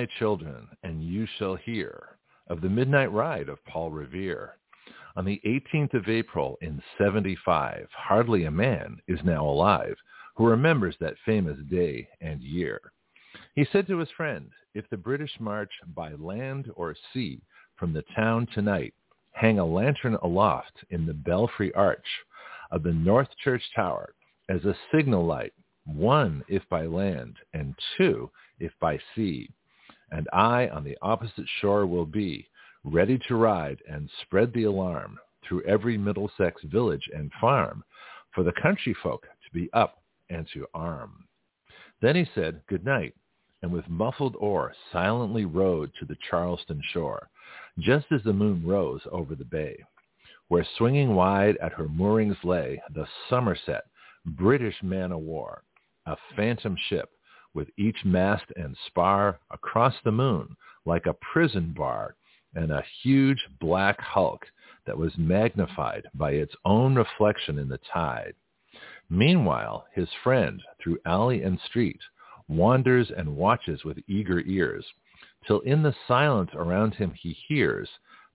My children, and you shall hear of the midnight ride of Paul Revere. On the 18th of April in 75, hardly a man is now alive who remembers that famous day and year. He said to his friend, if the British march by land or sea from the town tonight, hang a lantern aloft in the belfry arch of the North Church Tower as a signal light, one if by land and two if by sea. And I on the opposite shore will be, ready to ride and spread the alarm through every Middlesex village and farm, for the country folk to be up and to arm. Then he said, Good night, and with muffled oar silently rowed to the Charlestown shore, just as the moon rose over the bay, where swinging wide at her moorings lay the Somerset, British man-o-war, a phantom ship, with each mast and spar across the moon like a prison bar and a huge black hulk that was magnified by its own reflection in the tide. Meanwhile, his friend through alley and street wanders and watches with eager ears, till in the silence around him he hears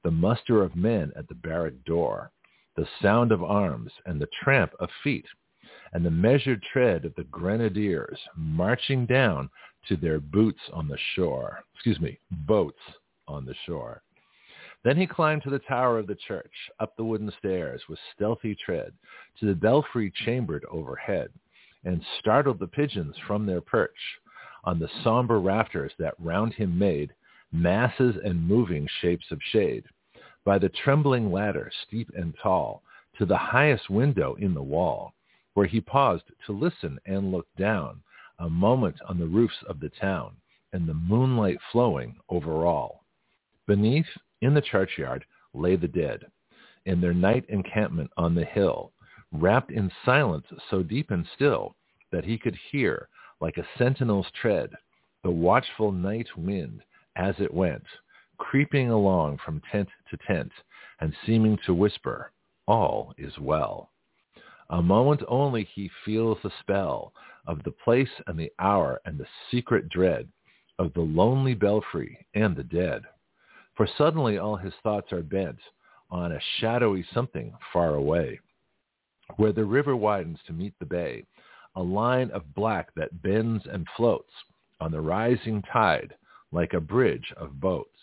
the muster of men at the barrack door, the sound of arms and the tramp of feet, and the measured tread of the grenadiers marching down to their boots on the shore. Excuse me, boats on the shore. Then he climbed to the tower of the church, up the wooden stairs with stealthy tread, to the belfry chambered overhead, and startled the pigeons from their perch on the somber rafters that round him made masses and moving shapes of shade. By the trembling ladder, steep and tall, to the highest window in the wall, where he paused to listen and look down, a moment on the roofs of the town, and the moonlight flowing over all. Beneath, in the churchyard, lay the dead, in their night encampment on the hill, wrapped in silence so deep and still that he could hear, like a sentinel's tread, the watchful night wind as it went, creeping along from tent to tent, and seeming to whisper, all is well. A moment only he feels the spell of the place and the hour and the secret dread of the lonely belfry and the dead. For suddenly all his thoughts are bent on a shadowy something far away, where the river widens to meet the bay, a line of black that bends and floats on the rising tide like a bridge of boats.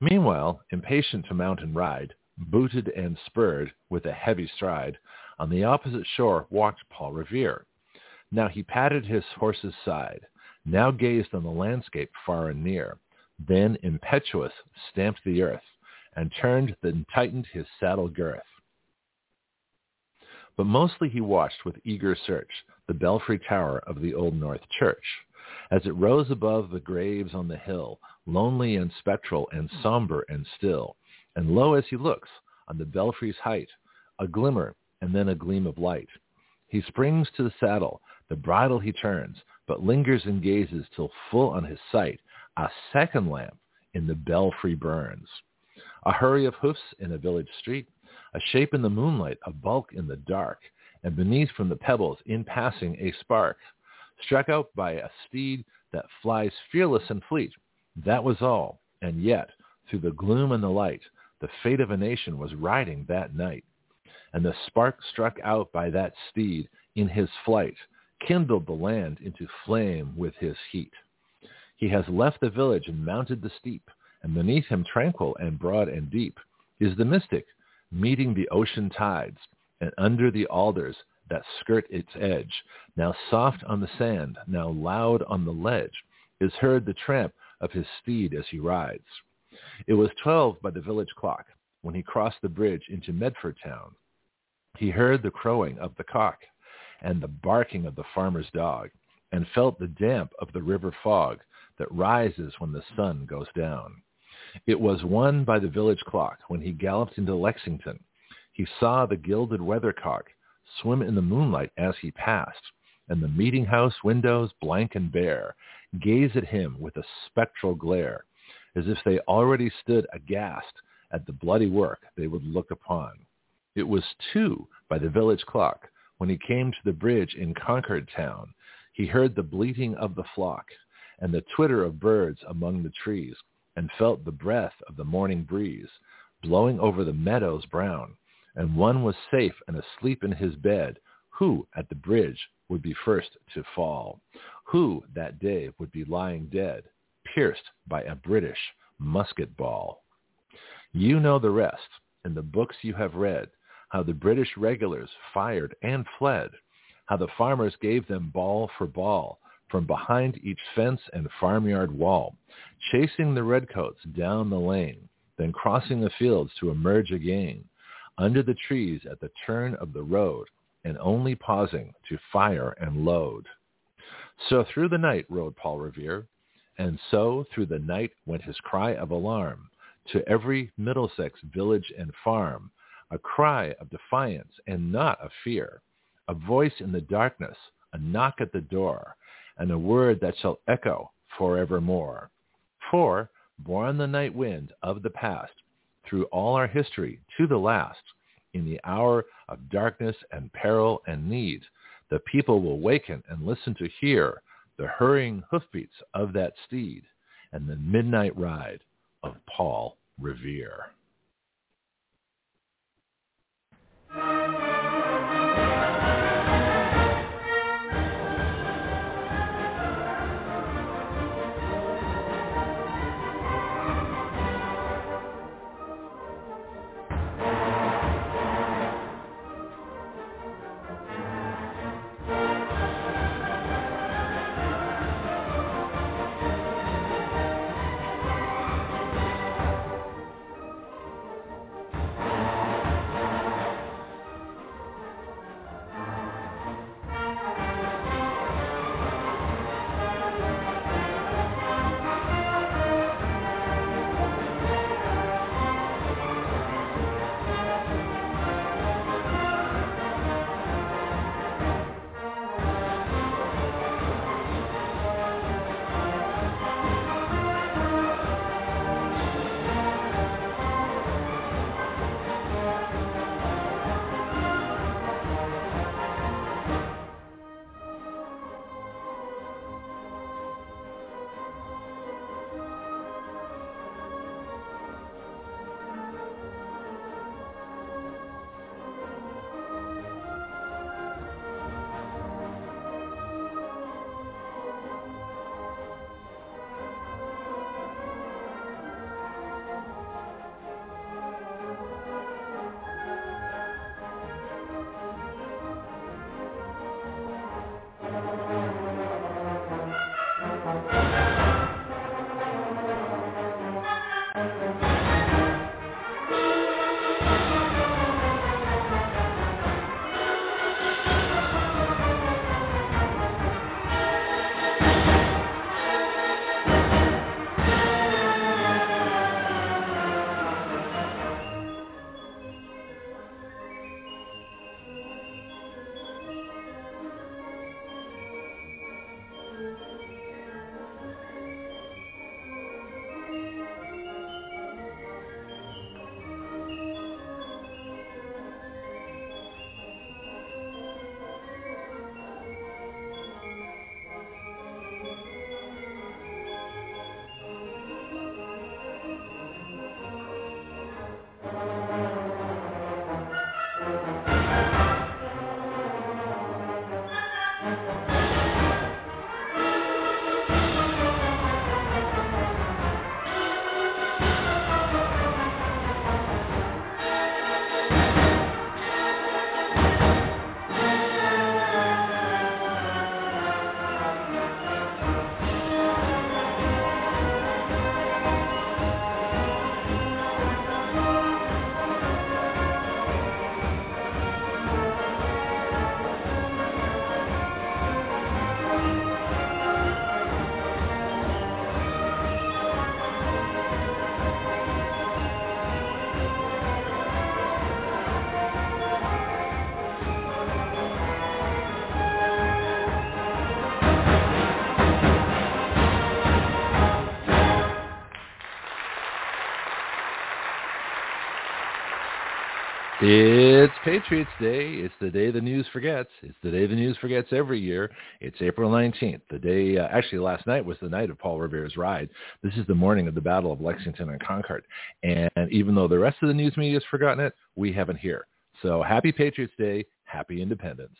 Meanwhile, impatient to mount and ride, booted and spurred with a heavy stride, on the opposite shore walked Paul Revere. Now he patted his horse's side, now gazed on the landscape far and near, then impetuous stamped the earth, and turned, then tightened his saddle girth. But mostly he watched with eager search the belfry tower of the Old North Church, as it rose above the graves on the hill, lonely and spectral and somber and still. And lo, as he looks, on the belfry's height, a glimmer and then a gleam of light. He springs to the saddle, the bridle he turns, but lingers and gazes till full on his sight a second lamp in the belfry burns. A hurry of hoofs in a village street, a shape in the moonlight, a bulk in the dark, and beneath from the pebbles in passing a spark, struck out by a steed that flies fearless and fleet. That was all, and yet, through the gloom and the light, the fate of a nation was riding that night. And the spark struck out by that steed in his flight kindled the land into flame with his heat. He has left the village and mounted the steep, and beneath him tranquil and broad and deep is the mystic, meeting the ocean tides, and under the alders that skirt its edge, now soft on the sand, now loud on the ledge, is heard the tramp of his steed as he rides. It was twelve by the village clock when he crossed the bridge into Medford town. He heard the crowing of the cock and the barking of the farmer's dog, and felt the damp of the river fog that rises when the sun goes down. It was one by the village clock when he galloped into Lexington. He saw the gilded weathercock swim in the moonlight as he passed, and the meeting house windows, blank and bare, gaze at him with a spectral glare, as if they already stood aghast at the bloody work they would look upon. It was two by the village clock when he came to the bridge in Concord town. He heard the bleating of the flock and the twitter of birds among the trees and felt the breath of the morning breeze blowing over the meadows brown. And one was safe and asleep in his bed who at the bridge would be first to fall, who that day would be lying dead, pierced by a British musket ball. You know the rest in the books you have read, how the British regulars fired and fled, how the farmers gave them ball for ball from behind each fence and farmyard wall, chasing the redcoats down the lane, then crossing the fields to emerge again, under the trees at the turn of the road, and only pausing to fire and load. So through the night rode Paul Revere, and so through the night went his cry of alarm to every Middlesex village and farm, a cry of defiance and not of fear, a voice in the darkness, a knock at the door, and a word that shall echo forevermore. For, born the night wind of the past, through all our history to the last, in the hour of darkness and peril and need, the people will waken and listen to hear the hurrying hoofbeats of that steed and the midnight ride of Paul Revere. It's Patriots Day. It's the day the news forgets. It's the day the news forgets every year. It's April 19th. The day, uh, actually last night was the night of Paul Revere's ride. This is the morning of the Battle of Lexington and Concord. And even though the rest of the news media has forgotten it, we haven't here. So happy Patriots Day. Happy Independence.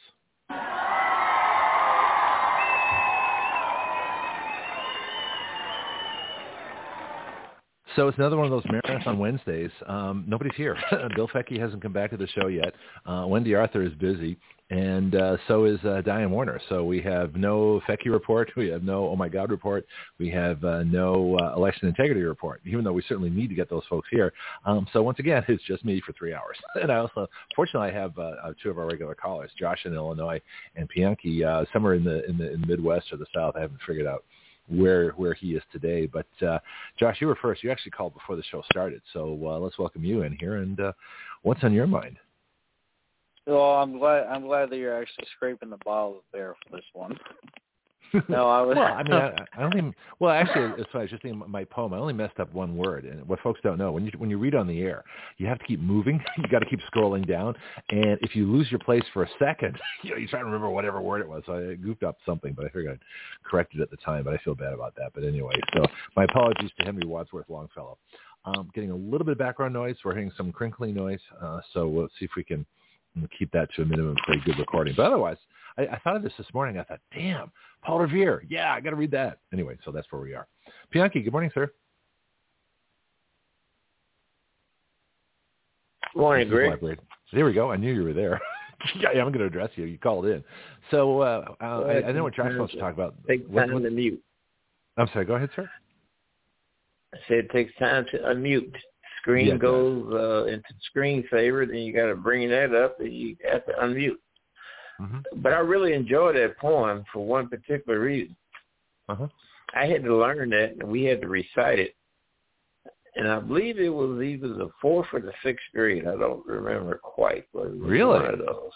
So it's another one of those marathon Wednesdays. Um, nobody's here. Bill Fecky hasn't come back to the show yet. Uh, Wendy Arthur is busy, and uh, so is uh, Diane Warner. So we have no Fecky report. We have no Oh My God report. We have uh, no uh, election integrity report, even though we certainly need to get those folks here. Um, so once again, it's just me for three hours. and I also, fortunately, I have uh, two of our regular callers, Josh in Illinois and uh, somewhere in the, in the in the Midwest or the South. I haven't figured out where where he is today. But uh, Josh, you were first. You actually called before the show started, so uh, let's welcome you in here. And uh, what's on your mind? Well, I'm glad I'm glad that you're actually scraping the bottom there for this one. No, I was. well, I mean, I, I don't even. Well, actually, it's funny. I was just thinking my poem. I only messed up one word, and what folks don't know when you when you read on the air, you have to keep moving. you got to keep scrolling down, and if you lose your place for a second, you know, you try to remember whatever word it was. So I goofed up something, but I figured I'd correct it at the time. But I feel bad about that. But anyway, so my apologies to Henry Wadsworth Longfellow. Um, getting a little bit of background noise. We're hearing some crinkling noise, uh, so we'll see if we can keep that to a minimum for a good recording. But otherwise, I, I thought of this this morning. I thought, damn, Paul Revere. Yeah, I got to read that. Anyway, so that's where we are. Pianki, good morning, sir. Good morning, Greg. There we go. I knew you were there. yeah, I'm going to address you. You called in. So uh, uh, I, I, know what Josh wants to talk about. Take time what, what, to mute. I'm sorry. Go ahead, sir. I said it takes time to unmute. Screen yeah, goes uh, into screen saver, then you got to bring that up, and you have to unmute. Mm-hmm. But I really enjoyed that poem for one particular reason. Uh-huh. I had to learn that, and we had to recite it. And I believe it was either the fourth or the sixth grade. I don't remember quite. But really? One of those.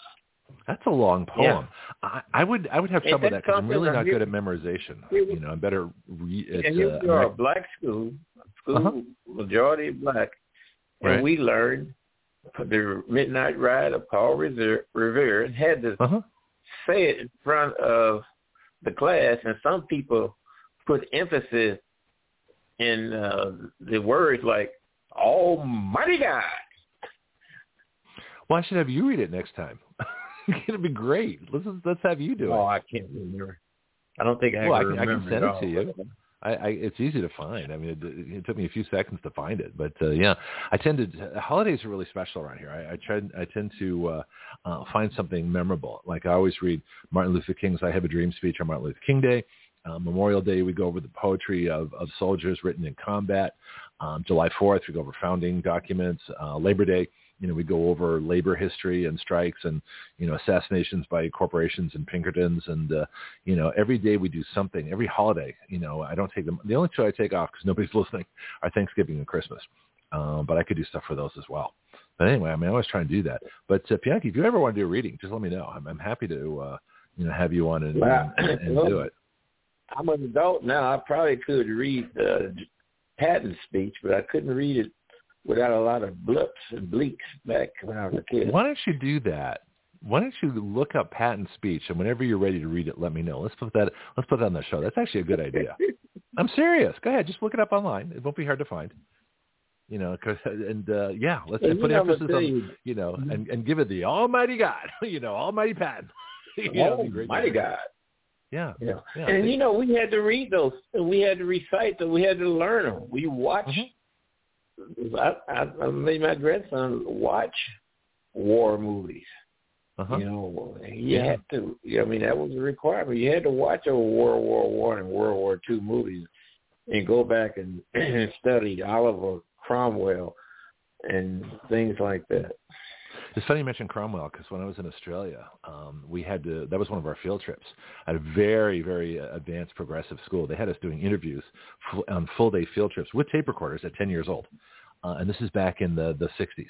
That's a long poem. Yeah. I, I would I would have trouble with that because I'm really not good at memorization. you know, I'm better. Re- at, and you uh, are a black school, school uh-huh. majority black, and right. we learned the Midnight Ride of Paul Revere and had to uh-huh. say it in front of the class, and some people put emphasis in uh, the words like "Almighty God." Well, I should have you read it next time. It'd be great. Let's let's have you do it. Oh, I can't remember. I don't think I well, I can, I can send it, it to you. I, I it's easy to find. I mean, it, it took me a few seconds to find it, but uh, yeah, I tended holidays are really special around here. I, I try I tend to uh, uh, find something memorable. Like I always read Martin Luther King's "I Have a Dream" speech on Martin Luther King Day. Uh, Memorial Day, we go over the poetry of, of soldiers written in combat. Um, July 4th, we go over founding documents. Uh, Labor Day, you know, we go over labor history and strikes and, you know, assassinations by corporations and Pinkertons. And, uh, you know, every day we do something, every holiday, you know, I don't take them. The only two I take off because nobody's listening are Thanksgiving and Christmas. Um, but I could do stuff for those as well. But anyway, I mean, I always try and do that. But uh, Pianki, if you ever want to do a reading, just let me know. I'm, I'm happy to, uh, you know, have you on and, well, and, and well, do it. I'm an adult now. I probably could read uh, Patton's speech, but I couldn't read it without a lot of blips and bleeps back when I was a kid. Why don't you do that? Why don't you look up Patton's speech and whenever you're ready to read it, let me know. Let's put that. Let's put that on the show. That's actually a good idea. I'm serious. Go ahead, just look it up online. It won't be hard to find. You know, cause, and uh, yeah, let's and put emphasis on you, know, and, and give it the Almighty God. you know, Almighty you know, Almighty God. Yeah. yeah. yeah. And you know, we had to read those, and we had to recite them. We had to learn them. We watched. Mm-hmm. I, I, I made my grandson watch war movies. Uh-huh. You know, you yeah. had to. I mean, that was a requirement. You had to watch a World War One and World War Two movies, and go back and, and study Oliver Cromwell and things like that. It's funny you mentioned Cromwell because when I was in Australia, um, we had to. That was one of our field trips at a very, very uh, advanced progressive school. They had us doing interviews on full day field trips with tape recorders at 10 years old, uh, and this is back in the the 60s.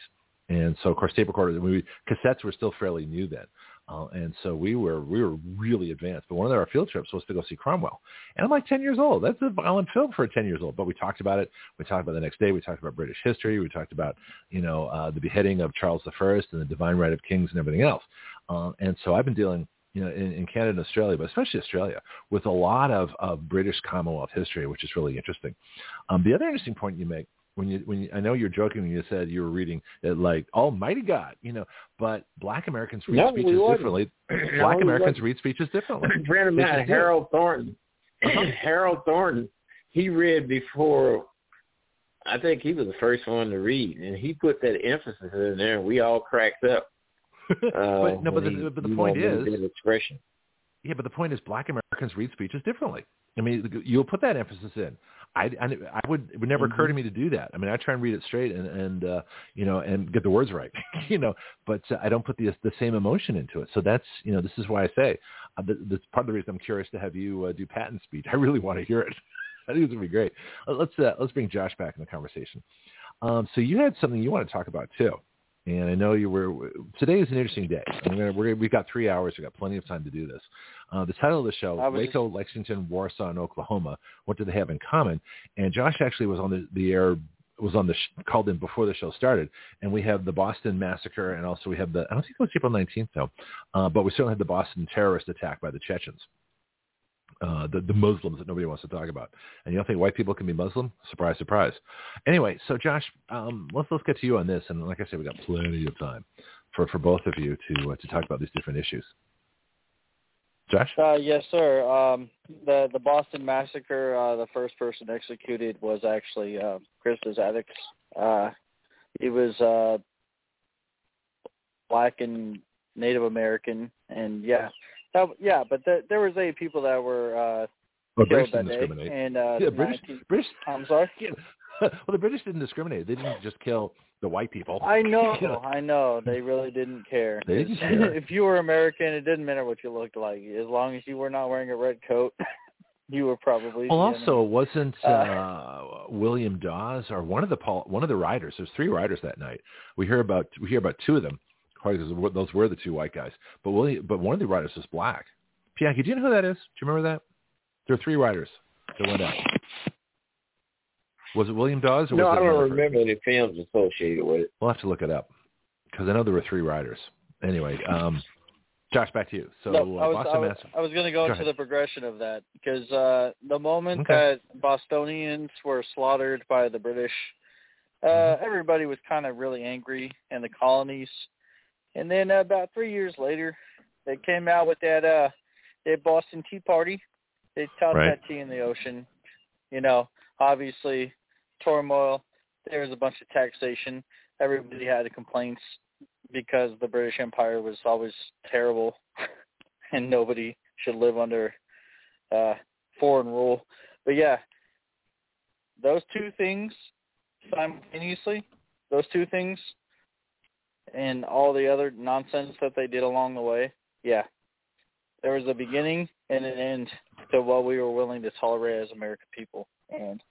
And so, of course, tape recorders, we, cassettes were still fairly new then. Uh, and so we were we were really advanced. But one of our field trips was to go see Cromwell, and I'm like 10 years old. That's a violent film for a 10 years old. But we talked about it. We talked about the next day. We talked about British history. We talked about you know uh, the beheading of Charles I and the divine right of kings and everything else. Uh, and so I've been dealing you know, in, in Canada and Australia, but especially Australia, with a lot of, of British Commonwealth history, which is really interesting. Um, the other interesting point you make when you when you, I know you're joking when you said you were reading it like Almighty God, you know, but Black Americans read no, speeches differently. Black no, Americans read speeches differently. Of mine, Harold Thornton. Uh-huh. Harold Thornton, he read before. I think he was the first one to read, and he put that emphasis in there, and we all cracked up. Uh, but no, but the, but the point is, expression. Yeah, but the point is, Black Americans read speeches differently. I mean, you'll put that emphasis in. I, I, I would it would never mm-hmm. occur to me to do that. I mean, I try and read it straight and and uh, you know and get the words right, you know, but uh, I don't put the the same emotion into it. So that's you know this is why I say uh, that's part of the reason I'm curious to have you uh, do Patton's speech. I really want to hear it. I think it's gonna be great. Uh, let's uh, let's bring Josh back in the conversation. Um, so you had something you want to talk about too. And I know you were. Today is an interesting day. I'm gonna, we're, we've got three hours. We've got plenty of time to do this. Uh, the title of the show: Waco, just... Lexington, Warsaw, and Oklahoma. What do they have in common? And Josh actually was on the, the air was on the sh- called in before the show started, and we have the Boston massacre, and also we have the I don't think it was April 19th though, uh, but we certainly had the Boston terrorist attack by the Chechens uh, the, the Muslims that nobody wants to talk about. And you don't think white people can be Muslim? Surprise, surprise. Anyway, so Josh, um, let's let's get to you on this. And like I said, we got plenty of time for, for both of you to uh, to talk about these different issues. Josh? Uh, yes, sir. Um, the the Boston massacre. Uh, the first person executed was actually uh, Crispus Attucks. Uh, he was uh, black and Native American, and yeah, that, yeah, but the, there was eight people that were uh, well, British that day. Discriminate. And uh, yeah, British, 19, British. I'm sorry. Yeah. well, the British didn't discriminate. They didn't just kill the white people. I know, I know. They really didn't care. They didn't care. if you were American, it didn't matter what you looked like. As long as you were not wearing a red coat, you were probably. Well, also, wasn't uh, uh, William Dawes or one of the one of the riders? There's three riders that night. We hear about we hear about two of them. Because those were the two white guys, but William, but one of the riders was black. Pianki, do you know who that is? Do you remember that? There are three riders that went out. Was it William Dawes? Or no, was I don't remember any films associated with it. We'll have to look it up because I know there were three riders. Anyway, um, Josh, back to you. So no, uh, I was, Boston I was, I was going to go, go into ahead. the progression of that because uh, the moment okay. that Bostonians were slaughtered by the British, uh, mm-hmm. everybody was kind of really angry in the colonies. And then uh, about three years later, they came out with that uh, the Boston Tea Party. They tossed right. that tea in the ocean. You know, obviously turmoil. There was a bunch of taxation. Everybody had complaints because the British Empire was always terrible, and nobody should live under uh, foreign rule. But yeah, those two things simultaneously, those two things, and all the other nonsense that they did along the way, yeah, there was a beginning and an end to what we were willing to tolerate as American people. And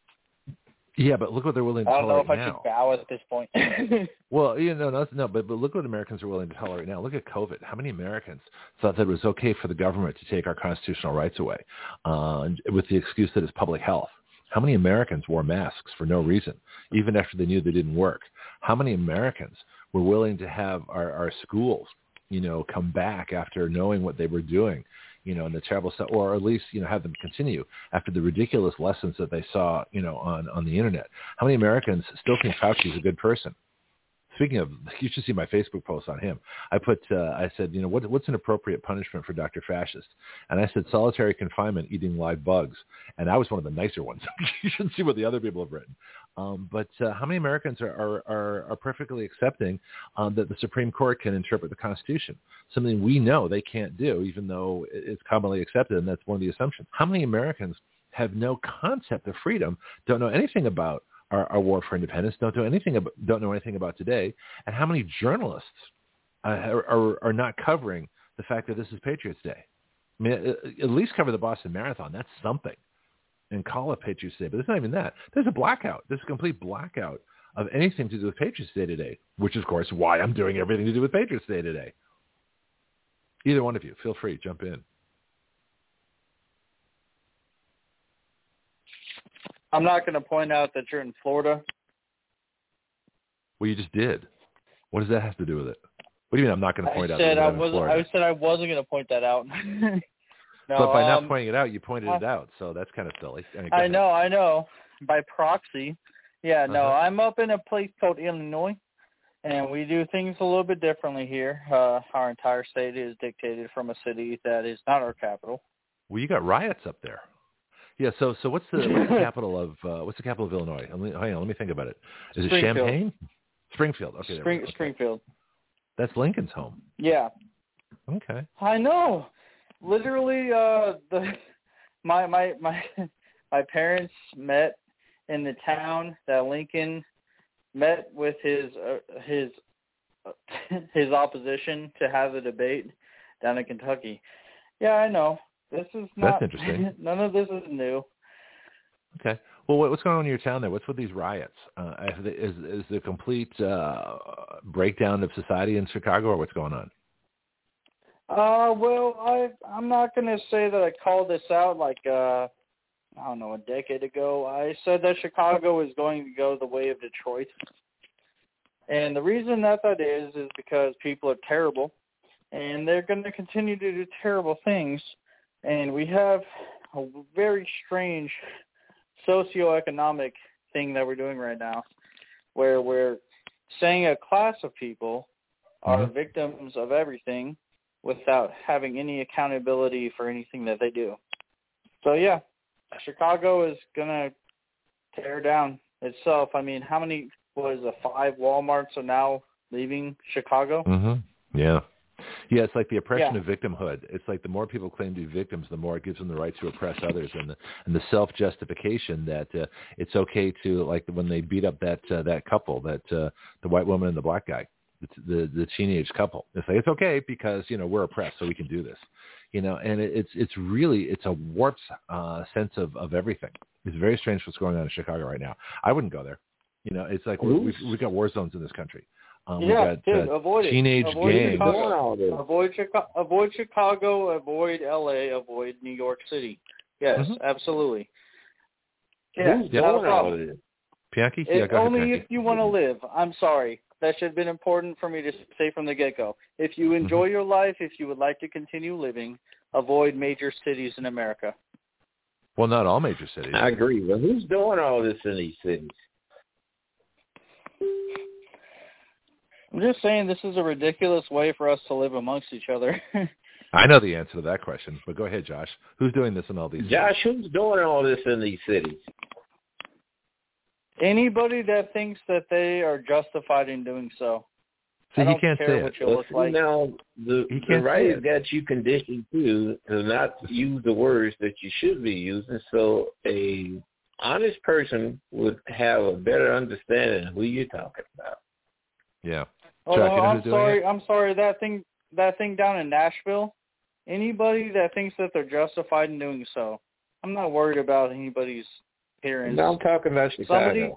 yeah, but look what they're willing to tolerate. now. I don't know if I now. should bow at this point. well, you know, no, no, but but look what Americans are willing to tolerate now. Look at COVID. How many Americans thought that it was okay for the government to take our constitutional rights away, uh, with the excuse that it's public health? How many Americans wore masks for no reason, even after they knew they didn't work? How many Americans were willing to have our, our schools you know, come back after knowing what they were doing, you know, and the terrible stuff, or at least, you know, have them continue after the ridiculous lessons that they saw, you know, on, on the internet. How many Americans still think Fauci is a good person? Speaking of, you should see my Facebook post on him. I put, uh, I said, you know, what, what's an appropriate punishment for Dr. Fascist? And I said solitary confinement, eating live bugs. And I was one of the nicer ones. you should see what the other people have written. Um, but uh, how many Americans are, are, are, are perfectly accepting um, that the Supreme Court can interpret the Constitution? Something we know they can't do, even though it's commonly accepted, and that's one of the assumptions. How many Americans have no concept of freedom, don't know anything about our, our war for independence, don't know anything about, don't know anything about today, and how many journalists uh, are, are, are not covering the fact that this is Patriots Day? I mean, at least cover the Boston Marathon. That's something and call it Patriots Day. But it's not even that. There's a blackout. There's a complete blackout of anything to do with Patriots Day today, which is, of course, why I'm doing everything to do with Patriots Day today. Either one of you, feel free, jump in. I'm not going to point out that you're in Florida. Well, you just did. What does that have to do with it? What do you mean I'm not going to point I out said that I wasn't. I said I wasn't going to point that out. no, but by um, not pointing it out, you pointed it out, so that's kind of silly. I, mean, I know, I know. By proxy. Yeah, no, Uh-huh. I'm up in a place called Illinois, and we do things a little bit differently here. Uh, our entire state is dictated from a city that is not our capital. Well, you got riots up there. Yeah. So, so what's the, what's the capital of uh, what's the capital of Illinois? Hang on, let me think about it. Is it. Champaign? Springfield. Okay. Spring. Okay. Springfield. That's Lincoln's home. Yeah, Okay. I know. Literally, uh, the my my my my parents met in the town that Lincoln met with his uh, his uh, his opposition to have the debate down in Kentucky. Yeah, I know. This is not That's interesting. none of this is new. Okay. Well, what, what's going on in your town there? What's with these riots? Uh, is is the complete uh, breakdown of society in Chicago, or what's going on? Uh, well, I I'm not gonna say that I called this out like uh I don't know a decade ago. I said that Chicago is going to go the way of Detroit, and the reason that that is is because people are terrible, and they're going to continue to do terrible things, and we have a very strange socioeconomic thing that we're doing right now, where we're saying a class of people are Mhm. victims of everything without having any accountability for anything that they do. So yeah, Chicago is gonna tear down itself. I mean, how many was it, five WalMarts are now leaving Chicago? Mm-hmm. Yeah. Yeah, it's like the oppression Yeah. of victimhood. It's like the more people claim to be victims, the more it gives them the right to oppress others, and the and the self justification that uh, it's okay to like when they beat up that uh, that couple, that uh, the white woman and the black guy, the the, the teenage couple. They say it's okay because you know we're oppressed, so we can do this, you know. And it, it's it's really it's a warped uh, sense of of everything. It's very strange what's going on in Chicago right now. I wouldn't go there. You know, it's like we we've, we've got war zones in this country. Um, yeah, we've got dude, uh, avoid it. teenage avoid gangs. Chicago. Avoid Chicago. Avoid Chicago. Avoid L.A. Avoid New York City. Yes, Mhm. absolutely. Yeah, Who's not a problem. this? Pianki? Yeah, go ahead, only Pianki. if you want to live. I'm sorry. That should have been important for me to say from the get-go. If you enjoy Mm-hmm. your life, if you would like to continue living, avoid major cities in America. Well, not all major cities. I agree. But who's doing all this in these cities? I'm just saying this is a ridiculous way for us to live amongst each other. I know the answer to that question, but go ahead, Josh. Who's doing this in all these? Josh, who's doing all this in these cities? Anybody that thinks that they are justified in doing so. See, I he don't can't care say what it. you Well, look see, like. now the, He the can't right say has got you conditioned too to not use the words that you should be using. So a honest person would have a better understanding of who you're talking about. Yeah. Oh, Chuck, you know I'm sorry. it? I'm sorry. That thing, that thing down in Nashville. Anybody that thinks that they're justified in doing so, I'm not worried about anybody's appearance. No, I'm talking about Chicago. Somebody-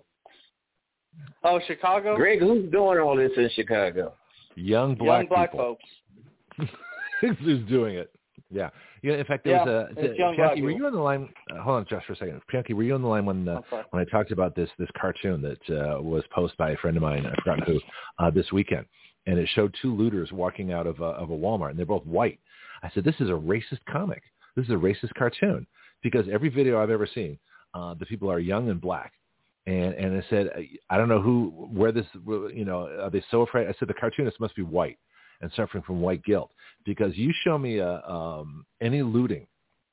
Oh, Chicago. Greg, who's doing all this in Chicago? Young black young black people. folks. who's doing it? Yeah. Yeah. In fact, there Yeah, was a it's young black Pianki, were you on the line? Uh, hold on, Josh, for a second. Pianki, were you on the line when uh, I'm when I talked about this this cartoon that uh, was posted by a friend of mine, I forgot who, uh, this weekend, and it showed two looters walking out of a, of a Walmart, and they're both white. I said, this is a racist comic. This is a racist cartoon because every video I've ever seen, uh, the people are young and black. And and I said, I don't know who, where this, you know, are they so afraid? I said the cartoonist must be white and suffering from white guilt because you show me a, um, any looting,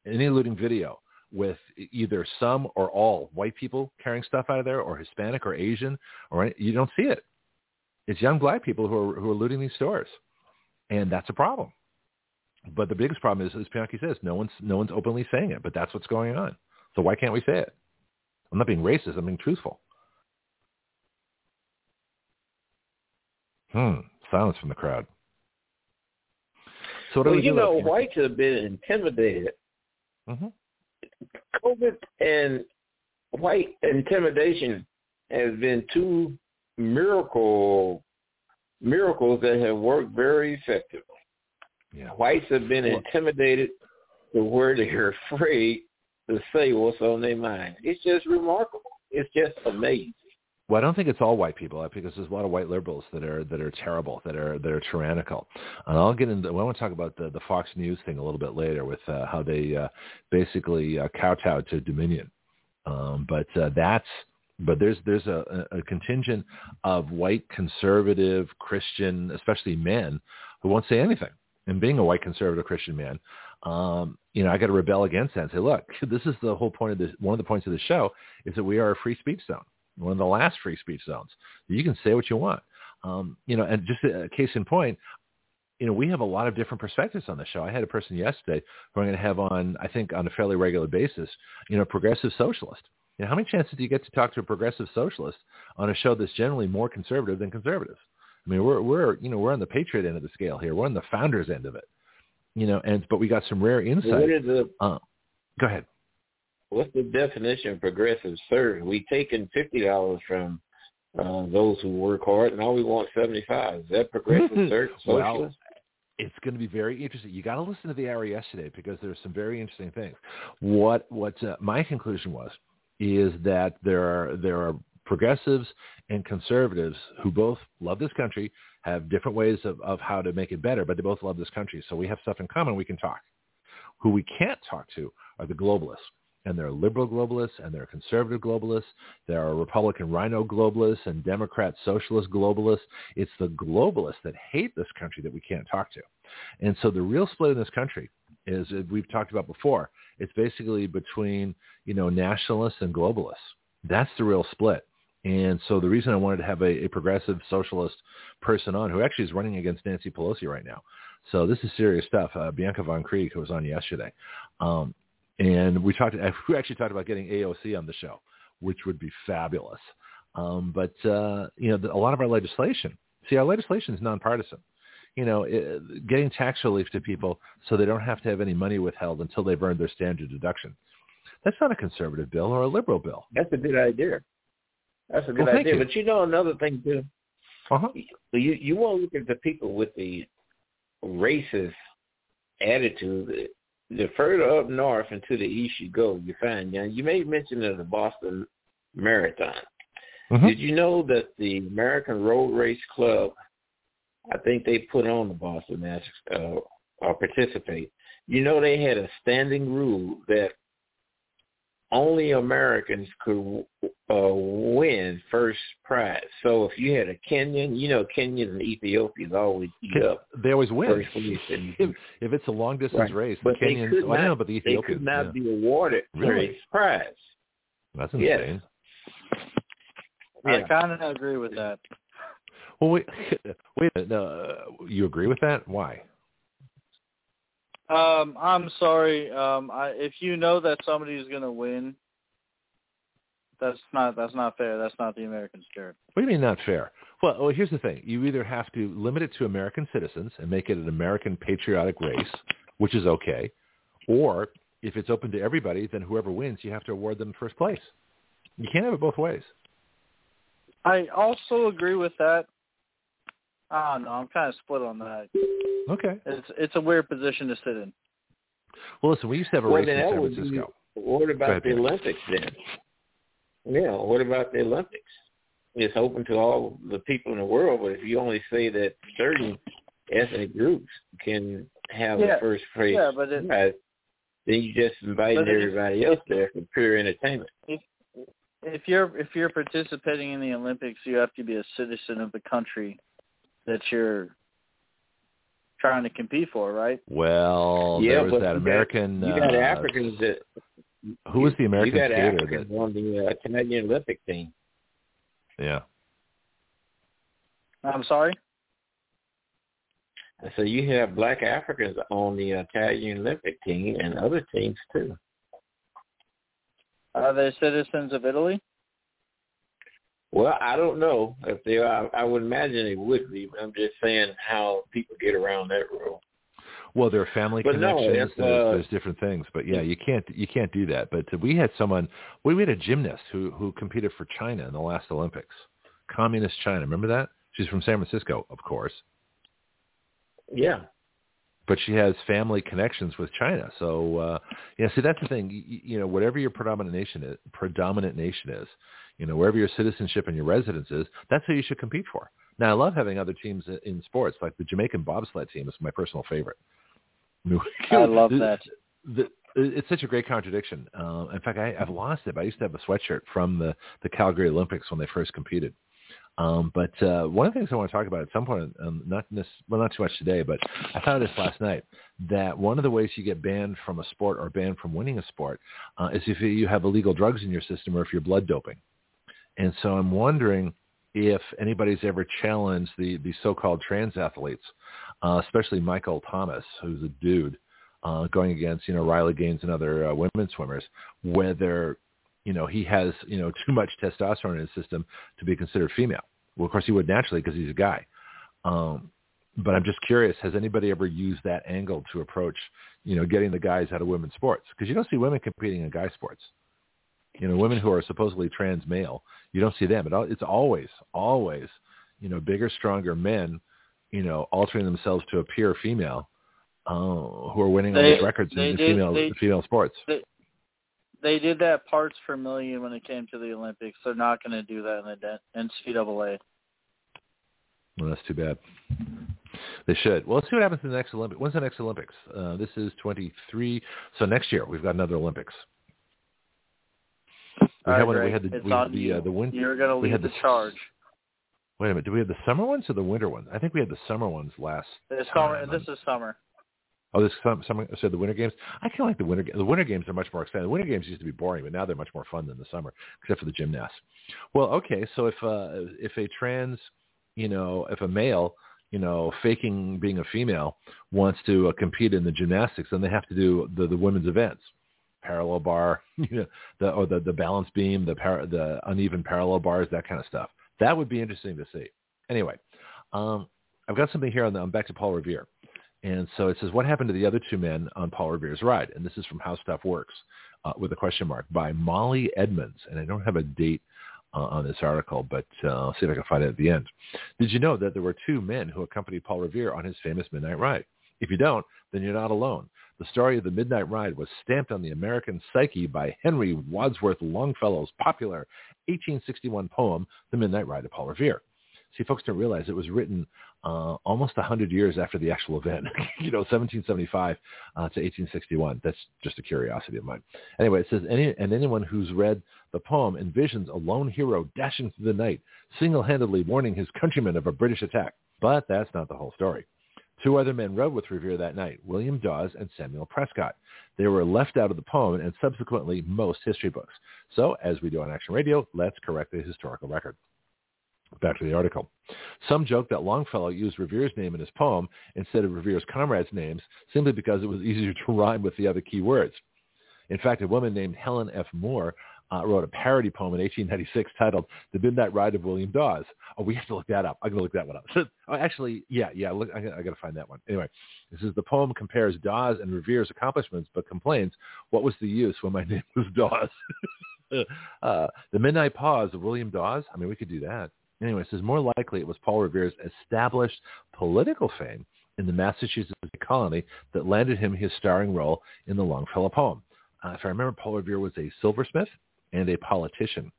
any looting video with either some or all white people carrying stuff out of there, or Hispanic or Asian, or any, you don't see it. It's young black people who are who are looting these stores, and that's a problem. But the biggest problem is, as Pianki says, no one's no one's openly saying it, but that's what's going on. So why can't we say it? I'm not being racist. I'm being truthful. Hmm. Silence from the crowd. So what do Well, we you know, whites have been intimidated. Mhm. COVID and white intimidation has been two miracle miracles that have worked very effectively. Yeah. Whites have been intimidated to where they're afraid to say what's on their mind. It's just remarkable. It's just amazing. Well, I don't think it's all white people because there's a lot of white liberals that are that are terrible, that are that are tyrannical. And I'll get into. Well, I want to talk about the the Fox News thing a little bit later with uh, how they uh, basically uh, kowtowed to Dominion. Um, but uh, that's but there's there's a, a contingent of white conservative Christian, especially men, who won't say anything. And being a white conservative Christian man, um, you know, I got to rebel against that and say, look, this is the whole point of this. One of the points of the show is that we are a free speech zone one of the last free speech zones. You can say what you want. Um, you know, and just a case in point, you know, we have a lot of different perspectives on the show. I had a person yesterday who I'm going to have on, I think, on a fairly regular basis, you know, progressive socialist. You know, how many chances do you get to talk to a progressive socialist on a show that's generally more conservative than conservative? I mean, we're we're you know we're on the patriot end of the scale here. We're on the founders end of it. You know, and but we got some rare insight. The, uh, go ahead what's the definition of progressive service? We taking fifty dollars from uh, those who work hard, and all we want seventy five. Is that progressive service? well, it's going to be very interesting. You got to listen to the hour yesterday because there's some very interesting things. What what uh, my conclusion was is that there are there are progressives and conservatives who both love this country, have different ways of, of how to make it better, but they both love this country. So we have stuff in common. We can talk. Who we can't talk to are the globalists and there are liberal globalists and there are conservative globalists. There are Republican rhino globalists and Democrat socialist globalists. It's the globalists that hate this country that we can't talk to. And so the real split in this country is, we've talked about before, it's basically between, you know, nationalists and globalists. That's the real split. And so the reason I wanted to have a, a progressive socialist person on who actually is running against Nancy Pelosi right now. So this is serious stuff. Uh, Bianca Von Krieg, who was on yesterday, um, and we talked. We actually talked about getting AOC on the show, which would be fabulous. Um, but uh, you know, a lot of our legislation. See, our legislation is nonpartisan. You know, it, getting tax relief to people so they don't have to have any money withheld until they've earned their standard deduction. That's not a conservative bill or a liberal bill. That's a good idea. That's a good well, idea. You. But you know another thing too. Uh-huh. You you want to look at the people with the racist attitude the further up north and to the east you go, you find, you, know, you made mention of the Boston Marathon. Mm-hmm. Did you know that the American Road Race Club, I think they put on the Boston Mass uh, or participate. You know they had a standing rule that only Americans could uh, win first prize. So if you had a Kenyan, you know Kenyans and Ethiopians always eat up. They always win. First place if, if it's a long distance right. race, but the Kenyans, they could not, I know, but the Ethiopians, they could not yeah. be awarded really? first prize. That's yes. insane. I kind of agree with that. Well, wait, wait. No, uh, you agree with that? Why? Um, I'm sorry. Um, I, if you know that somebody is going to win, that's not that's not fair. That's not the American spirit. What do you mean not fair? Well, well, here's the thing. You either have to limit it to American citizens and make it an American patriotic race, which is okay, or if it's open to everybody, then whoever wins, you have to award them first place. You can't have it both ways. I also agree with that. Ah, I don't know. I'm kind of split on that. Okay. It's it's a weird position to sit in. Well, listen, we used to have a well, race in San Francisco. Be, what about ahead, the Dan. Olympics then? Yeah, what about the Olympics? It's open to all the people in the world, but if you only say that certain ethnic groups can have Yeah, the first place yeah, but it- prize, then you just inviting everybody else there for pure entertainment. If you're if you're participating in the Olympics, you have to be a citizen of the country that you're trying to compete for, right? Well, yeah, there was but that you American. got, you got uh, Africans that Who was the American you got skater Africans that? on the uh, Canadian Olympic team. Yeah. I'm sorry. So you have black Africans on the Italian Olympic team and other teams too. Are they citizens of Italy? Well, I don't know if they are. I would imagine they would be, but I'm just saying how people get around that rule. Well, there are family But no, connections. if, there's, uh, there's different things, but yeah, you can't you can't do that. But we had someone. We had a gymnast who who competed for China in the last Olympics, communist China. Remember that? She's from San Francisco, of course. Yeah. But she has family connections with China. So, uh, yeah, see, that's the thing. You, you know, whatever your predominant nation is, predominant nation is, you know, wherever your citizenship and your residence is, that's who you should compete for. Now, I love having other teams in sports, like the Jamaican bobsled team is my personal favorite. I love that. The, it's such a great contradiction. Uh, in fact, I, I've lost it. But I used to have a sweatshirt from the, the Calgary Olympics when they first competed. Um, but uh, one of the things I want to talk about at some point, um, not this, well, not too much today, but I thought of this last night, that one of the ways you get banned from a sport or banned from winning a sport uh, is if you have illegal drugs in your system or if you're blood doping. And so I'm wondering if anybody's ever challenged the, the so-called trans athletes, uh, especially Michael Thomas, who's a dude, uh, going against, you know, Riley Gaines and other uh, women swimmers, whether you know, he has, you know, too much testosterone in his system to be considered female. Well, of course he would naturally because he's a guy. Um, but I'm just curious, has anybody ever used that angle to approach, you know, getting the guys out of women's sports? Because you don't see women competing in guy sports. You know, women who are supposedly trans male, you don't see them. It, it's always, always, you know, bigger, stronger men, you know, altering themselves to appear female, uh, who are winning they, all these records in, in female they, female sports. They, they did that parts per million when it came to the Olympics. They're not going to do that in the NCAA. Well, that's too bad. They should. Well, let's see what happens in the next Olympics. When's the next Olympics? Uh, this is 23. So next year we've got another Olympics. We had, one, we had the it's we, on the, you. Uh, the winter. You're going to lead had the, the charge. Wait a minute. Do we have the summer ones or the winter ones? I think we had the summer ones last. The summer. This is summer. Oh, this summer, summer so the winter games. I kind of like the winter. The winter games are much more exciting. The winter games used to be boring, but now they're much more fun than the summer, except for the gymnasts. Well, okay, so if uh, if a trans, you know, if a male, you know, faking being a female wants to uh, compete in the gymnastics, then they have to do the the women's events, parallel bar, you know, the or the the balance beam, the par- the uneven parallel bars, that kind of stuff. That would be interesting to see. Anyway, um, I've got something here on the. I'm back to Paul Revere. And so it says, what happened to the other two men on Paul Revere's ride? And this is from How Stuff Works uh, with a question mark by Molly Edmonds. And I don't have a date uh, on this article, but uh, I'll see if I can find it at the end. Did you know that there were two men who accompanied Paul Revere on his famous midnight ride? If you don't, then you're not alone. The story of the Midnight Ride was stamped on the American psyche by Henry Wadsworth Longfellow's popular 1861 poem, The Midnight Ride of Paul Revere. See, folks don't realize it was written uh, almost 100 years after the actual event, you know, 1775 uh, to 1861. That's just a curiosity of mine. Anyway, it says, Any, and anyone who's read the poem envisions a lone hero dashing through the night, single-handedly warning his countrymen of a British attack. But that's not the whole story. Two other men rode with Revere that night, William Dawes and Samuel Prescott. They were left out of the poem and subsequently most history books. So, as we do on Action Radio, let's correct the historical record. Back to the article. Some joke that Longfellow used Revere's name in his poem instead of Revere's comrades' names simply because it was easier to rhyme with the other key words. In fact, a woman named Helen F. Moore uh, wrote a parody poem in 1896 titled "The Midnight Ride of William Dawes." Oh, we have to look that up. I'm going to look that one up. oh, actually, yeah, yeah. Look, I, I got to find that one. Anyway, this is the poem compares Dawes and Revere's accomplishments, but complains, "What was the use when my name was Dawes?" uh, the Midnight Pause of William Dawes. I mean, we could do that. Anyway, it says more likely it was Paul Revere's established political fame in the Massachusetts colony that landed him his starring role in the Longfellow poem. Uh, if I remember, Paul Revere was a silversmith and a politician.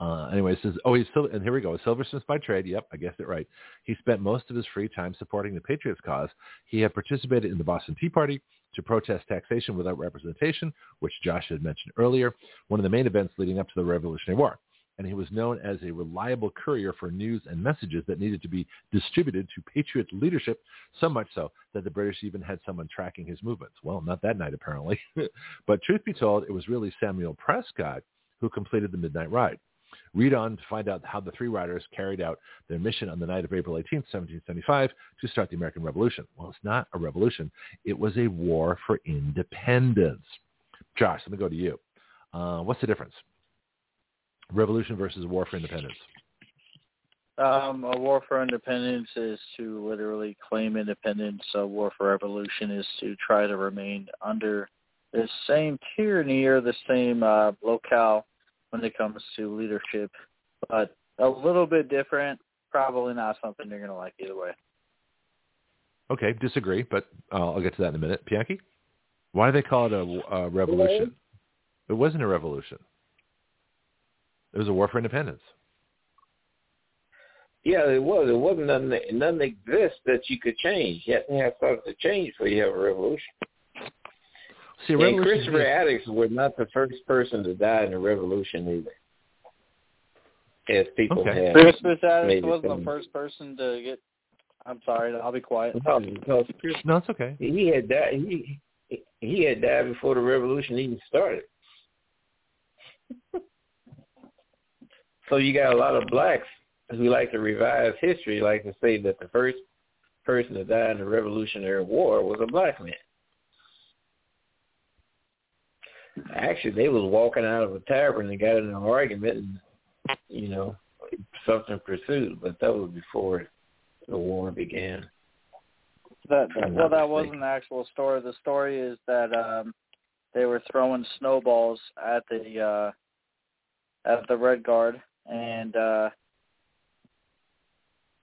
Uh, anyway, it says, oh, he's still, and here we go, silversmith by trade. Yep, I guessed it right. He spent most of his free time supporting the Patriots cause. He had participated in the Boston Tea Party to protest taxation without representation, which Josh had mentioned earlier, one of the main events leading up to the Revolutionary War and he was known as a reliable courier for news and messages that needed to be distributed to Patriot leadership, so much so that the British even had someone tracking his movements. Well, not that night, apparently. but truth be told, it was really Samuel Prescott who completed the Midnight Ride. Read on to find out how the three riders carried out their mission on the night of April 18, 1775, to start the American Revolution. Well, it's not a revolution. It was a war for independence. Josh, let me go to you. Uh, what's the difference? revolution versus war for independence? Um, a war for independence is to literally claim independence. A war for revolution is to try to remain under the same tyranny or the same uh, locale when it comes to leadership. But a little bit different. Probably not something you're gonna like either way. Okay, disagree, but uh, I'll get to that in a minute. Pianki, why do they call it a, a revolution? It wasn't a revolution. It was a war for independence. Yeah, it was. It wasn't nothing. Nothing exists that you could change. You have to have something to change before you have a revolution. See, and Crispus Attucks was not the first person to die in the revolution either. As people okay. have. Crispus Attucks wasn't the first person to get. I'm sorry. I'll be quiet. No, no, no it's okay. He had died. He he had died before the revolution even started. so you got a lot of blacks who like to revise history, like to say that the first person to die in the Revolutionary War was a black man. Actually, they was walking out of a tavern and got in an argument, and you know, something pursued. But that was before the war began. That, that well, that wasn't the actual story. The story is that um they were throwing snowballs at the uh at the Red Guard, and uh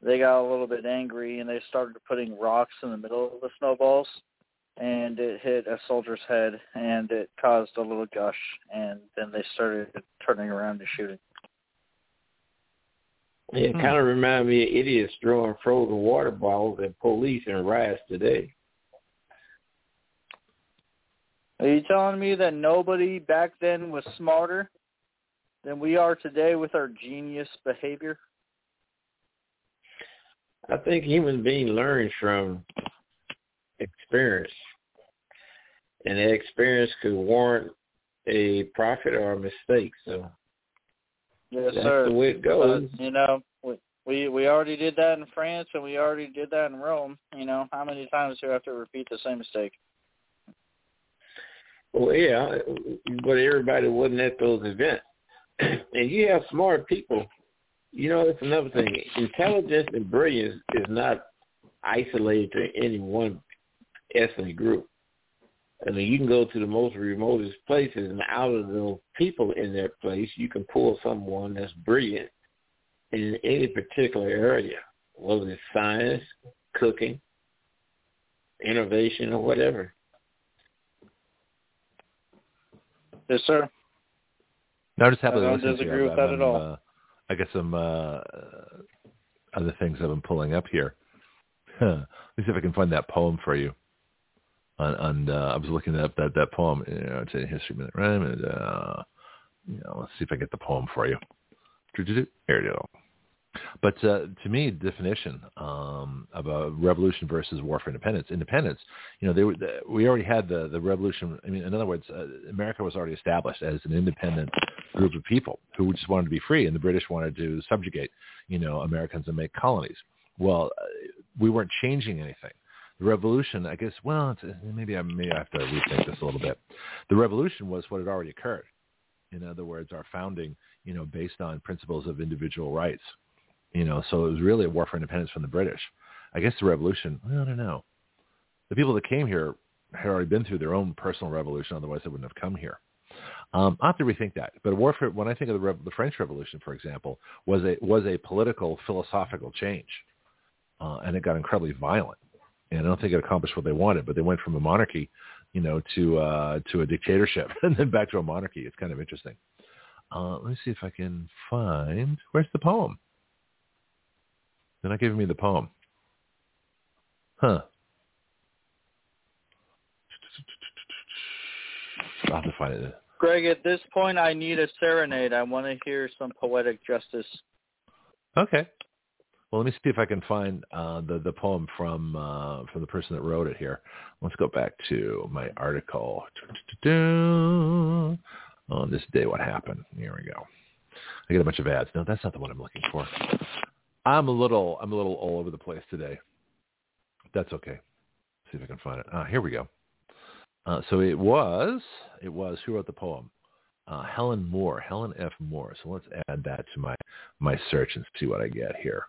they got a little bit angry and they started putting rocks in the middle of the snowballs and it hit a soldier's head and it caused a little gush and then they started turning around and shooting. It hmm. kind of reminded me of idiots throwing frozen water bottles at police in riots today. Are you telling me that nobody back then was smarter than we are today with our genius behavior? I think human beings learn from experience, and that experience could warrant a profit or a mistake. So yes, that's sir. the way it uh, goes. But, you know, we we already did that in France, and we already did that in Rome. You know, how many times do we have to repeat the same mistake? Well, yeah, but everybody wasn't at those events, and you have smart people you know, that's another thing. Intelligence and brilliance is not isolated to any one ethnic group. I mean, you can go to the most remotest places, and out of the people in that place, you can pull someone that's brilliant in any particular area, whether it's science, cooking, innovation, or whatever. Yes, sir. No, I just happy I don't to disagree with that at all. Uh, I got some uh, other things I've been pulling up here. Let me see if I can find that poem for you. On, on uh, I was looking up that that poem. You know, it's a history minute, right? And, uh, you know, let's see if I get the poem for you. Here it is. But uh, to me, the definition um, of a revolution versus war for independence, independence, you know, they were, we already had the, the revolution. I mean, in other words, uh, America was already established as an independent group of people who just wanted to be free, and the British wanted to subjugate, you know, Americans and make colonies. Well, uh, we weren't changing anything. The revolution, I guess, well, maybe I may have to rethink this a little bit. The revolution was what had already occurred. In other words, our founding, you know, based on principles of individual rights you know, so it was really a war for independence from the British. I guess the revolution, I don't know. The people that came here had already been through their own personal revolution, otherwise they wouldn't have come here. Um, I have to rethink that. But a war when I think of the, the French Revolution, for example, was a was a political philosophical change, uh, and it got incredibly violent. And I don't think it accomplished what they wanted, but they went from a monarchy, you know, to uh, to a dictatorship, and then back to a monarchy. It's kind of interesting. Uh, let me see if I can find where's the poem. They're not giving me the poem. Huh. I'll have to find it. Greg, at this point, I need a serenade. I want to hear some poetic justice. Okay. Well, let me see if I can find uh, the the poem from uh, from the person that wrote it here. Let's go back to my article. On this day, what happened? Here we go. I get a bunch of ads. No, that's not the one I'm looking for. I'm a little I'm a little all over the place today. That's okay. Let's see if I can find it. Ah, here we go. Uh, so it was it was who wrote the poem? Uh, Helen Moore, Helen F. Moore. So let's add that to my my search and see what I get here.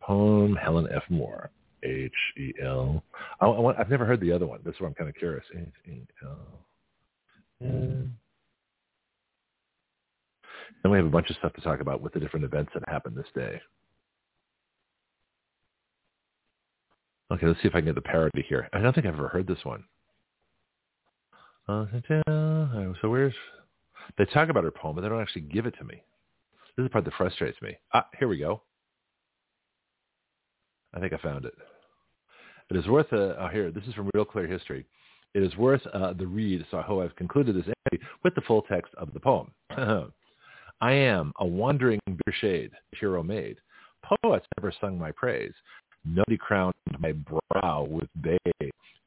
Poem Helen F. Moore. H E L. I've never heard the other one. That's why I'm kind of curious. H E L. Then we have a bunch of stuff to talk about with the different events that happened this day. Okay, let's see if I can get the parody here. I don't think I've ever heard this one. Uh, so where's they talk about her poem, but they don't actually give it to me. This is the part that frustrates me. Ah, here we go. I think I found it. It is worth a, oh, here, this is from Real Clear History. It is worth uh, the read, so I hope I've concluded this entry with the full text of the poem. I am a wandering bitter shade, hero made. Poets never sung my praise. Nobody crowned my brow with bay.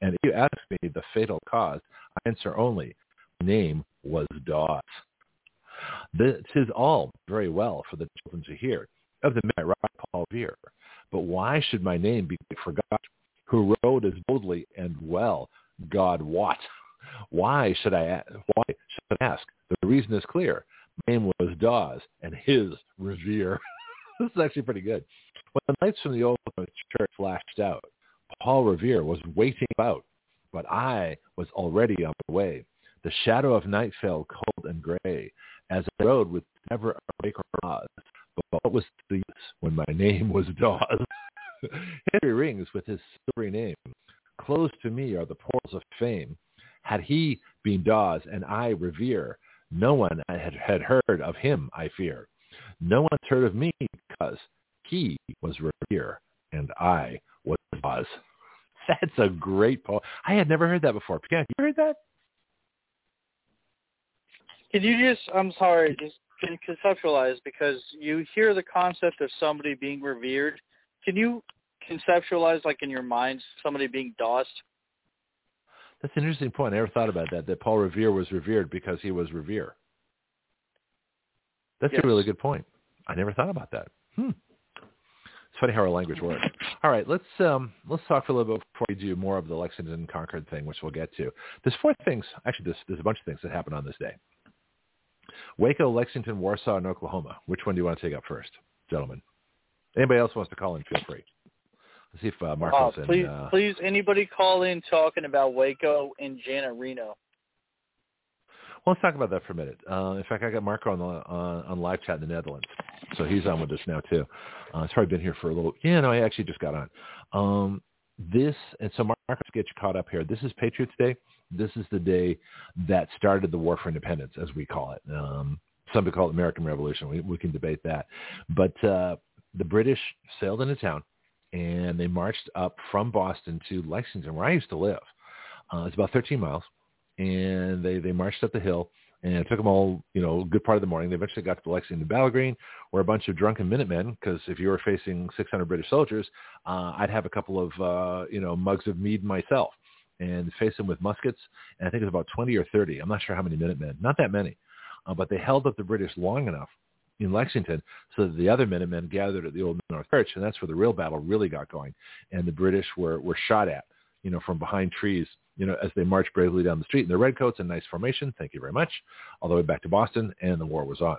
And if you ask me the fatal cause, I answer only, name was Dawes. This is all very well for the children to hear of the man Paul Revere. But why should my name be forgot, who rode as boldly and well, God wot? Why should I why should I ask? The reason is clear. My name was Dawes, and his Revere. this is actually pretty good. When the lights from the old church flashed out, Paul Revere was waiting about, but I was already on the way. The shadow of night fell cold and gray as a road with never a break or pause. But what was the use when my name was Dawes? Henry rings with his silvery name. Closed to me are the portals of fame. Had he been Dawes and I Revere, no one had, heard of him, I fear. No one's heard of me because he was Revere and I was Dawes. That's a great poem. I had never heard that before. Pianki, you heard that? Can you just, I'm sorry, just can conceptualize because you hear the concept of somebody being revered. Can you conceptualize, like in your mind, somebody being dossed? That's an interesting point. I never thought about that. That Paul Revere was revered because he was Revere. That's yes. a really good point. I never thought about that. Hmm. It's funny how our language works. All right, let's um, let's talk for a little bit before we do more of the Lexington Concord thing, which we'll get to. There's four things. Actually, there's, there's a bunch of things that happened on this day. Waco, Lexington, Warsaw, and Oklahoma. Which one do you want to take up first, gentlemen? Anybody else wants to call in, feel free. Let's see if uh, Marco's uh, please, in. Uh, please, anybody call in talking about Waco and Janet Reno. Well, let's talk about that for a minute. Uh, in fact, I got Marco on the on, on live chat in the Netherlands, so he's on with us now too. Uh, he's probably been here for a little. Yeah, no, I actually just got on. Um, this and so Marco, to get you caught up here. This is Patriots Day. This is the day that started the War for Independence, as we call it. Um, some people call it American Revolution. We, we can debate that. But uh, the British sailed into town, and they marched up from Boston to Lexington, where I used to live. Uh, it's about 13 miles, and they, they marched up the hill, and it took them all, you know, a good part of the morning. They eventually got to Lexington Battle Green, where a bunch of drunken Minutemen, because if you were facing 600 British soldiers, uh, I'd have a couple of, uh, you know, mugs of mead myself and face them with muskets. And I think it was about 20 or 30. I'm not sure how many Minutemen. Not that many. Uh, but they held up the British long enough in Lexington so that the other Minutemen gathered at the Old North Church. And that's where the real battle really got going. And the British were, were shot at, you know, from behind trees, you know, as they marched bravely down the street in their redcoats in nice formation. Thank you very much. All the way back to Boston. And the war was on.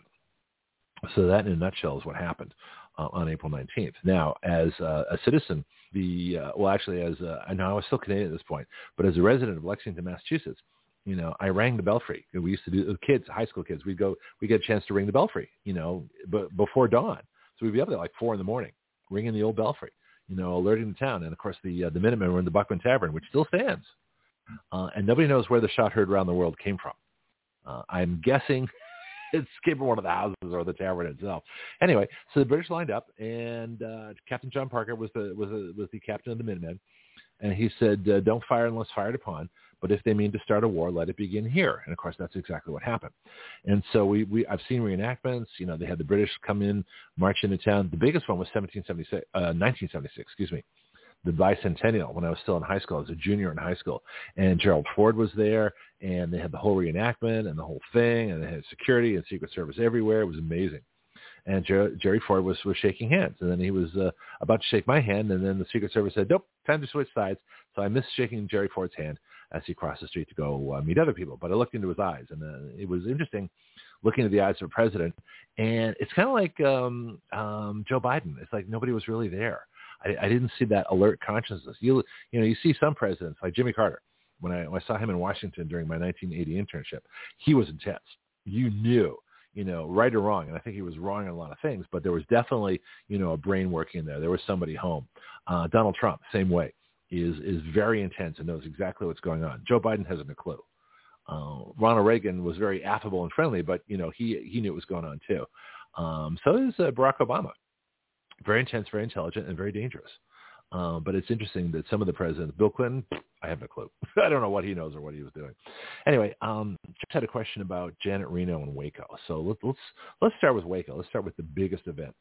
So that in a nutshell is what happened uh, on April 19th. Now, as uh, a citizen, the uh, well, actually, as a, I know I was still Canadian at this point, but as a resident of Lexington, Massachusetts, you know, I rang the belfry. We used to do the kids, high school kids. We'd go, we get a chance to ring the belfry, you know, but before dawn. So we'd be up there like four in the morning, ringing the old belfry, you know, alerting the town. And of course, the uh, the Minutemen were in the Buckman Tavern, which still stands, uh, and nobody knows where the shot heard around the world came from. Uh, I'm guessing it's came from one of the houses or the tavern itself. Anyway, so the British lined up, and uh, Captain John Parker was the was the, was the captain of the Minutemen, and he said, uh, "Don't fire unless fired upon." But if they mean to start a war, let it begin here. And of course, that's exactly what happened. And so we, we I've seen reenactments. You know, they had the British come in, march into town. The biggest one was 1776, uh, 1976, excuse me, the bicentennial when I was still in high school. I was a junior in high school, and Gerald Ford was there, and they had the whole reenactment and the whole thing, and they had security and Secret Service everywhere. It was amazing. And Jer- Jerry Ford was was shaking hands, and then he was uh, about to shake my hand, and then the Secret Service said, "Nope, time to switch sides." So I missed shaking Jerry Ford's hand as he crossed the street to go uh, meet other people. But I looked into his eyes, and uh, it was interesting looking at the eyes of a president. And it's kind of like um, um, Joe Biden. It's like nobody was really there. I, I didn't see that alert consciousness. You you know you see some presidents like Jimmy Carter. When I, when I saw him in Washington during my 1980 internship, he was intense. You knew you know, right or wrong. And I think he was wrong on a lot of things, but there was definitely, you know, a brain working there. There was somebody home. Uh, Donald Trump, same way, is is very intense and knows exactly what's going on. Joe Biden hasn't a clue. Uh, Ronald Reagan was very affable and friendly, but you know he he knew what was going on too. Um, so is uh, Barack Obama. Very intense, very intelligent, and very dangerous. Uh, but it's interesting that some of the presidents, Bill Clinton, I have no clue. I don't know what he knows or what he was doing. Anyway, um, just had a question about Janet Reno and Waco. So let, let's let's start with Waco. Let's start with the biggest event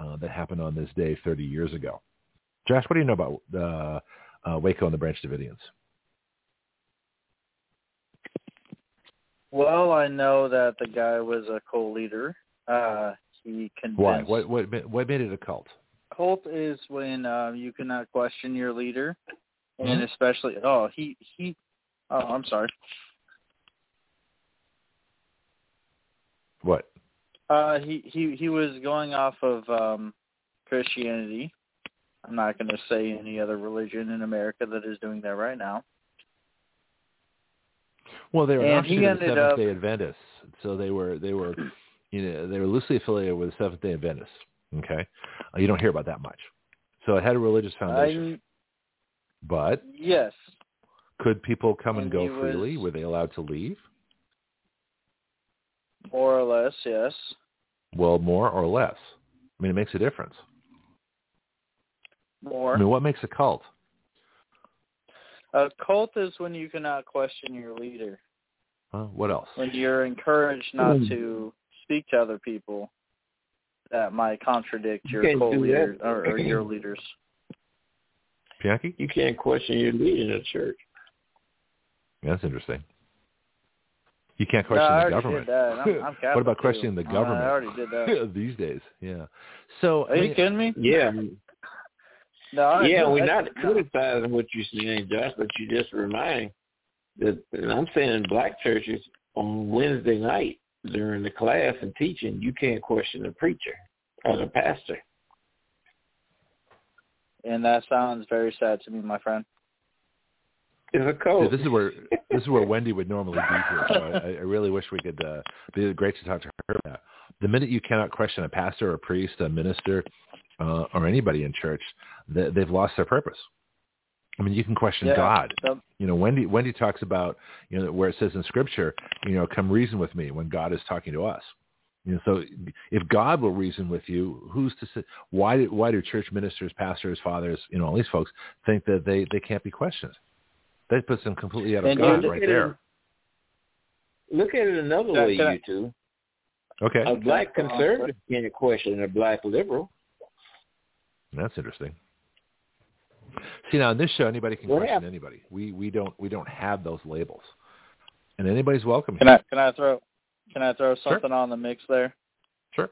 uh, that happened on this day 30 years ago. Josh, what do you know about uh, uh, Waco and the Branch Davidians? Well, I know that the guy was a co-leader. Uh, he convinced. Why? What, what, what made it a cult? Cult is when uh, you cannot question your leader, and mm-hmm. especially oh he he oh I'm sorry. What? Uh, he he he was going off of um, Christianity. I'm not going to say any other religion in America that is doing that right now. Well, they were and he ended Seventh up, Day Adventists, so they were they were, you know, they were loosely affiliated with the Seventh Day Adventists. Okay, uh, you don't hear about that much. So it had a religious foundation. I, but yes, could people come and, and go freely? Was, were they allowed to leave? More or less, yes. Well, more or less. I mean, it makes a difference. More. I mean, what makes a cult? A cult is when you cannot question your leader. Uh, what else? When you're encouraged not to speak to other people that might contradict your you co-leader or, or, your leaders. Pianki? You can't question your leader in a church. Yeah, that's interesting. You can't question no, the government. I'm, I'm what about too. questioning the government? I already did that these days. Yeah. So are you mean, kidding me? Yeah. No, yeah, we're I, not criticizing what you're saying, Josh, but you just remind that and I'm saying in black churches on Wednesday night during the class and teaching, you can't question the preacher or the pastor. And that sounds very sad to me, my friend. It's a code. See, this is where this is where Wendy would normally be here. So I, I really wish we could. Uh, be great to talk to her about. The minute you cannot question a pastor, or a priest, a minister, uh, or anybody in church, they, they've lost their purpose. I mean, you can question yeah, God. so, You know, Wendy Wendy talks about you know where it says in Scripture, you know, come reason with me when God is talking to us. You know, so if God will reason with you, who's to say? Why do why do church ministers, pastors, fathers, you know, all these folks think that they they can't be questioned? That puts them completely out of And God you- right there. Look at it another Can- way, can I- you two. Okay, A black conservative can't question a black liberal. that's interesting. See now in this show, anybody can question happened? anybody. We we don't we don't have those labels, and anybody's welcome. Can here. I can I throw can I throw Sure. something on the mix there? Sure.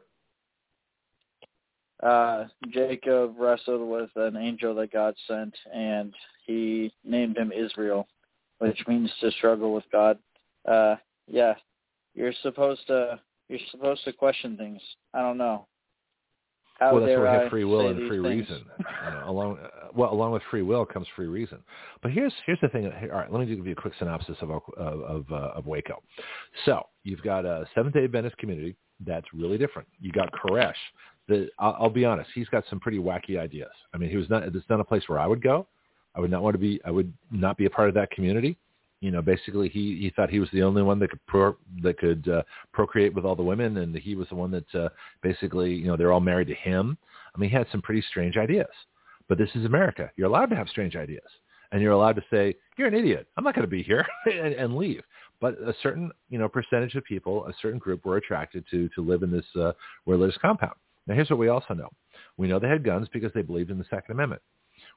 Uh, Jacob wrestled with an angel that God sent, and he named him Israel, which means to struggle with God. Uh, yeah, you're supposed to you're supposed to question things. I don't know. Well, that's where we have free will and free things? reason. You know, along, uh, well, along with free will comes free reason. But here's here's the thing. All right, let me give you a quick synopsis of of of, uh, of Waco. So you've got a Seventh Day Adventist community that's really different. You got Koresh. The I'll, I'll be honest, he's got some pretty wacky ideas. I mean, he was not. It's not a place where I would go. I would not want to be. I would not be a part of that community. You know, basically, he he thought he was the only one that could pro, that could uh, procreate with all the women, and he was the one that uh, basically, you know, they're all married to him. I mean, he had some pretty strange ideas. But this is America. You're allowed to have strange ideas, and you're allowed to say, "You're an idiot. I'm not going to be here," and, and leave. But a certain, you know, percentage of people, a certain group, were attracted to to live in this uh, religious compound. Now, here's what we also know: we know they had guns because they believed in the Second Amendment.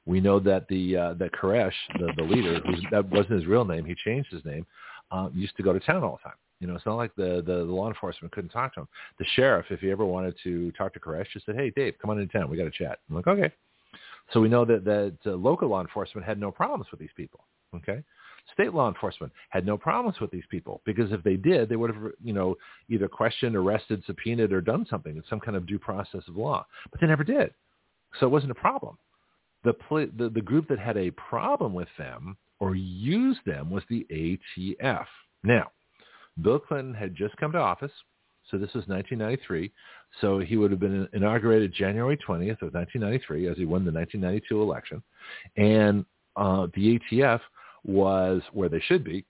We know that the uh, that Koresh, the, the leader, who's, that wasn't his real name. He changed his name. Uh, used to go to town all the time. You know, it's not like the, the the law enforcement couldn't talk to him. The sheriff, if he ever wanted to talk to Koresh, just said, "Hey, Dave, come on into town. We got to chat." I'm like, "Okay." So we know that that uh, local law enforcement had no problems with these people. Okay, state law enforcement had no problems with these people because if they did, they would have you know either questioned, arrested, subpoenaed, or done something in some kind of due process of law. But they never did, so it wasn't a problem the, pl- the the group that had a problem with them or used them was the ATF. Now, Bill Clinton had just come to office. So this was 1993. So he would have been inaugurated January 20th of 1993 as he won the 1992 election. And uh, the ATF was where they should be,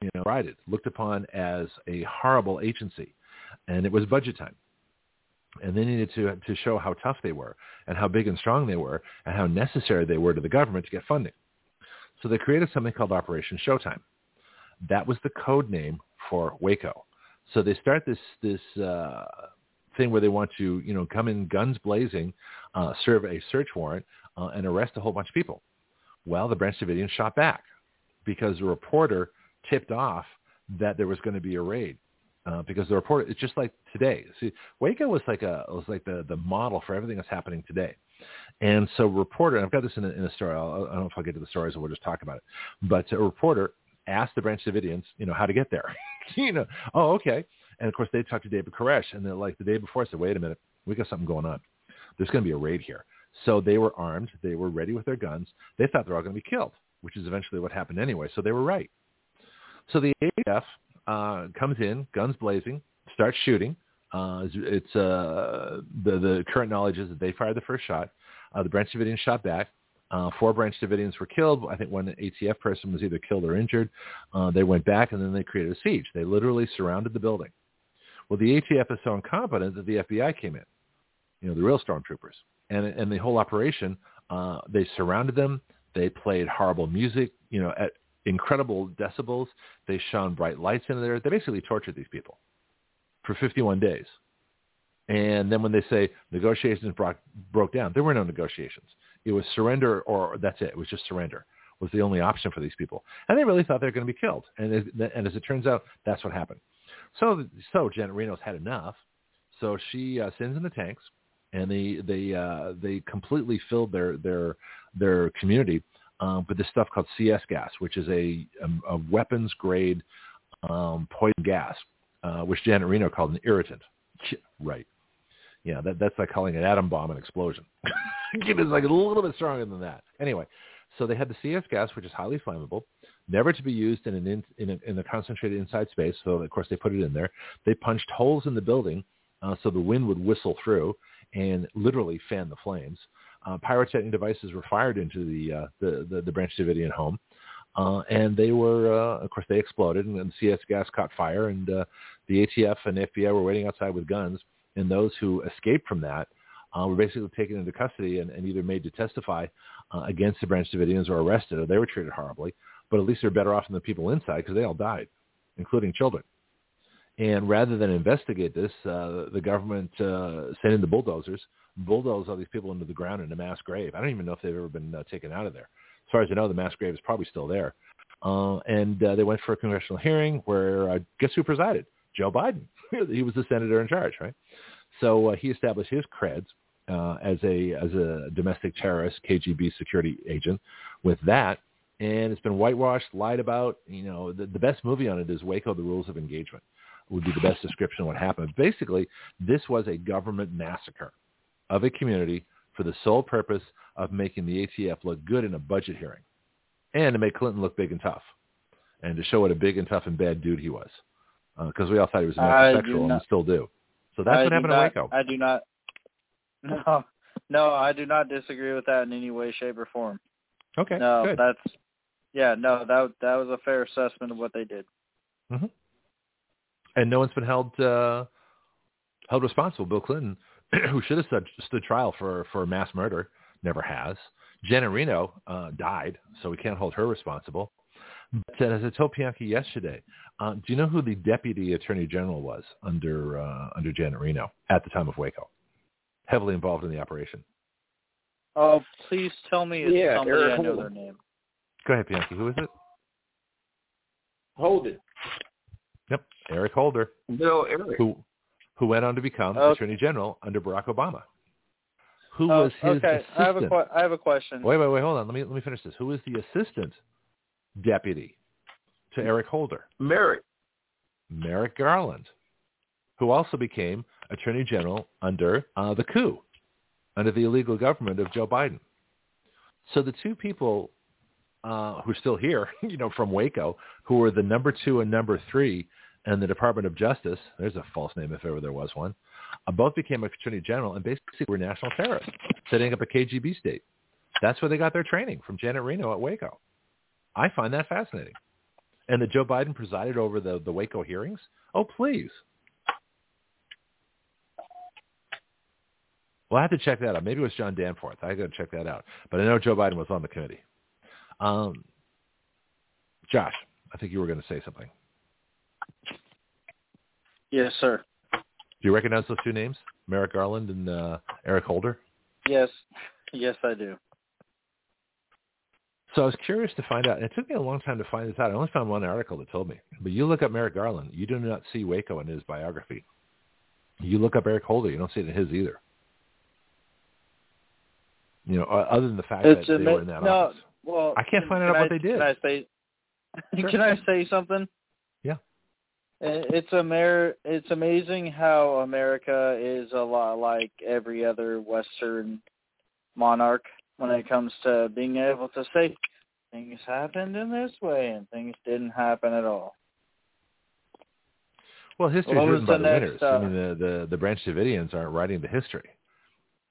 you know, righted, looked upon as a horrible agency. And it was budget time. And they needed to, to show how tough they were and how big and strong they were and how necessary they were to the government to get funding. So they created something called Operation Showtime. That was the code name for Waco. So they start this this uh, thing where they want to you know come in guns blazing, uh, serve a search warrant, uh, and arrest a whole bunch of people. Well, the Branch Davidians shot back because the reporter tipped off that there was going to be a raid. Uh, because the reporter, it's just like today. See, Waco was like a was like the the model for everything that's happening today. And so, reporter, and I've got this in a, in a story. I'll, I don't know if I'll get to the stories or we'll just talk about it. But a reporter asked the Branch Davidians, you know, how to get there. you know, oh, okay. And of course, they talked to David Koresh, and then like the day before, I said, wait a minute, we got something going on. There's going to be a raid here. So they were armed. They were ready with their guns. They thought they were all going to be killed, which is eventually what happened anyway. So they were right. So the AF uh, comes in, guns blazing, starts shooting. Uh, it's uh, the the current knowledge is that they fired the first shot. Uh, the Branch Davidians shot back. Uh, four Branch Davidians were killed. I think one ATF person was either killed or injured. Uh, they went back and then they created a siege. They literally surrounded the building. Well, the ATF is so incompetent that the FBI came in, you know, the real stormtroopers. And, and the whole operation, uh, they surrounded them. They played horrible music, you know, at incredible decibels. They shone bright lights in there. They basically tortured these people for 51 days. And then when they say negotiations broke, broke down, there were no negotiations. It was surrender or that's it. It was just surrender was the only option for these people. And they really thought they were going to be killed. And as, and as it turns out, that's what happened. So, so Janet Reno's had enough. So she uh, sends in the tanks, and they they uh, they completely filled their their their community um, with this stuff called CS gas, which is a, a, a weapons grade um, poison gas, uh, which Janet Reno called an irritant. Right. Yeah, that, that's like calling an atom bomb an explosion. it is like a little bit stronger than that. Anyway, so they had the CS gas, which is highly flammable, never to be used in an in, in, a, in a concentrated inside space. So of course they put it in there. They punched holes in the building uh, so the wind would whistle through and literally fan the flames. Uh, pyrotechnic devices were fired into the uh, the, the, the Branch Davidian home. Uh, and they were, uh, of course, they exploded, and, and CS gas caught fire, and uh, the ATF and FBI were waiting outside with guns and those who escaped from that uh, were basically taken into custody and, and either made to testify uh, against the Branch Davidians or arrested, or they were treated horribly. But at least they're better off than the people inside because they all died, including children. And rather than investigate this, uh, the government uh, sent in the bulldozers, bulldoze all these people into the ground in a mass grave. I don't even know if they've ever been uh, taken out of there. As far as I know, the mass grave is probably still there. Uh, and uh, they went for a congressional hearing where uh, guess who presided? Joe Biden. he was the senator in charge, right? So uh, he established his creds uh, as a as a domestic terrorist KGB security agent with that, and it's been whitewashed, lied about. You know, the, the best movie on it is Waco: The Rules of Engagement. Would be the best description of what happened. Basically, this was a government massacre of a community for the sole purpose of making the ATF look good in a budget hearing, and to make Clinton look big and tough, and to show what a big and tough and bad dude he was because uh, we all thought he was a metrosexual and still do. So that's I what happened not, in Waco. I do not. No, no, I do not disagree with that in any way, shape, or form. Okay. No, good. that's yeah. No, that that was a fair assessment of what they did. Mm-hmm. And no one's been held uh, held responsible. Bill Clinton, who should have stood, stood trial for for mass murder, never has. Janet Reno uh, died, so we can't hold her responsible. But as I told Pianki yesterday, uh, do you know who the deputy attorney general was under uh, under Janet Reno at the time of Waco? Heavily involved in the operation. Oh, please tell me it's yeah, somebody Eric I know Holder. their name. Go ahead, Pianki. Who is it? Hold it. Yep, Eric Holder, No, Eric. who who went on to become Oh. attorney general under Barack Obama. Who Oh, was his okay, assistant? I have a que- I have a question. Wait, wait, wait. Hold on. Let me let me finish this. Who is the assistant deputy to Eric Holder? Merrick. Merrick Garland, who also became Attorney General under uh, the coup, under the illegal government of Joe Biden. So the two people uh, who are still here, you know, from Waco, who were the number two and number three and the Department of Justice, there's a false name if ever there was one, uh, both became attorney general and basically were national terrorists, setting up a KGB state. That's where they got their training from Janet Reno at Waco. I find that fascinating. And that Joe Biden presided over the, the Waco hearings? Oh, please. Well, I have to check that out. Maybe it was John Danforth. I got to check that out. But I know Joe Biden was on the committee. Um, Josh, I think you were going to say something. Yes, sir. Do you recognize those two names, Merrick Garland and uh, Eric Holder? Yes, yes, I do. So I was curious to find out. And it took me a long time to find this out. I only found one article that told me. But you look up Merrick Garland, you do not see Waco in his biography. You look up Eric Holder, you don't see it in his either. You know, other than the fact it's that they were in that no, office. Well, I can't find out what they did. Can I say? Sure. Can I say something? It's Amer- It's amazing how America is a lot like every other Western monarch when it comes to being able to say things happened in this way and things didn't happen at all. Well, history is written by the the next, winners. uh, I mean, the, the the Branch Davidians aren't writing the history.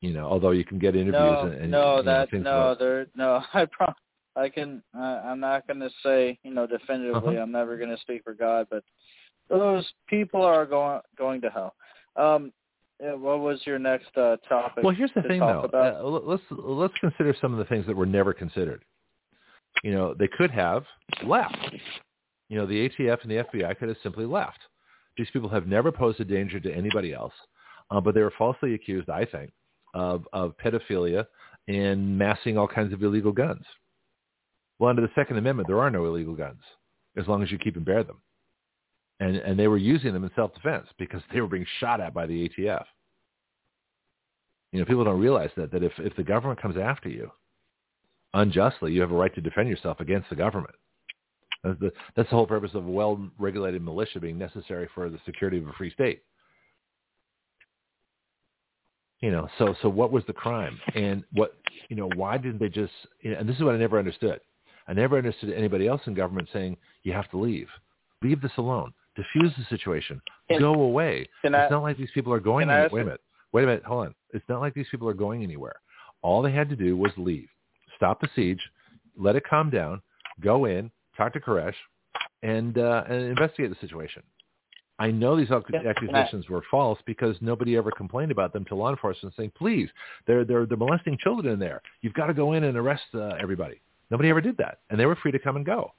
You know, although you can get interviews no, and, and no, you know, that no, about, there, no. I pro- I can. Uh, I'm not going to say, you know, definitively. Uh-huh. I'm never going to speak for God, but those people are going going to hell. Um, what was your next uh, topic? Well, here's the thing, though. About? Uh, let's let's consider some of the things that were never considered. You know, they could have left. You know, the ATF and the FBI could have simply left. These people have never posed a danger to anybody else, uh, but they were falsely accused, I think, of of pedophilia and massing all kinds of illegal guns. Well, under the Second Amendment, there are no illegal guns as long as you keep and bear them. And and they were using them in self-defense because they were being shot at by the ATF. You know, people don't realize that that if if the government comes after you unjustly, you have a right to defend yourself against the government. That's the that's the whole purpose of a well-regulated militia being necessary for the security of a free state. You know, so so what was the crime, and what you know, why didn't they just? You know, and this is what I never understood. I never understood anybody else in government saying you have to leave, leave this alone, diffuse the situation, go away. it's I- not like these people are going. can I Any- ask wait a minute, wait a minute, hold on. It's not like these people are going anywhere. All they had to do was leave, stop the siege, let it calm down, go in, talk to Koresh, and uh, and investigate the situation. I know these ac- Yeah, and I- accusations were false because nobody ever complained about them to law enforcement, saying, "Please, they're they're they're molesting children in there. You've got to go in and arrest uh, everybody." Nobody ever did that, and they were free to come and go.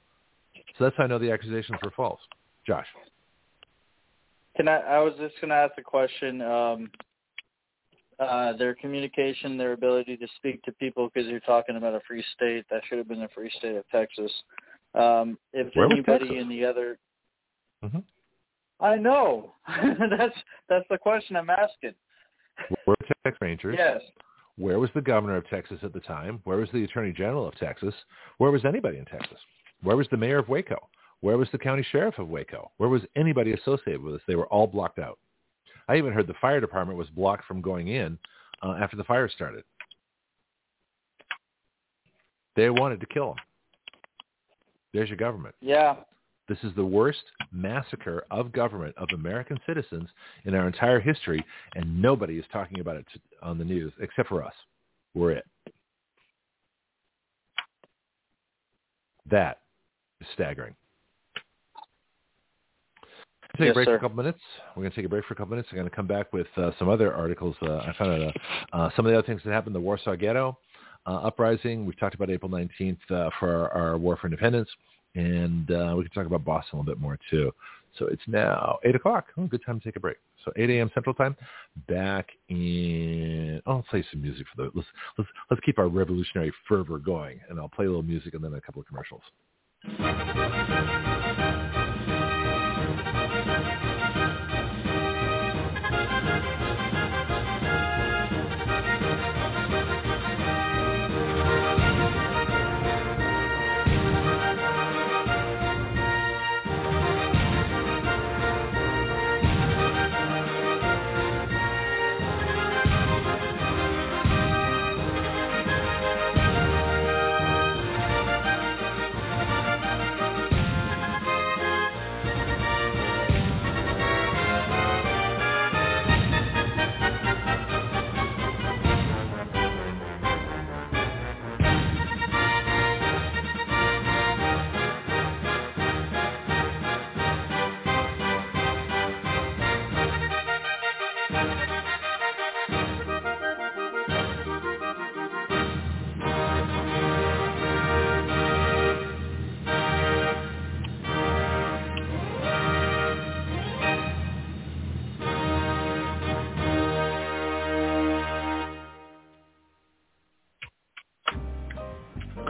So that's how I know the accusations were false. Josh, Can I? I was just going to ask a question. Um, uh, their communication, their ability to speak to people, because you're talking about a free state. That should have been the free state of Texas. Um, if Where anybody in the other, Mhm. I know. that's that's the question I'm asking. where were Texas Rangers? Yes. Where was the governor of Texas at the time? Where was the attorney general of Texas? Where was anybody in Texas? Where was the mayor of Waco? Where was the county sheriff of Waco? Where was anybody associated with this? They were all blocked out. I even heard the fire department was blocked from going in uh, after the fire started. They wanted to kill them. There's your government. Yeah. This is the worst massacre of government of American citizens in our entire history, and nobody is talking about it on the news except for us. We're it. That is staggering. Take a break sir. for a couple minutes. We're going to take a break for a couple minutes. We're going to come back with uh, some other articles. Uh, I found out uh, uh, some of the other things that happened. The Warsaw Ghetto uh, uprising. We've talked about April 19th uh, for our, our War for Independence. And uh, we can talk about Boston a little bit more, too. So it's now 8 o'clock. Oh, good time to take a break. So 8 a.m. Central Time. Back in... Oh, I'll play some music for the... Let's, let's, let's keep our revolutionary fervor going. And I'll play a little music and then a couple of commercials.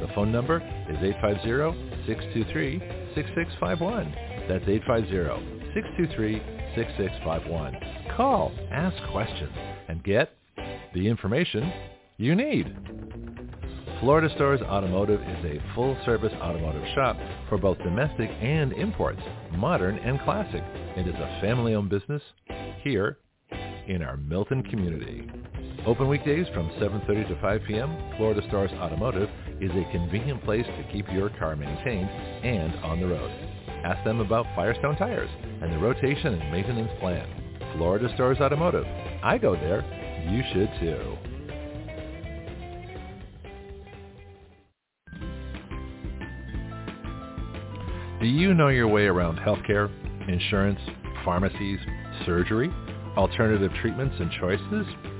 The phone number is 850-623-6651. That's 850-623-6651. Call, ask questions, and get the information you need. Florida Stores Automotive is a full-service automotive shop for both domestic and imports, modern and classic. It is a family-owned business here in our Milton community. Open weekdays from 7.30 to 5 p.m., Florida Stars Automotive is a convenient place to keep your car maintained and on the road. Ask them about Firestone tires and the rotation and maintenance plan. Florida Stars Automotive. I go there. You should too. Do you know your way around healthcare, insurance, pharmacies, surgery, alternative treatments and choices?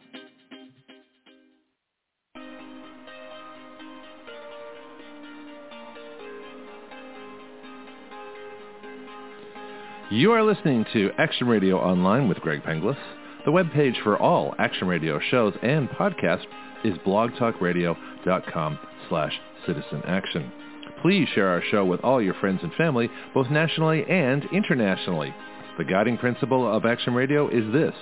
You are listening to Action Radio Online with Greg Penglis. The webpage for all Action Radio shows and podcasts is blogtalkradio.com slash citizenaction. Please share our show with all your friends and family, both nationally and internationally. The guiding principle of Action Radio is this.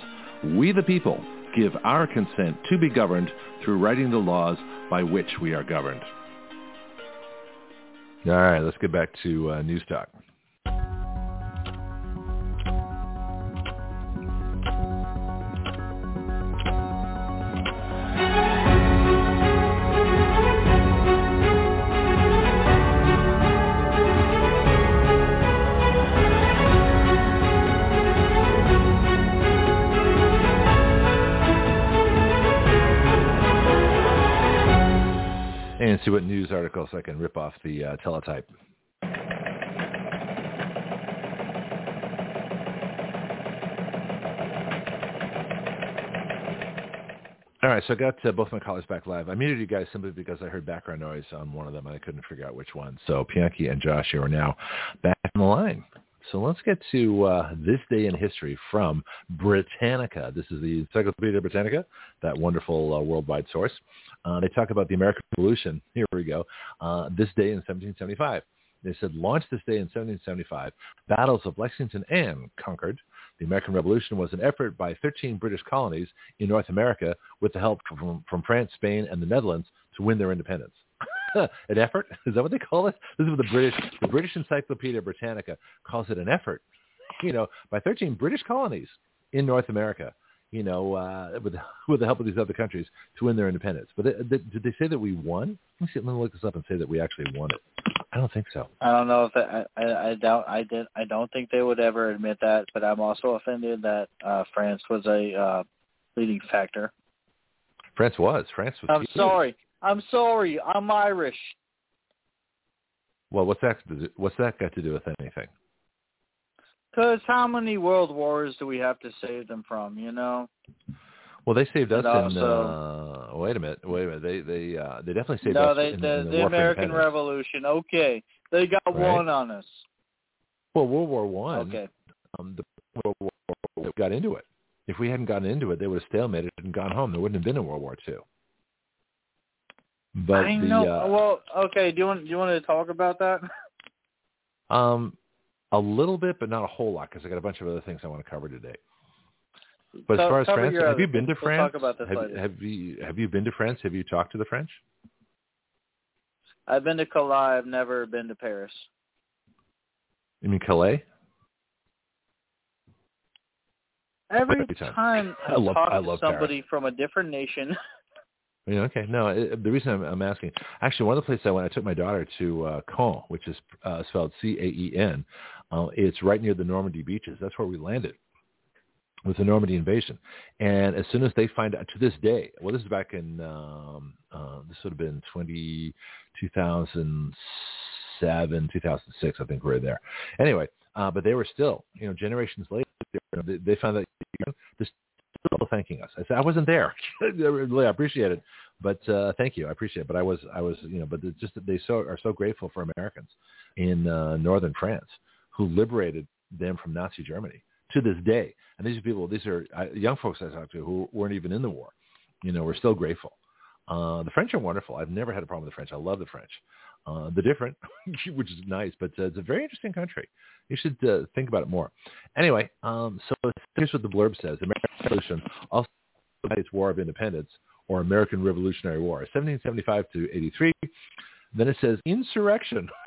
We the people give our consent to be governed through writing the laws by which we are governed. All right, let's get back to uh, News Talk. and see what news articles I can rip off the uh, teletype. All right, so I got uh, both my callers back live. I muted you guys simply because I heard background noise on one of them and I couldn't figure out which one. So Pianki and Josh, you are now back on the line. So let's get to uh, this day in history from Britannica. This is the Encyclopedia Britannica, that wonderful uh, worldwide source. Uh, they talk about the American Revolution. Here we go. Uh, this day in 1775. They said, launched this day in 1775, battles of Lexington and Concord. The American Revolution was an effort by 13 British colonies in North America with the help from, from France, Spain, and the Netherlands to win their independence. an effort? Is that what they call it? This is what the British, the British Encyclopedia Britannica calls it an effort. You know, by 13 British colonies in North America, you know, uh, with with the help of these other countries to win their independence. But they, they, did they say that we won? Let me see. Let me look this up and say that we actually won it. I don't think so. I don't know if that, I, I doubt I did. I don't think they would ever admit that. But I'm also offended that uh, France was a uh, leading factor. France was. France was. I'm huge. sorry. I'm sorry. I'm Irish. Well, what's that? What's that got to do with anything? Because how many world wars do we have to save them from? You know. Well, they saved us also, in. Uh, wait a minute. Wait a minute. They they uh, they definitely saved no, us. they, in, the, in the, the American Revolution. Okay, they got right? one on us. Well, World War One. Okay. Um, the World War got into it. If we hadn't gotten into it, they would have stalemated and gone home. There wouldn't have been a World War Two. But I the, know. Uh, well, okay. Do you want do you want to talk about that? Um, a little bit, but not a whole lot, because I got a bunch of other things I want to cover today. But so, as far as France, have you been to we'll France? Talk about this have, have you have you been to France? Have you talked to the French? I've been to Calais. I've never been to Paris. You mean Calais? Every Every time. time I, I love- talk I to love somebody from a different nation, Yeah, okay. No, it, the reason I'm, I'm asking, actually, one of the places I went, I took my daughter to uh, Caen, which is uh, spelled C-A-E-N. Uh, it's right near the Normandy beaches. That's where we landed with the Normandy invasion. And as soon as they find out, to this day, well, this is back in, um, uh, this would have been 20, 2007, 2006, I think we were there. Anyway, uh, but they were still, you know, generations later, they, they found that still thanking us. I said I wasn't there. really, I appreciate it, but uh, thank you. I appreciate it. But I was, I was, you know, but just they so are so grateful for Americans in uh, northern France who liberated them from Nazi Germany to this day. And these are people, these are uh, young folks I talked to who weren't even in the war. You know, we're still grateful. Uh, the French are wonderful. I've never had a problem with the French. I love the French. Uh, the different, which is nice, but uh, it's a very interesting country. You should uh, think about it more. Anyway, um, so here's what the blurb says. American Revolution, also the United War of Independence, or American Revolutionary War, 1775 to 83. Then it says insurrection.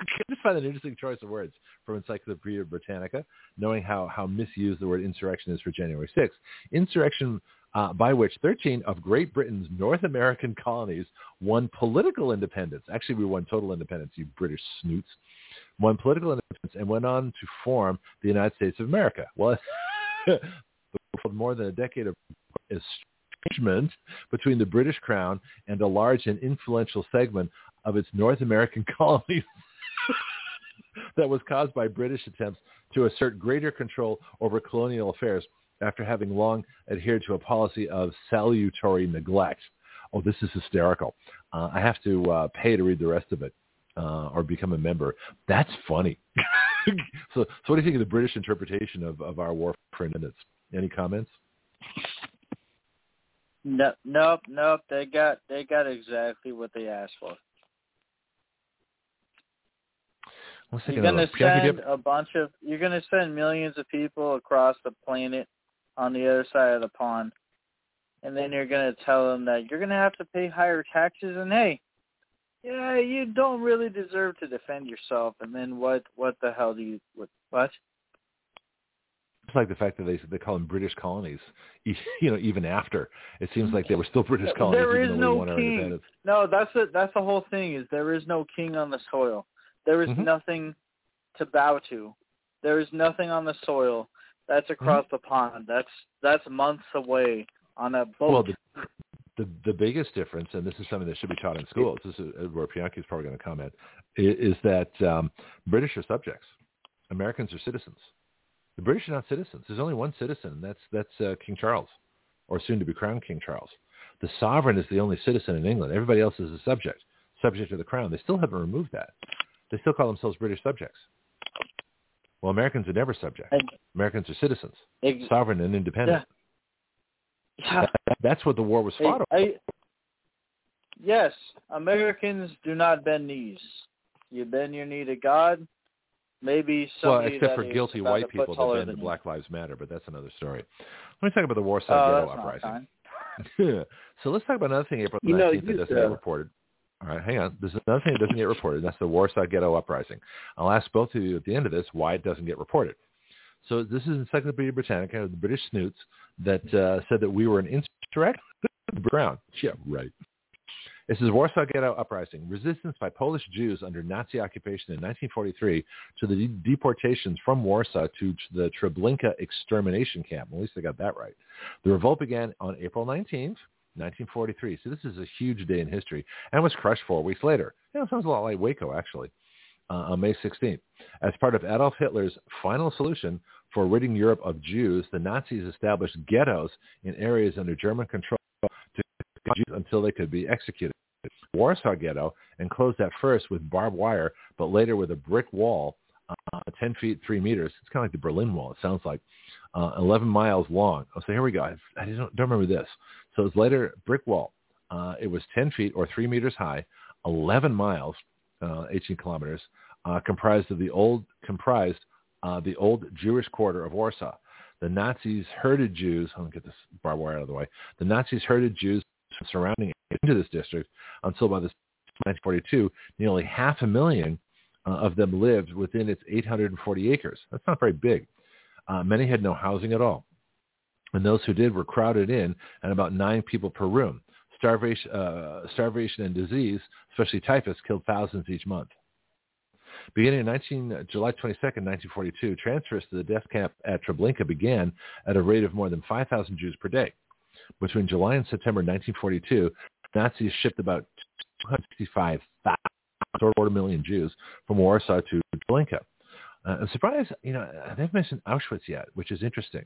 I just find an interesting choice of words from Encyclopedia Britannica, knowing how, how misused the word insurrection is for January 6th. Insurrection uh, by which 13 of Great Britain's North American colonies won political independence. Actually, we won total independence, you British snoots. Won political independence and went on to form the United States of America. Well, more than a decade of estrangement between the British Crown and a large and influential segment of its North American colonies that was caused by British attempts to assert greater control over colonial affairs after having long adhered to a policy of salutary neglect. Oh, this is hysterical. Uh, I have to uh, pay to read the rest of it uh, or become a member. That's funny. so, so what do you think of the British interpretation of, of our war for independence? Any comments? No, nope, nope. They got they got exactly what they asked for. You're going to send a bunch of you're going to send millions of people across the planet on the other side of the pond, and then you're going to tell them that you're going to have to pay higher taxes. And hey, yeah, you don't really deserve to defend yourself. And then what? What the hell do you? What? What? It's like the fact that they they call them British colonies. You know, even after it seems like they were still British colonies. There is no king. No, that's the that's the whole thing. Is there is no king on the soil. There is mm-hmm. nothing to bow to. There is nothing on the soil. That's across mm-hmm. the pond. That's that's months away on a boat. Well, the, the the biggest difference, and this is something that should be taught in schools. This is where Pianki is probably going to comment. Is, is that um, British are subjects, Americans are citizens. The British are not citizens. There's only one citizen, and that's that's uh, King Charles, or soon to be crowned King Charles. The sovereign is the only citizen in England. Everybody else is a subject, subject to the crown. They still haven't removed that. They still call themselves British subjects. Well, Americans are never subject. Americans are citizens, ex- sovereign and independent. Yeah. That, that's what the war was fought I, I, yes, Americans do not bend knees. You bend your knee to God. Maybe somebody well, except for guilty white people that bend to Black Lives Matter, but that's another story. Let me talk about the Warsaw uh, Ghetto uprising. so let's talk about another thing April 19th you know, that doesn't uh, get reported. All right, hang on. There's another thing that doesn't get reported. That's the Warsaw Ghetto Uprising. I'll ask both of you at the end of this why it doesn't get reported. So this is Encyclopedia Britannica, the British snoots, that uh, said that we were an insurrection. Brown. Yeah, right. This is Warsaw Ghetto Uprising, resistance by Polish Jews under Nazi occupation in 1943 to the de- deportations from Warsaw to the Treblinka extermination camp. At least they got that right. The revolt began on April 19th, 1943. So this is a huge day in history and was crushed four weeks later. You know, sounds a lot like Waco, actually, uh, on May 16th. As part of Adolf Hitler's final solution for ridding Europe of Jews, the Nazis established ghettos in areas under German control to Jews until they could be executed. Warsaw Ghetto, enclosed at first with barbed wire, but later with a brick wall, uh, 10 feet, 3 meters. It's kind of like the Berlin Wall, it sounds like, uh, 11 miles long. Oh, so here we go. I, I don't, don't remember this. So it's later brick wall. Uh, it was 10 feet or 3 meters high, 11 miles, uh, 18 kilometers, uh, comprised of the old comprised uh, the old Jewish quarter of Warsaw. The Nazis herded Jews. I'll get this barbed wire out of the way. The Nazis herded Jews surrounding into this district until by the 1942, nearly half a million uh, of them lived within its 840 acres. That's not very big. Uh, many had no housing at all and those who did were crowded in at about nine people per room. Starvation, uh, starvation and disease, especially typhus, killed thousands each month. Beginning in 19, July 22, 1942, transfers to the death camp at Treblinka began at a rate of more than 5,000 Jews per day. Between July and September 1942, Nazis shipped about 265,000, or a million Jews from Warsaw to Treblinka. Uh, I'm surprised, you know, they haven't mentioned Auschwitz yet, which is interesting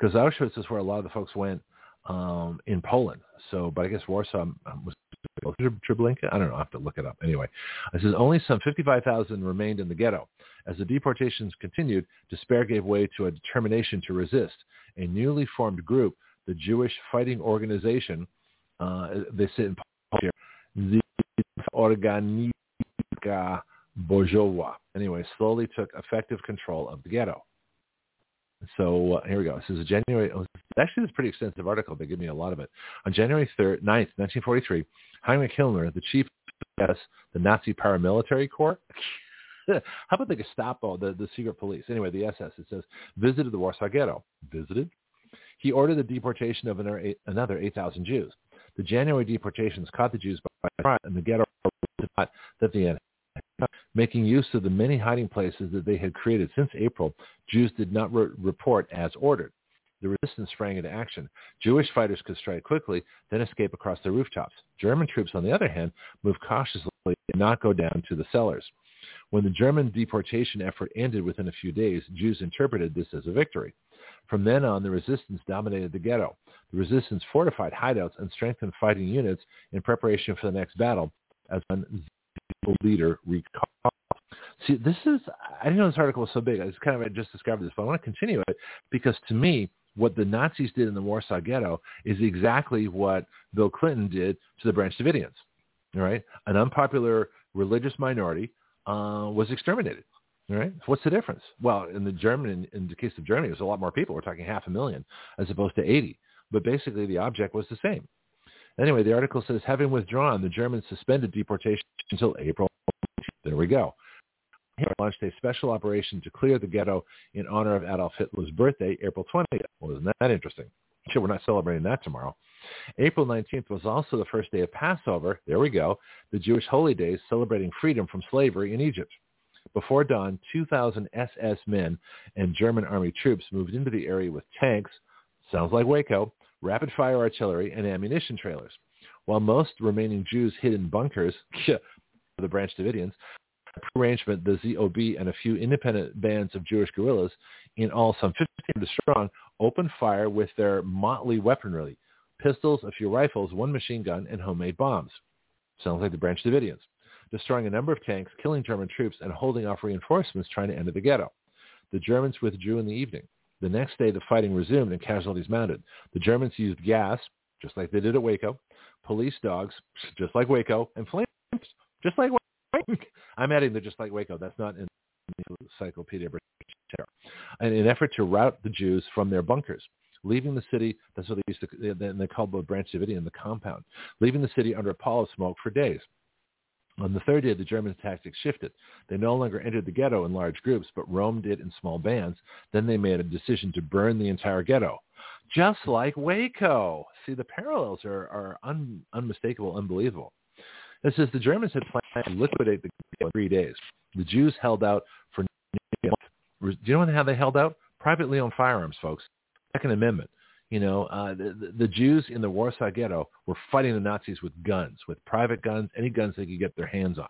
because Auschwitz is where a lot of the folks went um, in Poland. So, but I guess Warsaw um, was Treblinka. I don't know. I have to look it up. Anyway, it says only some 55,000 remained in the ghetto. As the deportations continued, despair gave way to a determination to resist. A newly formed group, the Jewish Fighting Organization, uh, they sit in here, the Organika Bojowa. Anyway, slowly took effective control of the ghetto. So uh, here we go. This is a January. Oh, actually, this is a pretty extensive article. They give me a lot of it. On January 3rd, 9th, 1943, Heinrich Himmler, the chief of the Nazi paramilitary corps, how about the Gestapo, the, the secret police? Anyway, the SS, it says, visited the Warsaw Ghetto. Visited? He ordered the deportation of another 8,000 Jews. The January deportations caught the Jews by surprise, and the ghetto that the Making use of the many hiding places that they had created since April, Jews did not re- report as ordered. The resistance sprang into action. Jewish fighters could strike quickly, then escape across the rooftops. German troops, on the other hand, moved cautiously and not go down to the cellars. When the German deportation effort ended within a few days, Jews interpreted this as a victory. From then on, the resistance dominated the ghetto. The resistance fortified hideouts and strengthened fighting units in preparation for the next battle, as when leader recall. See, this is, I didn't know this article was so big. I just kind of I just discovered this, but I want to continue it because to me, what the Nazis did in the Warsaw Ghetto is exactly what Bill Clinton did to the Branch Davidians. All right, an unpopular religious minority uh, was exterminated. All right, what's the difference? Well, in the German, in, in the case of Germany, it was a lot more people. We're talking half a million as opposed to 80. But basically, the object was the same. Anyway, the article says, having withdrawn, the Germans suspended deportation until April. There we go. He launched a special operation to clear the ghetto in honor of Adolf Hitler's birthday, April 20th. Well, isn't that interesting? Sure, we're not celebrating that tomorrow. April 19th was also the first day of Passover. There we go. The Jewish holy days celebrating freedom from slavery in Egypt. Before dawn, 2,000 SS men and German army troops moved into the area with tanks, sounds like Waco, rapid fire artillery, and ammunition trailers. While most remaining Jews hid in bunkers, the Branch Davidians, arrangement, the ZOB and a few independent bands of Jewish guerrillas, in all some 1,500 strong, opened fire with their motley weaponry, pistols, a few rifles, one machine gun, and homemade bombs. Sounds like the Branch Davidians. Destroying a number of tanks, killing German troops, and holding off reinforcements trying to enter the ghetto. The Germans withdrew in the evening. The next day, the fighting resumed and casualties mounted. The Germans used gas, just like they did at Waco, police dogs, just like Waco, and flames, just like Waco. I'm adding the just like Waco. That's not in the Encyclopedia. In an effort to rout the Jews from their bunkers leaving the city. That's what they used to. They called the Branch Davidian the compound, leaving the city under a pall of smoke for days. On the third day, the German tactics shifted. They no longer entered the ghetto in large groups, but roamed it in small bands. Then they made a decision to burn the entire ghetto, just like Waco. See, the parallels are, are un, unmistakable, unbelievable. This is the Germans had planned to liquidate the ghetto in three days. The Jews held out for. Do you know how they held out? Privately owned firearms, folks. Second Amendment. You know, uh, the, the Jews in the Warsaw Ghetto were fighting the Nazis with guns, with private guns, any guns they could get their hands on.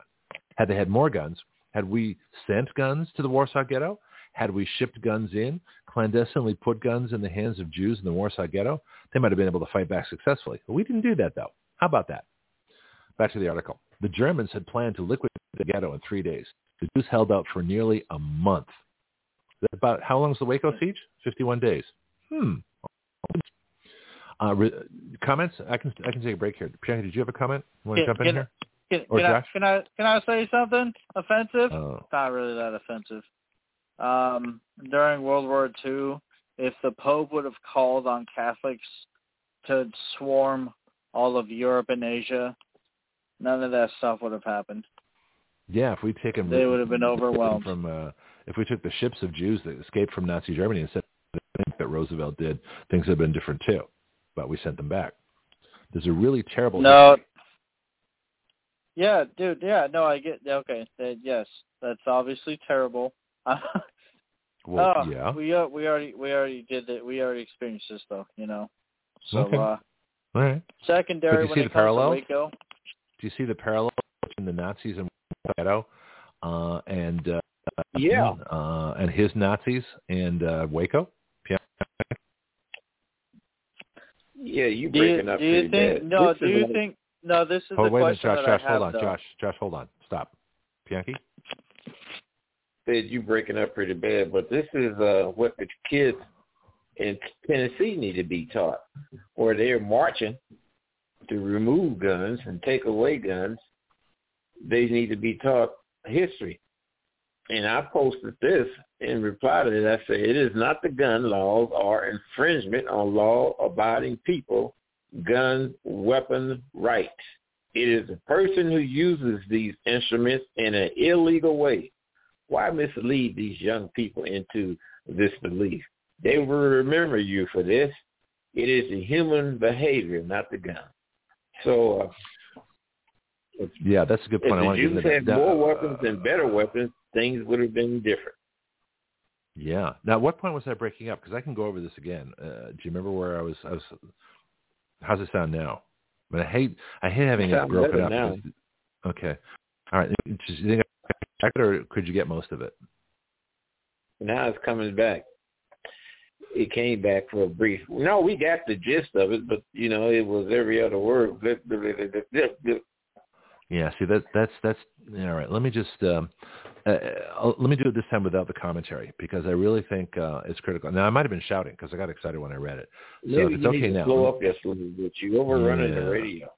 Had they had more guns, had we sent guns to the Warsaw Ghetto, had we shipped guns in, clandestinely put guns in the hands of Jews in the Warsaw Ghetto, they might have been able to fight back successfully. But we didn't do that, though. How about that? Back to the article. The Germans had planned to liquidate the ghetto in three days. The Jews held out for nearly a month. About how long is the Waco siege? 51 days. Hmm. Uh, re- comments? I can I can take a break here. Pianki, did you have a comment? You want to can, jump in can, here? Can, or Josh? I, can I can I say something offensive? Oh. Not really that offensive. Um, during World War II, if the Pope would have called on Catholics to swarm all of Europe and Asia, none of that stuff would have happened. Yeah, if we'd taken They would have been overwhelmed. from uh, if we took the ships of Jews that escaped from Nazi Germany and them that Roosevelt did, things would have been different too. But we sent them back. There's a really terrible. No. history. Yeah, dude. Yeah, no, I get. Okay, that, yes, that's obviously terrible. Well, oh, yeah. we uh, we already we already did it. We already experienced this though, you know. So Okay. uh All right. secondary But you see the parallel? Waco. Do you see the parallel between the Nazis and Ghetto, uh, and uh, Yeah. uh, and his Nazis and uh, Waco? Yeah. Yeah, you Do you, breaking up do you pretty think? bad. No, This do you like- think? No, this is Oh, the wait a minute, question Josh. that Josh, I have. hold on. though. Josh, Josh, hold on. Stop. Pianki? said you breaking up pretty bad, but this is uh, what the kids in Tennessee need to be taught, where they're marching to remove guns and take away guns. They need to be taught history. And I posted this in reply to that. I say it is not the gun laws or infringement on law-abiding people, gun weapon rights. It is the person who uses these instruments in an illegal way why mislead these young people into this belief? They will remember you for this. It is the human behavior, not the gun. So uh, Yeah, that's a good if point. I the want to get Jews had more weapons and better weapons, things would have been different. Yeah. Now, what point was I breaking up? Because I can go over this again. Uh, do you remember where I was? I was. How's it sound now? I mean, I hate I hate having it broken up. now. Okay. All right. Just, you think I it, or could you get most of it? Now it's coming back. It came back for a brief. No, we got the gist of it, but you know, it was every other word. Yeah. See, that that's that's all right. Let me just um, uh, uh, let me do it this time without the commentary because I really think uh, it's critical. Now, I might have been shouting because I got excited when I read it. So Maybe it's you okay need to now, slow up just a little bit. You overrunning Yeah. the radio.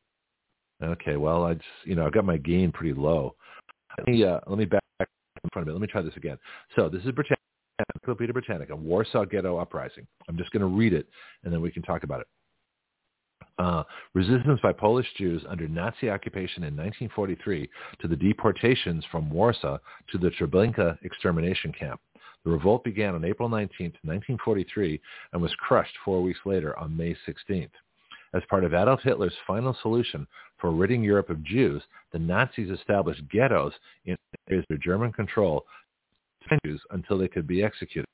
Okay, well, I just, you know, I've got my gain pretty low. Let me, uh, let me back in front of it. Let me try this again. So this is Britannica, Encyclopedia Britannica, Warsaw Ghetto Uprising. I'm just going to read it, and then we can talk about it. Uh, resistance by Polish Jews under Nazi occupation in 1943 to the deportations from Warsaw to the Treblinka extermination camp. The revolt began on April 19, 1943, and was crushed four weeks later on May 16th. As part of Adolf Hitler's final solution for ridding Europe of Jews, the Nazis established ghettos in areas under German control Jews until they could be executed.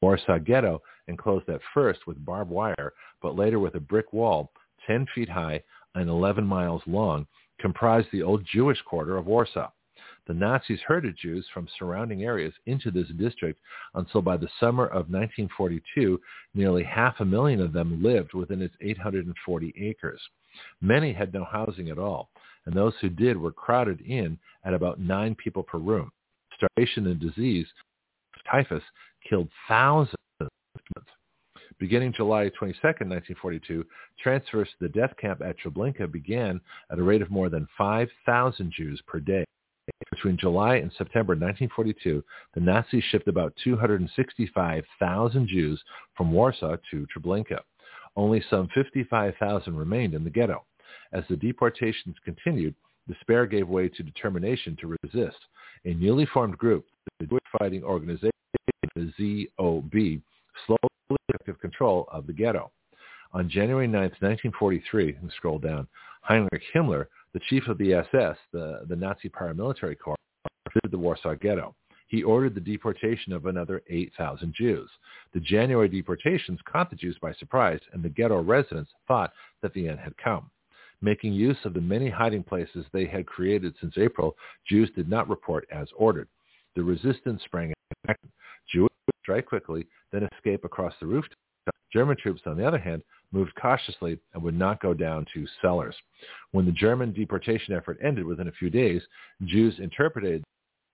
Warsaw Ghetto, enclosed at first with barbed wire, but later with a brick wall 10 feet high and 11 miles long, comprised the old Jewish quarter of Warsaw. the Nazis herded Jews from surrounding areas into this district until by the summer of 1942, nearly half a million of them lived within its 840 acres. Many had no housing at all, and those who did were crowded in at about nine people per room. Starvation and disease, typhus, killed thousands. Beginning July 22, 1942, transfers to the death camp at Treblinka began at a rate of more than 5,000 Jews per day. Between July and September 1942, the Nazis shipped about 265,000 Jews from Warsaw to Treblinka. Only some 55,000 remained in the ghetto. As the deportations continued, despair gave way to determination to resist. A newly formed group, the Jewish Fighting Organization, the ZOB, slowly took control of the ghetto. On January 9, 1943, and scroll down, Heinrich Himmler, the chief of the SS, the, the Nazi paramilitary corps, visited the Warsaw Ghetto. He ordered the deportation of another 8,000 Jews. The January deportations caught the Jews by surprise, and the ghetto residents thought that the end had come. Making use of the many hiding places they had created since April, Jews did not report as ordered. The resistance sprang into Jews would strike quickly, then escape across the rooftop. German troops, on the other hand, moved cautiously and would not go down to cellars. When the German deportation effort ended within a few days, Jews interpreted,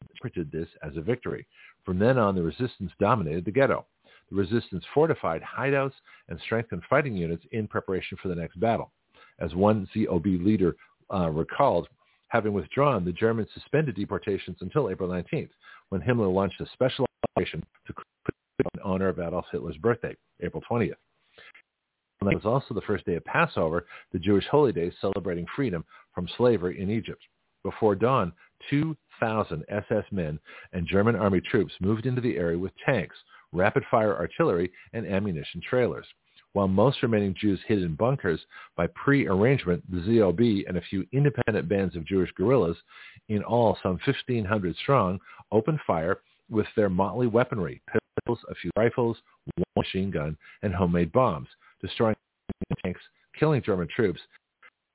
interpreted this as a victory. From then on, the resistance dominated the ghetto. The resistance fortified hideouts and strengthened fighting units in preparation for the next battle. As one ZOB leader uh, recalled, having withdrawn, the Germans suspended deportations until April 19th, when Himmler launched a special operation to in honor of Adolf Hitler's birthday, April 20th. And that was also the first day of Passover, the Jewish holy day celebrating freedom from slavery in Egypt. Before dawn, 2,000 SS men and German army troops moved into the area with tanks, rapid-fire artillery, and ammunition trailers. While most remaining Jews hid in bunkers, by pre-arrangement, the ZOB and a few independent bands of Jewish guerrillas, in all some 1,500 strong, opened fire with their motley weaponry, pistols, a few rifles, one machine gun, and homemade bombs, destroying tanks, killing German troops,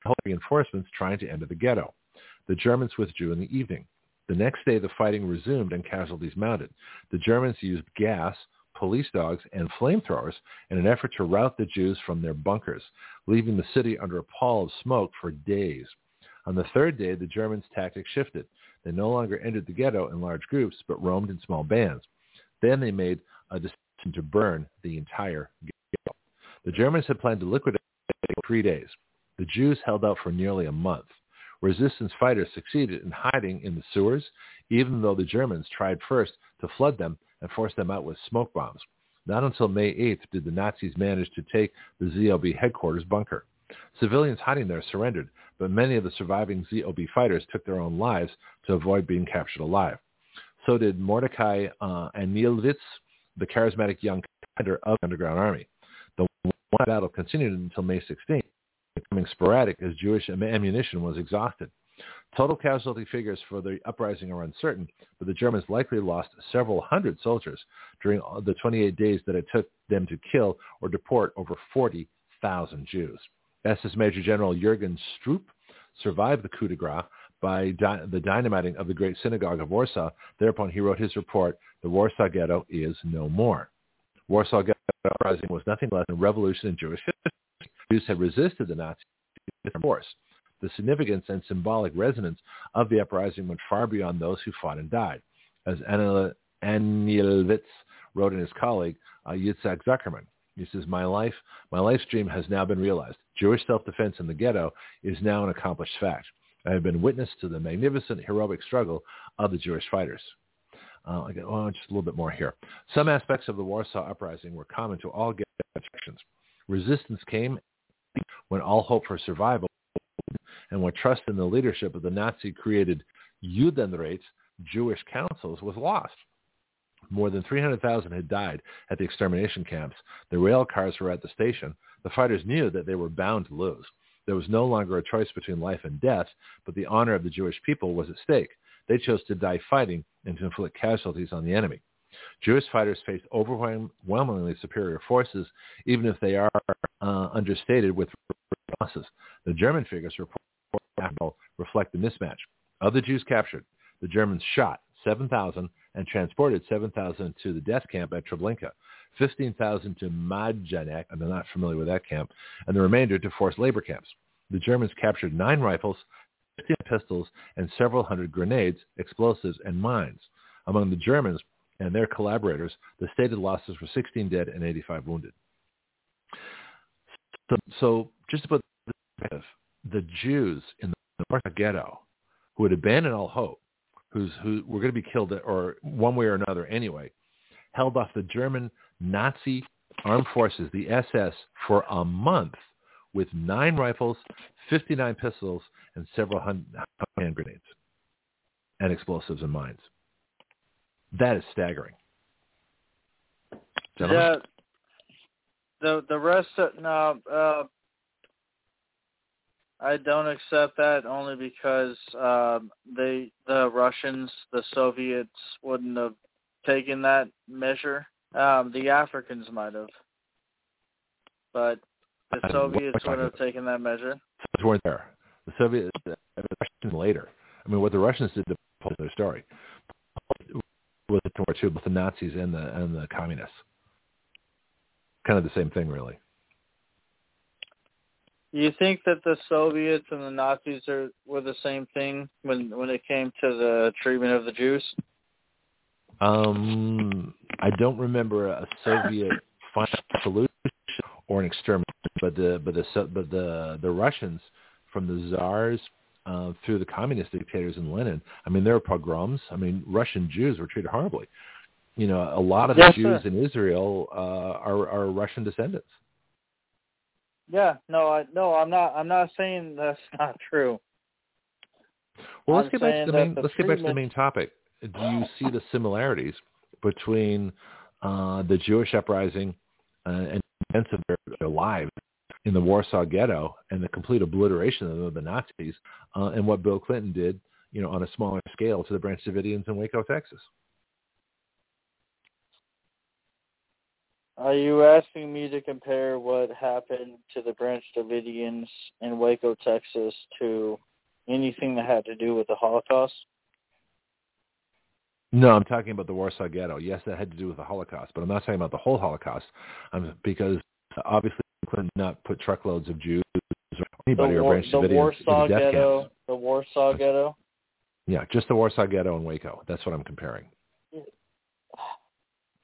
and reinforcements trying to enter the ghetto. The Germans withdrew in the evening. The next day, the fighting resumed and casualties mounted. The Germans used gas, police dogs, and flamethrowers in an effort to rout the Jews from their bunkers, leaving the city under a pall of smoke for days. On the third day, the Germans' tactics shifted. They no longer entered the ghetto in large groups, but roamed in small bands. Then they made a decision to burn the entire ghetto. The Germans had planned to liquidate it for three days. The Jews held out for nearly a month. Resistance fighters succeeded in hiding in the sewers, even though the Germans tried first to flood them and force them out with smoke bombs. Not until May 8th did the Nazis manage to take the ZOB headquarters bunker. Civilians hiding there surrendered, but many of the surviving ZOB fighters took their own lives to avoid being captured alive. So did Mordecai uh, Anielewicz, the charismatic young commander of the Underground Army. The one battle continued until May 16th, becoming sporadic as Jewish ammunition was exhausted. Total casualty figures for the uprising are uncertain, but the Germans likely lost several hundred soldiers during the 28 days that it took them to kill or deport over 40,000 Jews. SS Major General Jürgen Stroop survived the coup de grace by di- the dynamiting of the Great Synagogue of Warsaw. Thereupon he wrote his report, The Warsaw Ghetto is No More. Warsaw Ghetto uprising was nothing less than a revolution in Jewish history. Jews had resisted the Nazis force. The significance and symbolic resonance of the uprising went far beyond those who fought and died. As Anielewicz wrote in his colleague, uh, Yitzhak Zuckerman, he says, my life, my life's dream has now been realized. Jewish self-defense in the ghetto is now an accomplished fact. I have been witness to the magnificent heroic struggle of the Jewish fighters. Uh, I oh, just a little bit more here. Some aspects of the Warsaw Uprising were common to all ghetto sections. Resistance came when all hope for survival and when trust in the leadership of the Nazi-created Judenrat, Jewish councils, was lost. More than 300,000 had died at the extermination camps. The rail cars were at the station. The fighters knew that they were bound to lose. There was no longer a choice between life and death, but the honor of the Jewish people was at stake. They chose to die fighting and to inflict casualties on the enemy. Jewish fighters faced overwhelmingly superior forces, even if they are uh, understated with losses. The German figures report reflect the mismatch. Of the Jews captured, the Germans shot 7,000 and transported 7,000 to the death camp at Treblinka, 15,000 to Majdanek, and I'm not familiar with that camp, and the remainder to forced labor camps. The Germans captured nine rifles, 15 pistols, and several hundred grenades, explosives, and mines. Among the Germans and their collaborators, the stated losses were 16 dead and 85 wounded. So, so just to put the Jews in the Warsaw Ghetto, who had abandoned all hope, who's who were going to be killed or one way or another anyway, held off the German Nazi armed forces, the SS, for a month with nine rifles, 59 pistols, and several hundred hand grenades and explosives and mines. That is staggering. Yeah. The the rest of no, uh, I don't accept that only because um, they the Russians, the Soviets wouldn't have taken that measure. Um, the Africans might have, but the Soviets wouldn't have taken that measure. Those weren't there. The Soviets, the Russians later. I mean, what the Russians did to pull their story was the war too, both the Nazis and the and the communists. Kind of the same thing, really. You think that the Soviets and the Nazis are were the same thing when when it came to the treatment of the Jews? Um, I don't remember a Soviet final solution or an extermination, but the but the but the the Russians from the czars uh, through the communist dictators and Lenin. I mean, there were pogroms. I mean, Russian Jews were treated horribly. You know, a lot of the yes, Jews sir. in Israel uh, are are Russian descendants. Yeah, no, I no, I'm not. I'm not saying that's not true. Well, let's I'm get back to the main. The let's get back to the main topic. Do you see the similarities between uh, the Jewish uprising uh, and events of their, their lives in the Warsaw Ghetto and the complete obliteration of the Nazis, uh, and what Bill Clinton did, you know, on a smaller scale to the Branch Davidians in Waco, Texas? Are you asking me to compare what happened to the Branch Davidians in Waco, Texas to anything that had to do with the Holocaust? No, I'm talking about the Warsaw Ghetto. Yes, that had to do with the Holocaust, but I'm not talking about the whole Holocaust um, because obviously Clinton did not put truckloads of Jews or anybody the, or Branch the Davidians Warsaw into death Ghetto, camps. The Warsaw Ghetto? Yeah, just the Warsaw Ghetto in Waco. That's what I'm comparing.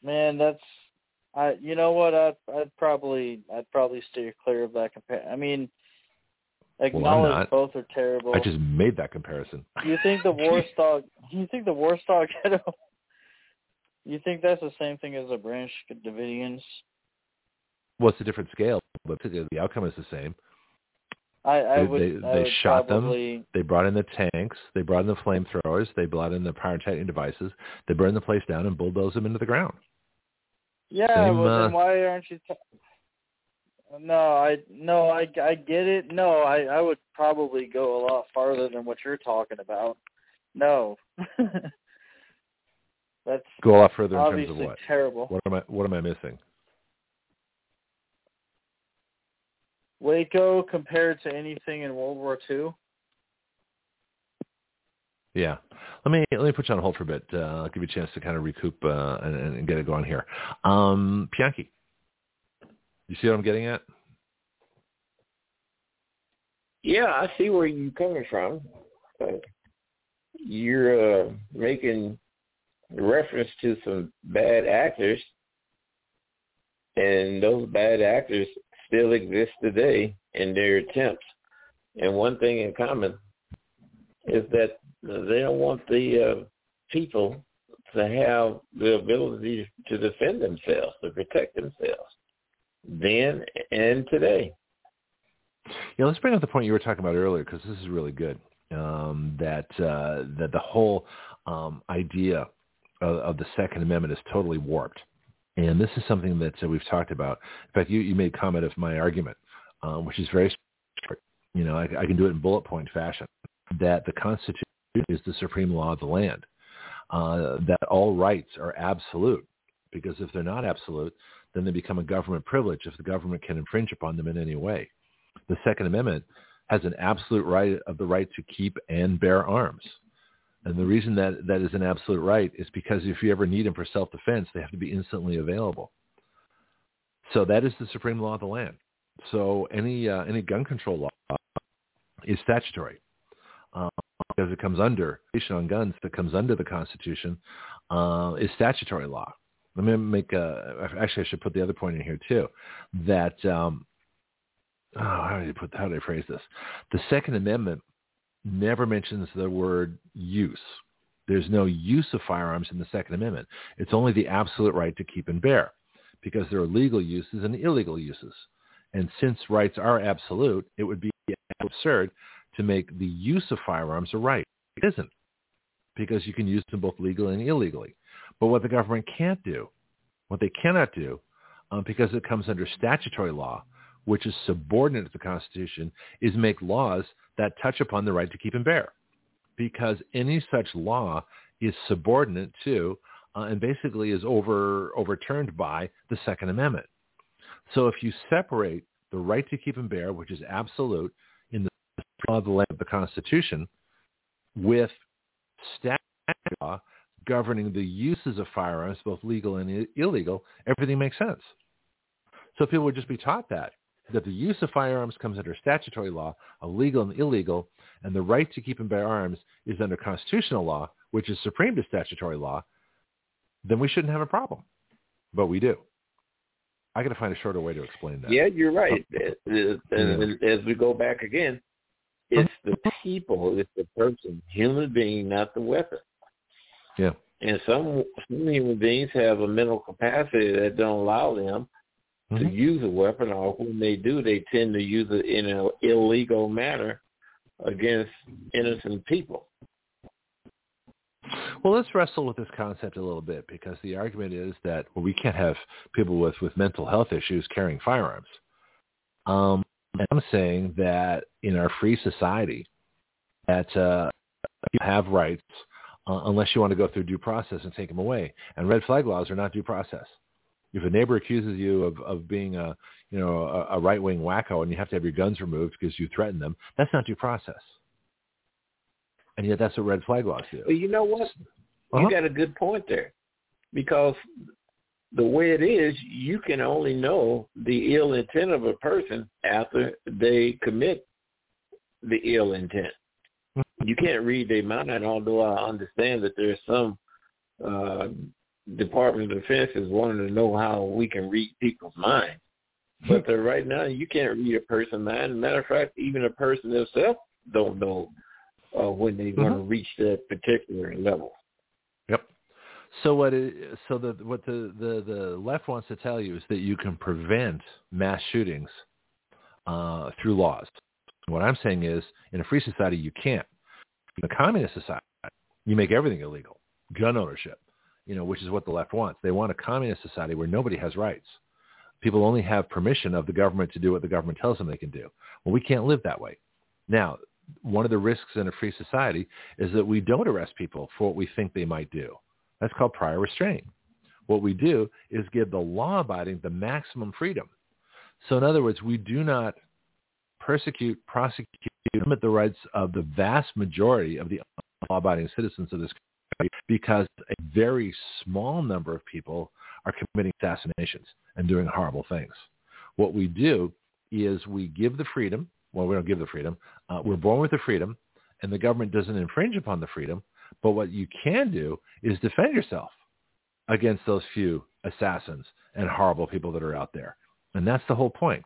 Man, that's I you know what I'd I'd probably I'd probably steer clear of that compare. I mean, acknowledge well, both are terrible. I just made that comparison. You think the Warsaw? you think the Warsaw Ghetto? You think that's the same thing as the Branch Davidians? Well, it's a different scale, but the outcome is the same. I, I they, would. They, I they would shot probably... them. They brought in the tanks. They brought in the flamethrowers. They brought in the pyrotechnic devices. They burned the place down and bulldozed them into the ground. Yeah, Same, well then why aren't you? T- no, I no, I I get it. No, I I would probably go a lot farther than what you're talking about. No. That's go a lot further in terms of what? Terrible. What am I what am I missing? Waco compared to anything in World War II? Yeah. Let me let me put you on hold for a bit. Uh, I'll give you a chance to kind of recoup uh, and, and get it going here. Um, Pianki, you see what I'm getting at? Yeah, I see where you're coming from. Uh, you're uh, making reference to some bad actors, and those bad actors still exist today in their attempts. And one thing in common is that they don't want the uh, people to have the ability to defend themselves, to protect themselves, then and today. Yeah, let's bring up the point you were talking about earlier because this is really good. Um, that uh, that the whole um, idea of, of, the Second Amendment is totally warped, and this is something that uh, we've talked about. In fact, you, you made comment of my argument, um, which is very, you know, I, I can do it in bullet point fashion. That the Constitution is the supreme law of the land. Uh, that all rights are absolute, because if they're not absolute, then they become a government privilege if the government can infringe upon them in any way. The Second Amendment has an absolute right of the right to keep and bear arms. And the reason that that is an absolute right is because if you ever need them for self-defense, they have to be instantly available. So that is the supreme law of the land. So any uh, any gun control law is statutory uh, because it comes under on guns that comes under the Constitution uh, is statutory law. Let me make a, actually I should put the other point in here too that um, oh, how do you put how do I phrase this? The Second Amendment never mentions the word use. There's no use of firearms in the Second Amendment. It's only the absolute right to keep and bear because there are legal uses and illegal uses. And since rights are absolute, it would be absurd to make the use of firearms a right. It isn't because you can use them both legally and illegally. But what the government can't do, what they cannot do, um, because it comes under statutory law, which is subordinate to the Constitution, is make laws that touch upon the right to keep and bear. Because any such law is subordinate to uh, and basically is over overturned by the Second Amendment. So if you separate the right to keep and bear, which is absolute law of the land of the Constitution, with statute law governing the uses of firearms, both legal and illegal, everything makes sense. So people would just be taught that, that the use of firearms comes under statutory law, a legal and illegal, and the right to keep and bear arms is under constitutional law, which is supreme to statutory law, then we shouldn't have a problem. But we do. I got to find a shorter way to explain that. Yeah, you're right. Oh. Uh, uh, uh, and as we go back again, the people, it's the person, human being, not the weapon. Yeah. And some, some human beings have a mental capacity that don't allow them mm-hmm. to use a weapon, or when they do, they tend to use it in an illegal manner against innocent people. Well, let's wrestle with this concept a little bit because the argument is that well, we can't have people with, with mental health issues carrying firearms. Um, I'm saying that in our free society, that uh, you have rights uh, unless you want to go through due process and take them away. And red flag laws are not due process. If a neighbor accuses you of, of being a you know a, a right wing wacko and you have to have your guns removed because you threaten them, that's not due process. And yet that's what red flag laws do. Well, you know what? Uh-huh. You got a good point there. Because the way it is, you can only know the ill intent of a person after they commit the ill intent. Mm-hmm. You can't read their mind, although I understand that there's some uh, Department of Defense is wanting to know how we can read people's minds. But uh, right now, you can't read a person's mind. Matter of fact, even a person themselves don't know uh, when they mm-hmm. want to reach that particular level. So what? It, so the what the, the the left wants to tell you is that you can prevent mass shootings uh, through laws. What I'm saying is, in a free society, you can't. In a communist society, you make everything illegal. Gun ownership, you know, which is what the left wants. They want a communist society where nobody has rights. People only have permission of the government to do what the government tells them they can do. Well, we can't live that way. Now, one of the risks in a free society is that we don't arrest people for what we think they might do. That's called prior restraint. What we do is give the law-abiding the maximum freedom. So in other words, we do not persecute, prosecute, limit the rights of the vast majority of the law-abiding citizens of this country because a very small number of people are committing assassinations and doing horrible things. What we do is we give the freedom well, we don't give the freedom. Uh, we're born with the freedom, and the government doesn't infringe upon the freedom. But what you can do is defend yourself against those few assassins and horrible people that are out there. And that's the whole point.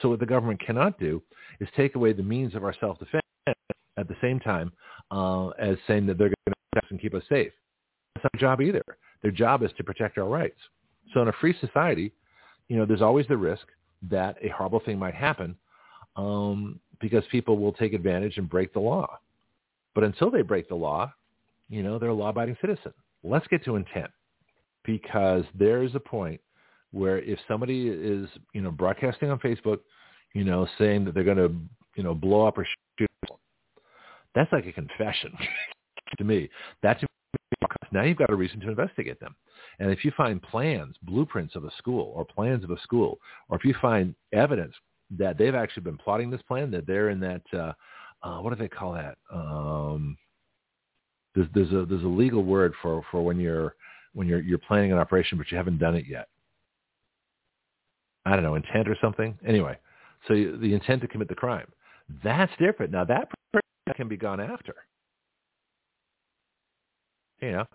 So what the government cannot do is take away the means of our self-defense at the same time uh, as saying that they're going to protect us and keep us safe. That's not their job either. Their job is to protect our rights. So in a free society, you know, there's always the risk that a horrible thing might happen um, because people will take advantage and break the law. But until they break the law, you know, they're a law-abiding citizen. Let's get to intent because there is a point where if somebody is, you know, broadcasting on Facebook, you know, saying that they're going to, you know, blow up or shoot, that's like a confession to me. That's now you've got a reason to investigate them. And if you find plans, blueprints of a school or plans of a school, or if you find evidence that they've actually been plotting this plan, that they're in that, uh, uh, what do they call that? Um, There's, there's a there's a legal word for for when you're when you're you're planning an operation but you haven't done it yet. I don't know intent or something. Anyway, so the intent to commit the crime. That's different. Now that can be gone after. You know,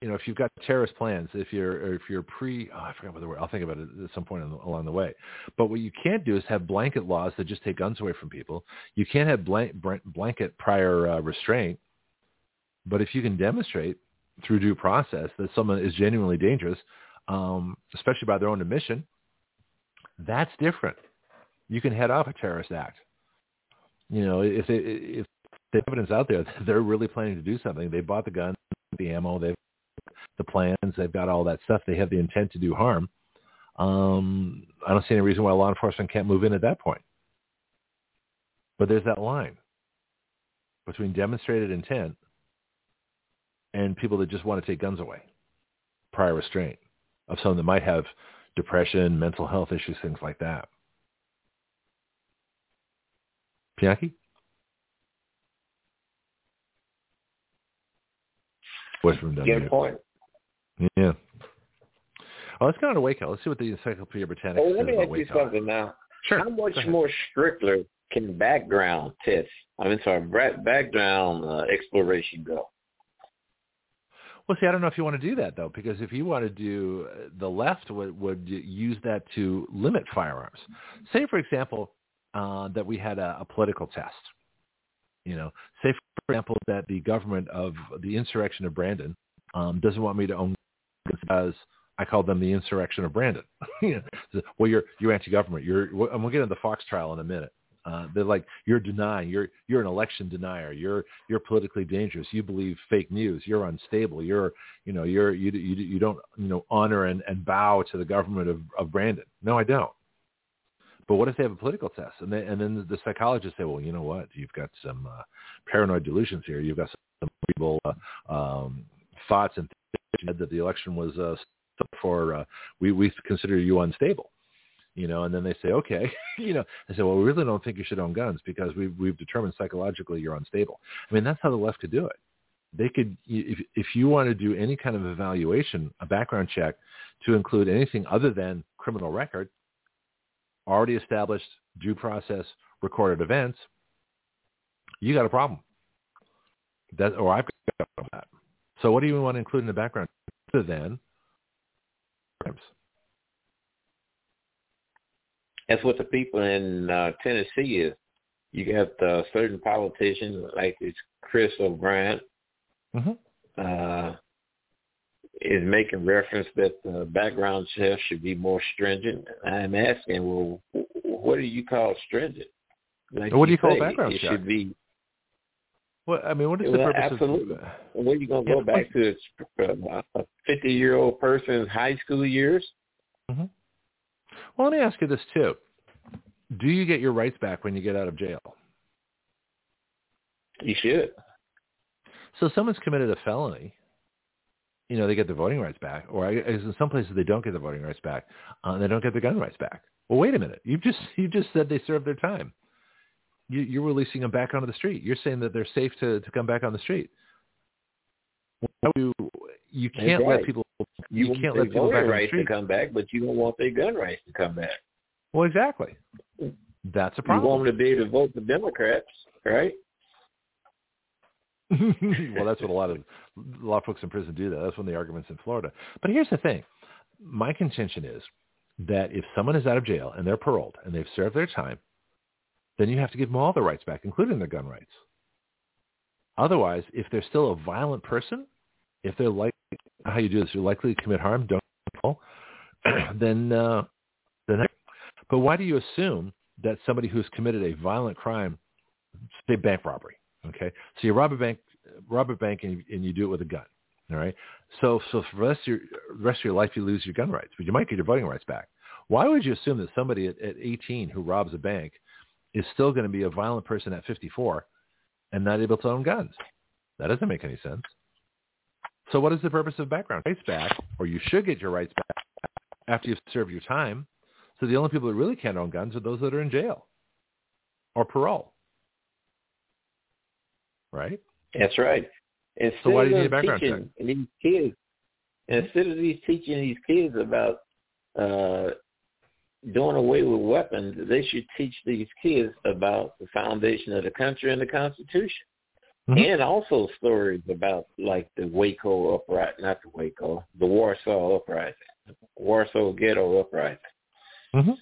you know, if you've got terrorist plans, if you're if you're pre, oh, I forgot what the word. I'll think about it at some point along the way. But what you can't do is have blanket laws that just take guns away from people. You can't have blank, blanket prior uh, restraint. But if you can demonstrate through due process that someone is genuinely dangerous, um, especially by their own admission, that's different. You can head off a terrorist act. You know, if they, if the evidence out there, that they're really planning to do something. They bought the gun, the ammo, they've the plans, they've got all that stuff. They have the intent to do harm. Um, I don't see any reason why law enforcement can't move in at that point. But there's that line between demonstrated intent and people that just want to take guns away, prior restraint of someone that might have depression, mental health issues, things like that. Pianki? Western Good point. Yeah. Well, let's go on to Waco. Let's see what the Encyclopedia Britannica oh, says Let me ask you something now. Sure. How much more strictly can background tests, I mean, sorry, background uh, exploration go? Well, see, I don't know if you want to do that though, because if you want to do, uh, the left would, would use that to limit firearms. Say, for example, uh, that we had a, a political test. You know, say for example that the government of the insurrection of Brandon um, doesn't want me to own because I call them the insurrection of Brandon. well, you're you're anti-government. You're and we'll get into the Fox trial in a minute. Uh, they're like you're denying. You're you're an election denier. You're you're politically dangerous. You believe fake news. You're unstable. You're you know you're you you, you don't you know honor and, and bow to the government of, of Brandon. No, I don't. But what if they have a political test? And, they, and then the psychologists say, well, you know what? You've got some uh, paranoid delusions here. You've got some evil uh, um, thoughts and that the election was uh, for uh, we we consider you unstable. You know, and then they say, okay, you know, I say, well, we really don't think you should own guns because we've we've determined psychologically you're unstable. I mean, that's how the left could do it. They could, if if you want to do any kind of evaluation, a background check, to include anything other than criminal record, already established due process recorded events, you got a problem. That, or I've got a problem with that. So what do you want to include in the background other than crimes? That's what the people in uh, Tennessee is. You got uh, certain politicians like this Chris O'Brien mm-hmm. uh, is making reference that the background check should be more stringent. I'm asking, well, what do you call stringent? Like what do you, call background it check? Should be. Well, I mean, what is the well, purpose absolutely. of? When are you going to go back to a fifty-year-old person's high school years? Mm-hmm. Well, let me ask you this too: Do you get your rights back when you get out of jail? You should. So, someone's committed a felony you know, they get their voting rights back, or in some places they don't get their voting rights back, uh, and they don't get their gun rights back. Well, wait a minute. You just you just said they served their time. You, you're releasing them back onto the street. You're saying that they're safe to, to come back on the street. You you can't right. let people you, you can't let people back the street. to come back, but you don't want their gun rights to come back. Well, exactly. That's a problem. You want them to be able to vote for Democrats, right? well, that's what a lot of a lot of folks in prison do. That that's one of the arguments in Florida. But here's the thing: my contention is that if someone is out of jail and they're paroled and they've served their time, then you have to give them all their rights back, including their gun rights. Otherwise, if they're still a violent person, if they're like how you do this, you're likely to commit harm, don't fall, then uh, then. But why do you assume that somebody who's committed a violent crime, say bank robbery, Okay, so you rob a bank, rob a bank, and you, and you do it with a gun. All right. So so for the rest of your the rest of your life you lose your gun rights, but you might get your voting rights back. Why would you assume that somebody at, at 18 who robs a bank is still going to be a violent person at 54 and not able to own guns? That doesn't make any sense. So what is the purpose of background rights back, or you should get your rights back after you've served your time? So the only people that really can't own guns are those that are in jail or parole right? That's right. Instead so why do you need a background teaching check? these kids, instead of these teaching these kids about uh, doing away with weapons, they should teach these kids about the foundation of the country and the Constitution. Mm-hmm. And also stories about like the Waco uprising, not the Waco, the Warsaw uprising, Warsaw ghetto uprising. Mm-hmm.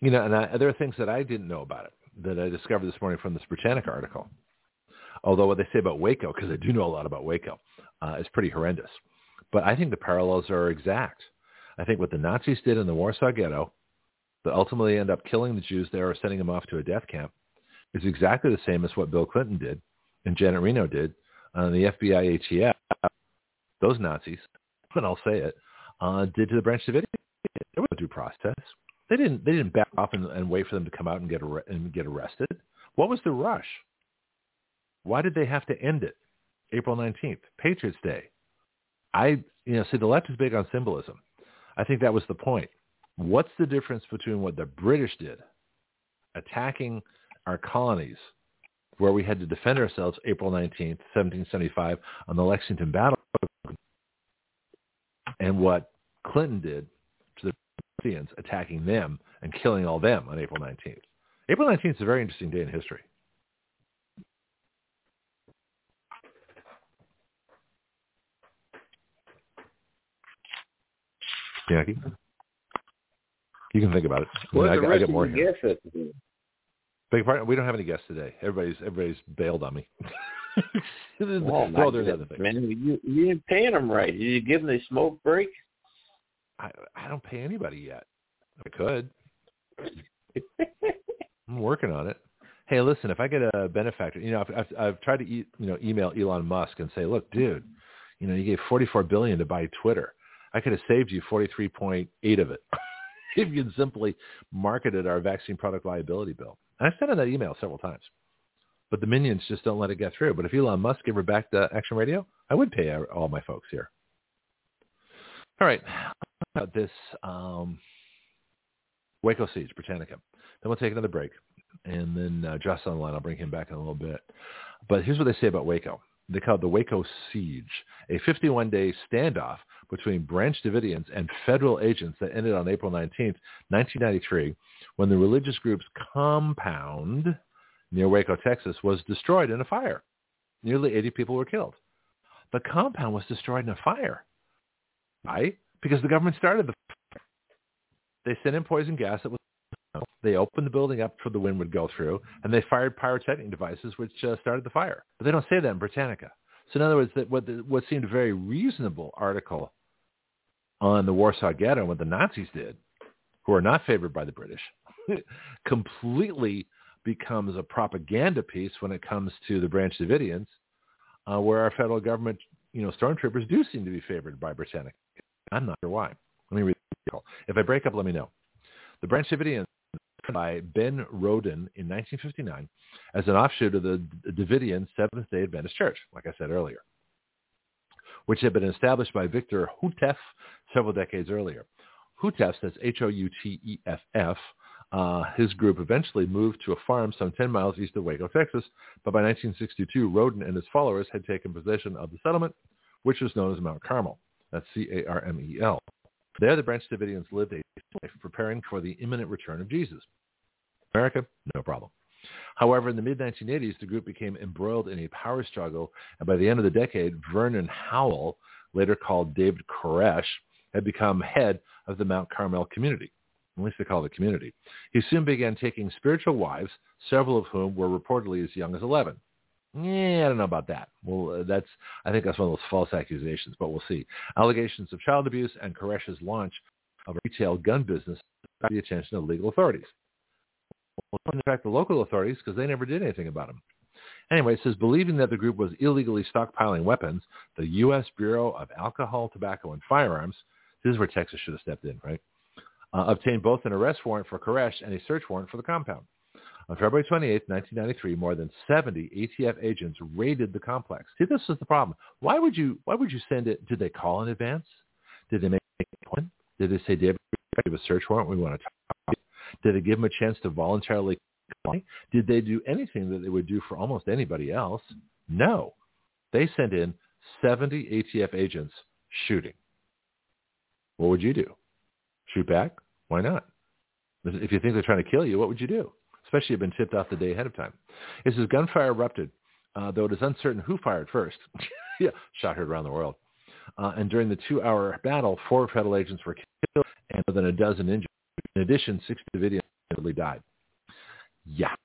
You know, and I, there are things that I didn't know about it that I discovered this morning from this Britannica article. Although what they say about Waco, because I do know a lot about Waco, uh, is pretty horrendous. But I think the parallels are exact. I think what the Nazis did in the Warsaw Ghetto, that ultimately end up killing the Jews there or sending them off to a death camp, is exactly the same as what Bill Clinton did and Janet Reno did on the FBI ATF. Those Nazis, and I'll say it, uh, did to the Branch Davidians. There was no due process. They didn't. They didn't back off and, and wait for them to come out and get ar- and get arrested. What was the rush? Why did they have to end it? April nineteenth, Patriots Day. I, you know, see the left is big on symbolism. I think that was the point. What's the difference between what the British did, attacking our colonies, where we had to defend ourselves April 19th, 1775, on the Lexington battle, and what Clinton did to the Indians, attacking them and killing all them on April 19th. April 19th is a very interesting day in history. Yankee? You can think about it. I, the I, I get more here. Big part. We don't have any guests today. Everybody's everybody's bailed on me. Oh, well, there's other things. Man, you you didn't pay them right. Did you give them a smoke break? I I don't pay anybody yet. I could. I'm working on it. Hey, listen, if I get a benefactor, you know, I've, I've, I've tried to e- you know email Elon Musk and say, look, dude, you know, you gave 44 billion to buy Twitter. I could have saved you 43.8 of it if you'd simply marketed our vaccine product liability bill. I sent in that email several times, but the minions just don't let it get through. But if Elon Musk ever back to Action Radio, I would pay all my folks here. All right, about this um, Waco siege, Britannica. Then we'll take another break, and then uh, Josh online. I'll bring him back in a little bit. But here's what they say about Waco. They call it the Waco Siege, a 51-day standoff between Branch Davidians and federal agents that ended on April 19, 1993, when the religious group's compound near Waco, Texas, was destroyed in a fire. Nearly 80 people were killed. The compound was destroyed in a fire. Why? Because the government started the fire. They sent in poison gas that was they opened the building up so the wind would go through, and they fired pyrotechnic devices, which uh, started the fire. But they don't say that in Britannica. So in other words, that what, what seemed a very reasonable article on the Warsaw Ghetto and what the Nazis did, who are not favored by the British, completely becomes a propaganda piece when it comes to the Branch Davidians, uh, where our federal government, you know, stormtroopers do seem to be favored by Britannica. I'm not sure why. Let me read the. If I break up, let me know. The Branch Davidians by Ben Roden in 1959 as an offshoot of the Davidian Seventh-day Adventist Church, like I said earlier, which had been established by Victor Houteff several decades earlier. Houteff, that's H-O-U-T-E-F-F, uh, his group eventually moved to a farm some 10 miles east of Waco, Texas, but by 1962, Roden and his followers had taken possession of the settlement, which was known as Mount Carmel. That's C-A-R-M-E-L. There, the Branch Davidians lived a life preparing for the imminent return of Jesus. America, no problem. However, in the mid-1980s, the group became embroiled in a power struggle, and by the end of the decade, Vernon Howell, later called David Koresh, had become head of the Mount Carmel community. At least they call it a community. He soon began taking spiritual wives, several of whom were reportedly as young as 11. Yeah, I don't know about that. Well, uh, that's I think that's one of those false accusations, but we'll see. Allegations of child abuse and Koresh's launch of a retail gun business got the attention of legal authorities. Well, in fact, the local authorities because they never did anything about him. Anyway, it says believing that the group was illegally stockpiling weapons, the U.S. Bureau of Alcohol, Tobacco, and Firearms, this is where Texas should have stepped in, right, uh, obtained both an arrest warrant for Koresh and a search warrant for the compound. On February 28, 1993, more than 70 ATF agents raided the complex. See, this is the problem. Why would you Why would you send it? Did they call in advance? Did they make an appointment? Did they say, David, we have a search warrant. We want to talk. Did they give them a chance to voluntarily comply? Did they do anything that they would do for almost anybody else? No. They sent in 70 ATF agents shooting. What would you do? Shoot back? Why not? If you think they're trying to kill you, what would you do? Especially if you've been tipped off the day ahead of time. It says gunfire erupted, uh, though it is uncertain who fired first. yeah, shot heard around the world. Uh, and during the two-hour battle, four federal agents were killed and more than a dozen injured. In addition, six civilians died. Yeah.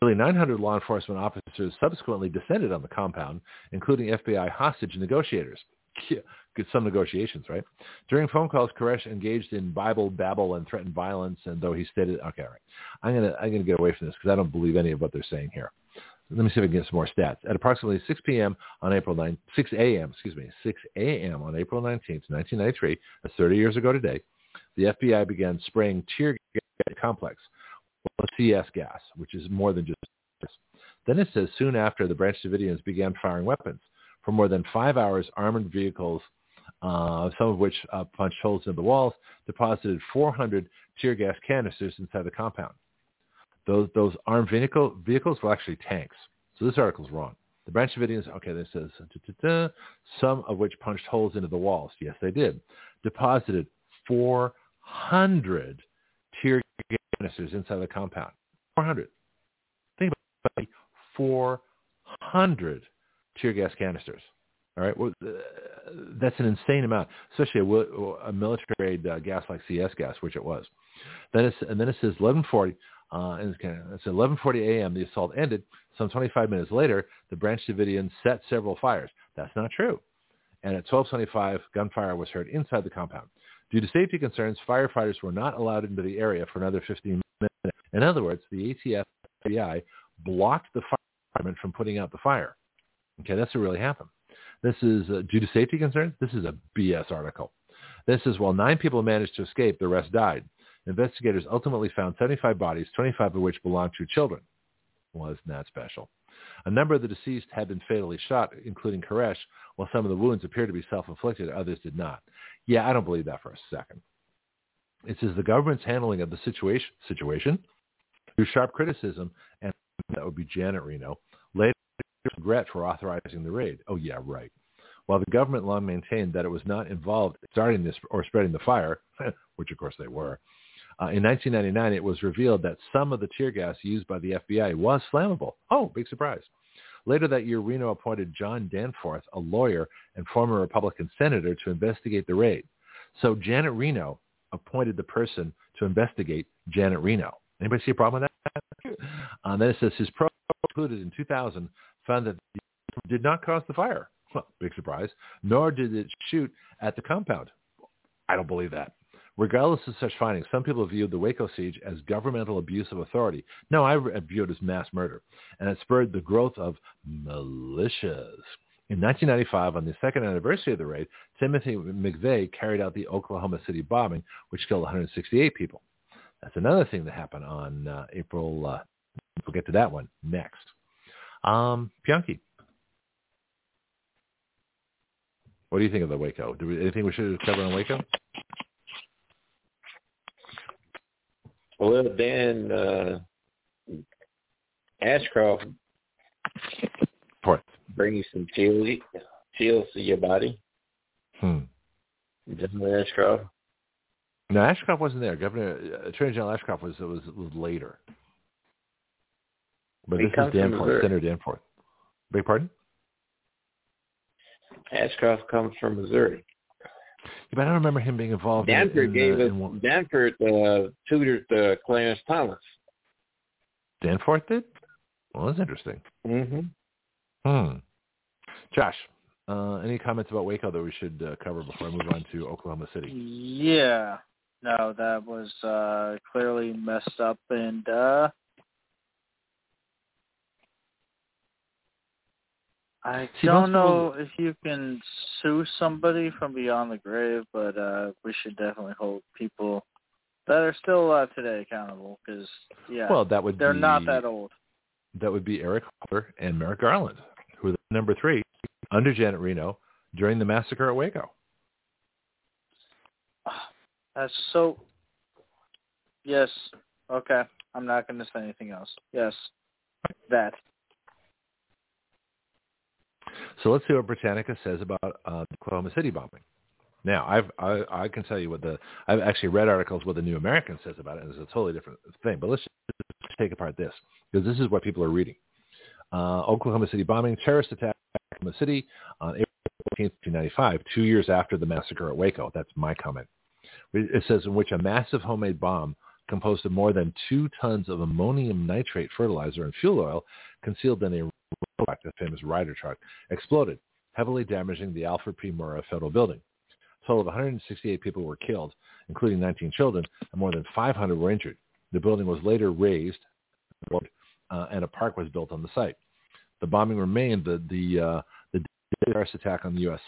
Nearly 900 law enforcement officers subsequently descended on the compound, including FBI hostage negotiators. Some negotiations, right? During phone calls, Koresh engaged in Bible babble and threatened violence, and though he stated, okay, all right, I'm gonna I'm gonna get away from this because I don't believe any of what they're saying here. Let me see if I can get some more stats. At approximately 6 p.m. on April 9, 6 a.m. excuse me, 6 a.m. on April 19th, 1993, that's 30 years ago today, the FBI began spraying tear gas complex with CS gas, which is more than just. This. Then it says soon after the Branch Davidians began firing weapons. For more than five hours, armored vehicles, uh, some of which uh, punched holes in the walls, deposited 400 tear gas canisters inside the compound. Those those armed vehicle, vehicles were actually tanks. So this article is wrong. The Branch Davidians, okay, this says, some of which punched holes into the walls. Yes, they did. Deposited 400 tear gas canisters inside the compound. 400. Think about it. 400 tear gas canisters. All right, well, uh, that's an insane amount, especially a, a military-grade uh, gas like CS gas, which it was. Then it's, and then it says 1140 uh, and it's 11:40 a.m. The assault ended. Some 25 minutes later, the Branch Davidians set several fires. That's not true. And at 12:25, gunfire was heard inside the compound. Due to safety concerns, firefighters were not allowed into the area for another 15 minutes. In other words, the ATF FBI blocked the fire department from putting out the fire. Okay, that's what really happened. This is uh, due to safety concerns. This is a BS article. This is while nine people managed to escape, the rest died. Investigators ultimately found 75 bodies, 25 of which belonged to children. Was not special. A number of the deceased had been fatally shot, including Koresh, while some of the wounds appeared to be self-inflicted, others did not. Yeah, I don't believe that for a second. It says the government's handling of the situation, situation through sharp criticism, and that would be Janet Reno, later regret for authorizing the raid. Oh, yeah, right. While the government long maintained that it was not involved in starting this or spreading the fire, which of course they were, uh, in 1999, it was revealed that some of the tear gas used by the FBI was flammable. Oh, big surprise. Later that year, Reno appointed John Danforth, a lawyer and former Republican senator, to investigate the raid. So Janet Reno appointed the person to investigate Janet Reno. Anybody see a problem with that? Uh, then it says his probe concluded in 2000 found that did not cause the fire. Well, big surprise. Nor did it shoot at the compound. I don't believe that. Regardless of such findings, some people viewed the Waco siege as governmental abuse of authority. No, I view it as mass murder. And it spurred the growth of militias. In 1995, on the second anniversary of the raid, Timothy McVeigh carried out the Oklahoma City bombing, which killed 168 people. That's another thing that happened on uh, April. Uh, we'll get to that one next. Um, Pianki, what do you think of the Waco? Do we, anything we should cover on Waco? Well, Dan uh, Ashcroft what? bring you some chills, chills to your body. Hmm. Governor Ashcroft. No, Ashcroft wasn't there. Governor uh, Attorney General Ashcroft was was was later. But he this is Danforth, Senator Danforth. Beg pardon? Ashcroft comes from Missouri. But I don't remember him being involved. Danford in, gave us. In Danford uh, tutored uh, Clarence Thomas. Danforth did. Well, that's interesting. Mm-hmm. Hmm. Josh, uh, any comments about Waco that we should uh, cover before I move on to Oklahoma City? Yeah. No, that was uh, clearly messed up, and uh, I See, don't know people... if you can sue somebody from beyond the grave, but uh, we should definitely hold people that are still alive today accountable because yeah, well, that would they're be, not that old. That would be Eric Holder and Merrick Garland, who were number three under Janet Reno during the massacre at Waco. That's so. Yes. Okay. I'm not going to say anything else. Yes. That. So let's see what Britannica says about uh, the Oklahoma City bombing. Now, I've, I, I can tell you what the I've actually read articles what the New American says about it, and it's a totally different thing. But let's just take apart this because this is what people are reading. Uh, Oklahoma City bombing, terrorist attack in Oklahoma City on April 14, 1995, two years after the massacre at Waco. That's my comment. It says in which a massive homemade bomb composed of more than two tons of ammonium nitrate fertilizer and fuel oil concealed in a the famous Ryder truck, exploded, heavily damaging the Alfred P. Murrah Federal Building. A total of 168 people were killed, including 19 children, and more than 500 were injured. The building was later razed, uh, and a park was built on the site. The bombing remained the the uh, the terrorist attack on the U.S.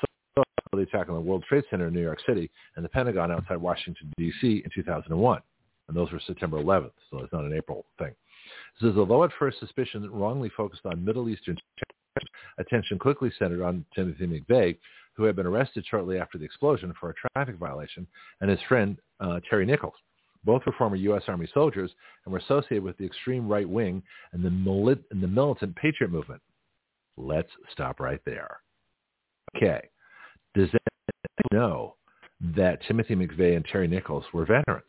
the attack on the World Trade Center in New York City, and the Pentagon outside Washington D.C. in 2001, and those were September 11th, so it's not an April thing. It says although at first suspicion wrongly focused on Middle Eastern attention quickly centered on Timothy McVeigh, who had been arrested shortly after the explosion for a traffic violation, and his friend uh, Terry Nichols. Both were former U.S. Army soldiers and were associated with the extreme right wing and the, and the militant patriot movement. Let's stop right there. Okay. Does anyone know that Timothy McVeigh and Terry Nichols were veterans?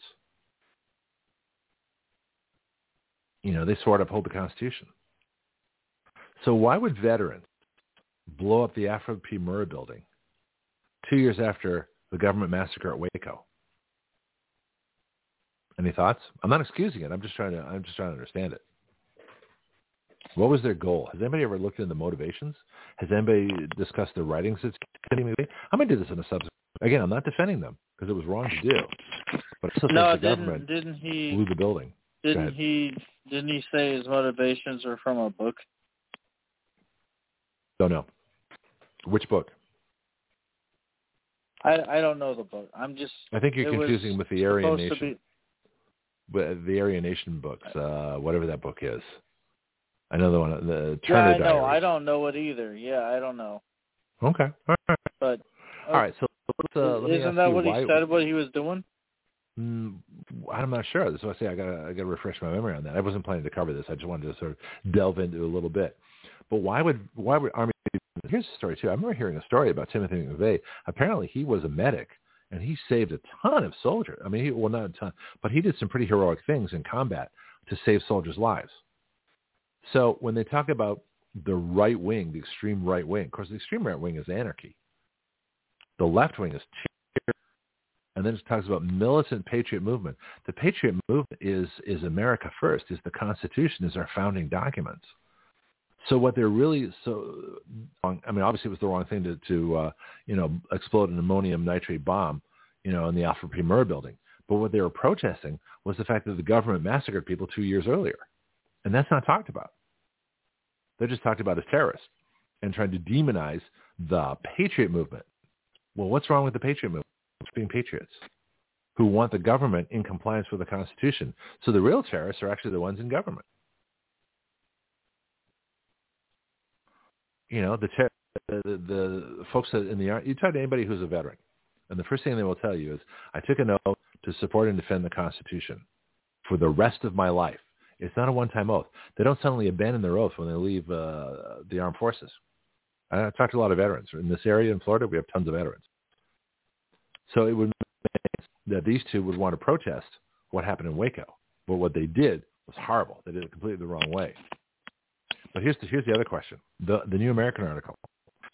You know, they swore to uphold the Constitution. So why would veterans blow up the Alfred P. Murrah building two years after the government massacre at Waco? Any thoughts? I'm not excusing it. I'm just trying to. I'm just trying to understand it. What was their goal? Has anybody ever looked into the motivations? Has anybody discussed the writings that's getting? I'm gonna do this in a subsequent. Again, I'm not defending them because it was wrong to do. But no, the didn't, government didn't he blew the building. Didn't he? Didn't he say his motivations are from a book? Don't know. Which book? I I don't know the book. I'm just. I think you're confusing with the Aryan Nation. Be... The Aryan Nation books, uh, whatever that book is. Another one, the Turner Yeah, I know. Diaries. I don't know it either. Yeah, I don't know. Okay. All right. But. All right. So let's, uh, let isn't that what why... he said? What he was doing? I'm not sure. Why I say I got I got to refresh my memory on that. I wasn't planning to cover this. I just wanted to sort of delve into a little bit. But why would why would Army? Here's a story too. I remember hearing a story about Timothy McVeigh. Apparently, he was a medic and he saved a ton of soldiers. I mean, he, well, not a ton, but he did some pretty heroic things in combat to save soldiers' lives. So when they talk about the right wing, the extreme right wing, of course, the extreme right wing is anarchy. The left wing is and then it talks about militant patriot movement. The patriot movement is is America first. Is the Constitution? Is our founding documents. So what they're really so I mean obviously it was the wrong thing to to uh, you know explode an ammonium nitrate bomb you know in the Alfred P. Murrah building. But what they were protesting was the fact that the government massacred people two years earlier, and that's not talked about. They're just talked about as terrorists and trying to demonize the patriot movement. Well, what's wrong with the patriot movement? Being patriots who want the government in compliance with the Constitution. So the real terrorists are actually the ones in government. You know, the, ter- the, the, the folks in the army, you talk to anybody who's a veteran, and the first thing they will tell you is, I took an oath to support and defend the Constitution for the rest of my life. It's not a one-time oath. They don't suddenly abandon their oath when they leave uh, the armed forces. I talked to a lot of veterans. In this area in Florida, we have tons of veterans. So it would make that these two would want to protest what happened in Waco. But what they did was horrible. They did it completely the wrong way. But here's the, here's the other question. The, the New American article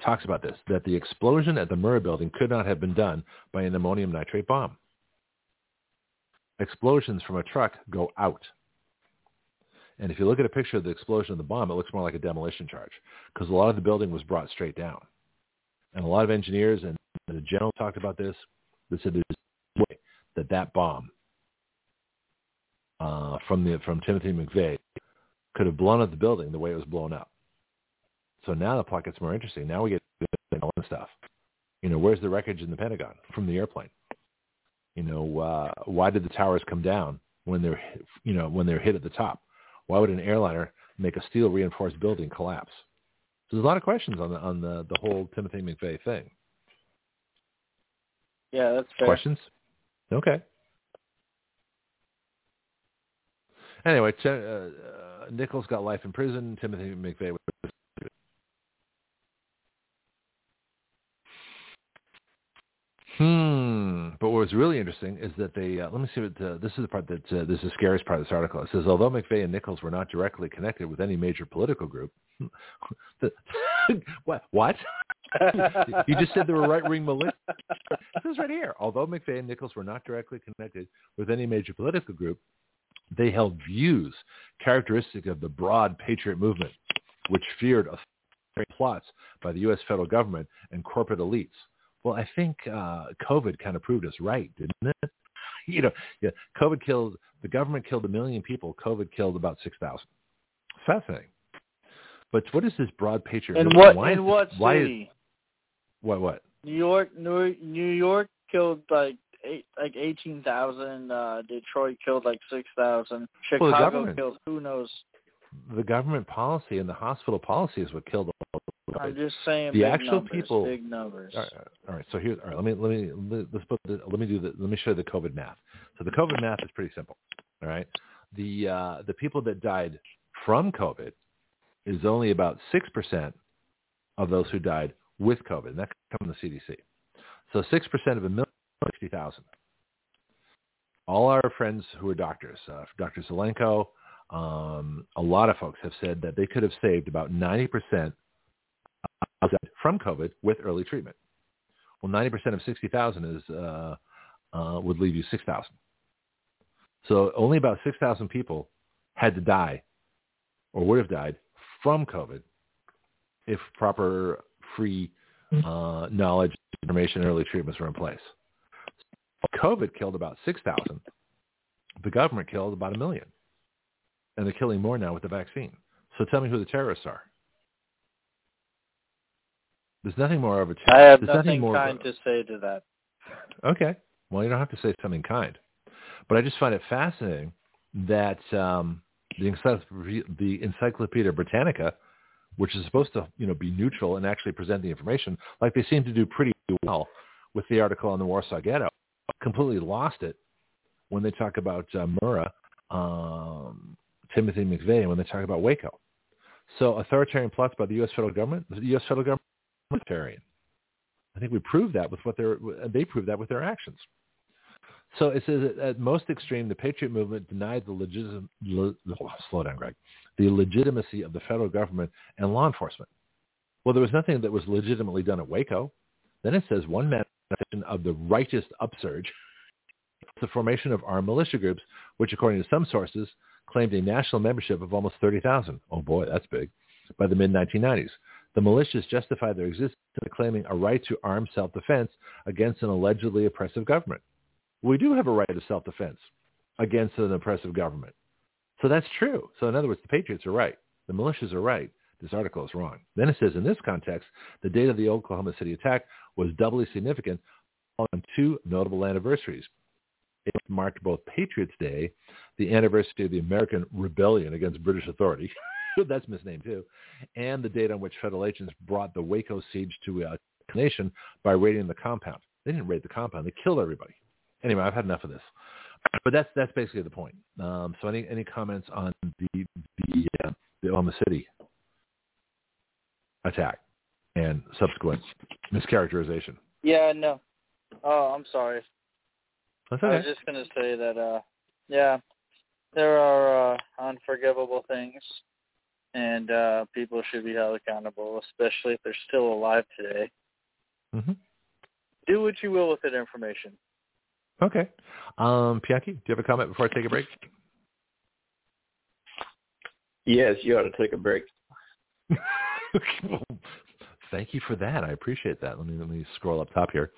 talks about this, that the explosion at the Murrah building could not have been done by an ammonium nitrate bomb. Explosions from a truck go out. And if you look at a picture of the explosion of the bomb, it looks more like a demolition charge because a lot of the building was brought straight down. And a lot of engineers and the general talked about this. They said there's no way that that bomb uh, from the from Timothy McVeigh could have blown up the building the way it was blown up. So now the plot gets more interesting. Now we get all the stuff. You know, where's the wreckage in the Pentagon from the airplane? You know, uh, why did the towers come down when they're, you know, when they're hit at the top? Why would an airliner make a steel reinforced building collapse? So there's a lot of questions on the on the the whole Timothy McVeigh thing. Yeah, that's fair. Questions? Okay. Anyway, uh, uh, Nichols got life in prison. Timothy McVeigh was Hmm. But what was really interesting is that they, uh, let me see what, uh, this is the part that, uh, this is the scariest part of this article. It says, although McVeigh and Nichols were not directly connected with any major political group, the, what? what? You just said they were right-wing militia. This is right here. Although McVeigh and Nichols were not directly connected with any major political group, they held views characteristic of the broad patriot movement, which feared plots by the U.S. federal government and corporate elites well, I think uh, COVID kind of proved us right, didn't it? you know, yeah, COVID killed the government killed a million people. COVID killed about six thousand. Fascinating. But what is this broad patriot? And what? Why in what this, why city? What? What? New York. New, New York killed like eight, like eighteen thousand. Uh, Detroit killed like six thousand. Chicago well, killed who knows. The government policy and the hospital policy is what killed I'm just saying the big actual numbers, people. Big numbers. All right, all right. So here, all right. Let me let me let's put the, let me do the let me show you the COVID math. So the COVID math is pretty simple. All right. The uh, the people that died from COVID is only about six percent of those who died with COVID, and that comes from the CDC. So six percent of a million sixty thousand. All our friends who are doctors, uh, Dr. Zelenko, um, a lot of folks have said that they could have saved about ninety percent from COVID with early treatment. Well, 90% of 60,000 is uh, uh, would leave you 6,000. So only about 6,000 people had to die or would have died from COVID if proper free uh, knowledge, information, and early treatments were in place. COVID killed about 6,000. The government killed about a million. And they're killing more now with the vaccine. So tell me who the terrorists are. There's nothing more of a I have There's nothing, more kind a, to say to that. Okay. Well, you don't have to say something kind. But I just find it fascinating that um, the, Encyclopedia, the Encyclopedia Britannica, which is supposed to you know be neutral and actually present the information, like they seem to do pretty well with the article on the Warsaw Ghetto, completely lost it when they talk about uh, Murrah, um, Timothy McVeigh, when they talk about Waco. So authoritarian plots by the U.S. federal government, the U.S. federal government authoritarian. I think we proved that with what they're, they proved that with their actions. So it says at most extreme, the Patriot movement denied the legit, le, oh, slow down, Greg, the legitimacy of the federal government and law enforcement. Well, there was nothing that was legitimately done at Waco. Then it says one manifestation of the righteous upsurge, the formation of armed militia groups, which according to some sources claimed a national membership of almost 30,000. Oh boy, that's big. By the mid-1990s. The militias justified their existence by claiming a right to armed self-defense against an allegedly oppressive government. We do have a right of self-defense against an oppressive government. So that's true. So in other words, the patriots are right. The militias are right. This article is wrong. Then it says, in this context, the date of the Oklahoma City attack was doubly significant on two notable anniversaries. It marked both Patriots Day, the anniversary of the American Rebellion against British authority, that's misnamed too, and the date on which federal agents brought the Waco siege to a nation by raiding the compound. They didn't raid the compound; they killed everybody. Anyway, I've had enough of this, but that's that's basically the point. Um, so, any any comments on the the uh, the Oklahoma City attack and subsequent mischaracterization? Yeah, no. Oh, I'm sorry. That's okay. I was just gonna say that. uh Yeah, there are uh, unforgivable things and uh, people should be held accountable, especially if they're still alive today. Mm-hmm. Do what you will with that information. Okay. Um, Pianki, do you have a comment before I take a break? Yes, you ought to take a break. Thank you for that. I appreciate that. Let me let me scroll up top here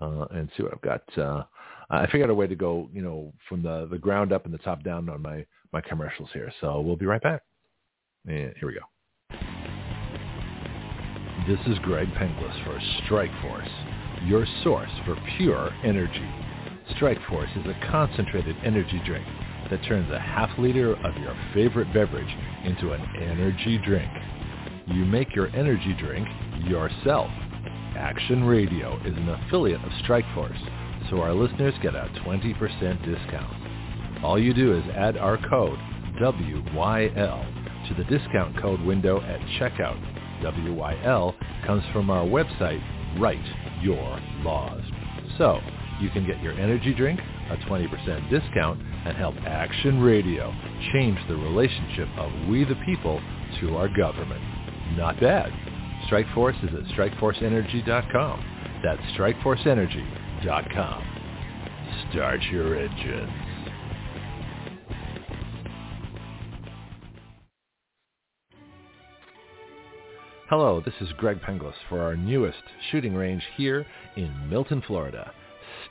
uh, and see what I've got. Uh, I figured out a way to go, you know, from the the ground up and the top down on my my commercials here. So we'll be right back. And here we go. This is Greg Penglis for Strike Force, your source for pure energy. Strike Force is a concentrated energy drink that turns a half liter of your favorite beverage into an energy drink. You make your energy drink yourself. Action Radio is an affiliate of Strikeforce, so our listeners get a 20% discount. All you do is add our code WYL to the discount code window at checkout. WYL comes from our website, Write Your Laws. So you can get your energy drink, a 20% discount, and help Action Radio change the relationship of we the people to our government. Not bad. Strikeforce is at strikeforceenergy.com. That's strikeforceenergy.com. Start your engines. Hello, this is Greg Penglis for our newest shooting range here in Milton, Florida.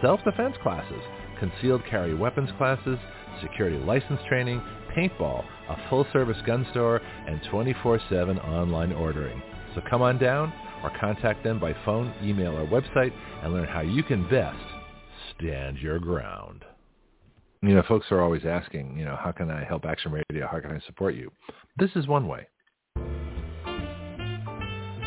self-defense classes, concealed carry weapons classes, security license training, paintball, a full-service gun store, and 24-7 online ordering. So come on down or contact them by phone, email, or website and learn how you can best stand your ground. You know, folks are always asking, you know, how can I help Action Radio? How can I support you? This is one way.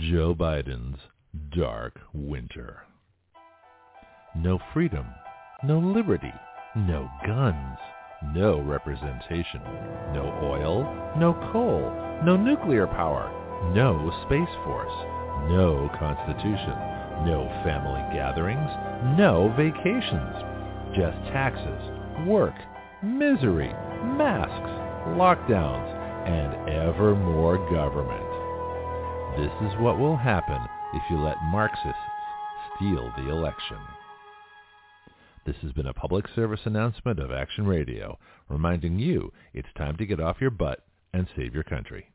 Joe Biden's dark winter. No freedom, no liberty, no guns, no representation, no oil, no coal, no nuclear power, no space force, no constitution, no family gatherings, no vacations, just taxes, work, misery, masks, lockdowns, and ever more government. This is what will happen if you let Marxists steal the election. This has been a public service announcement of Action Radio, reminding you it's time to get off your butt and save your country.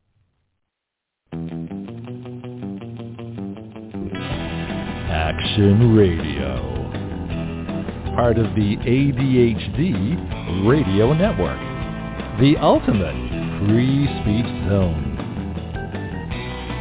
Action Radio, part of the ADHD Radio Network, the ultimate free speech zone.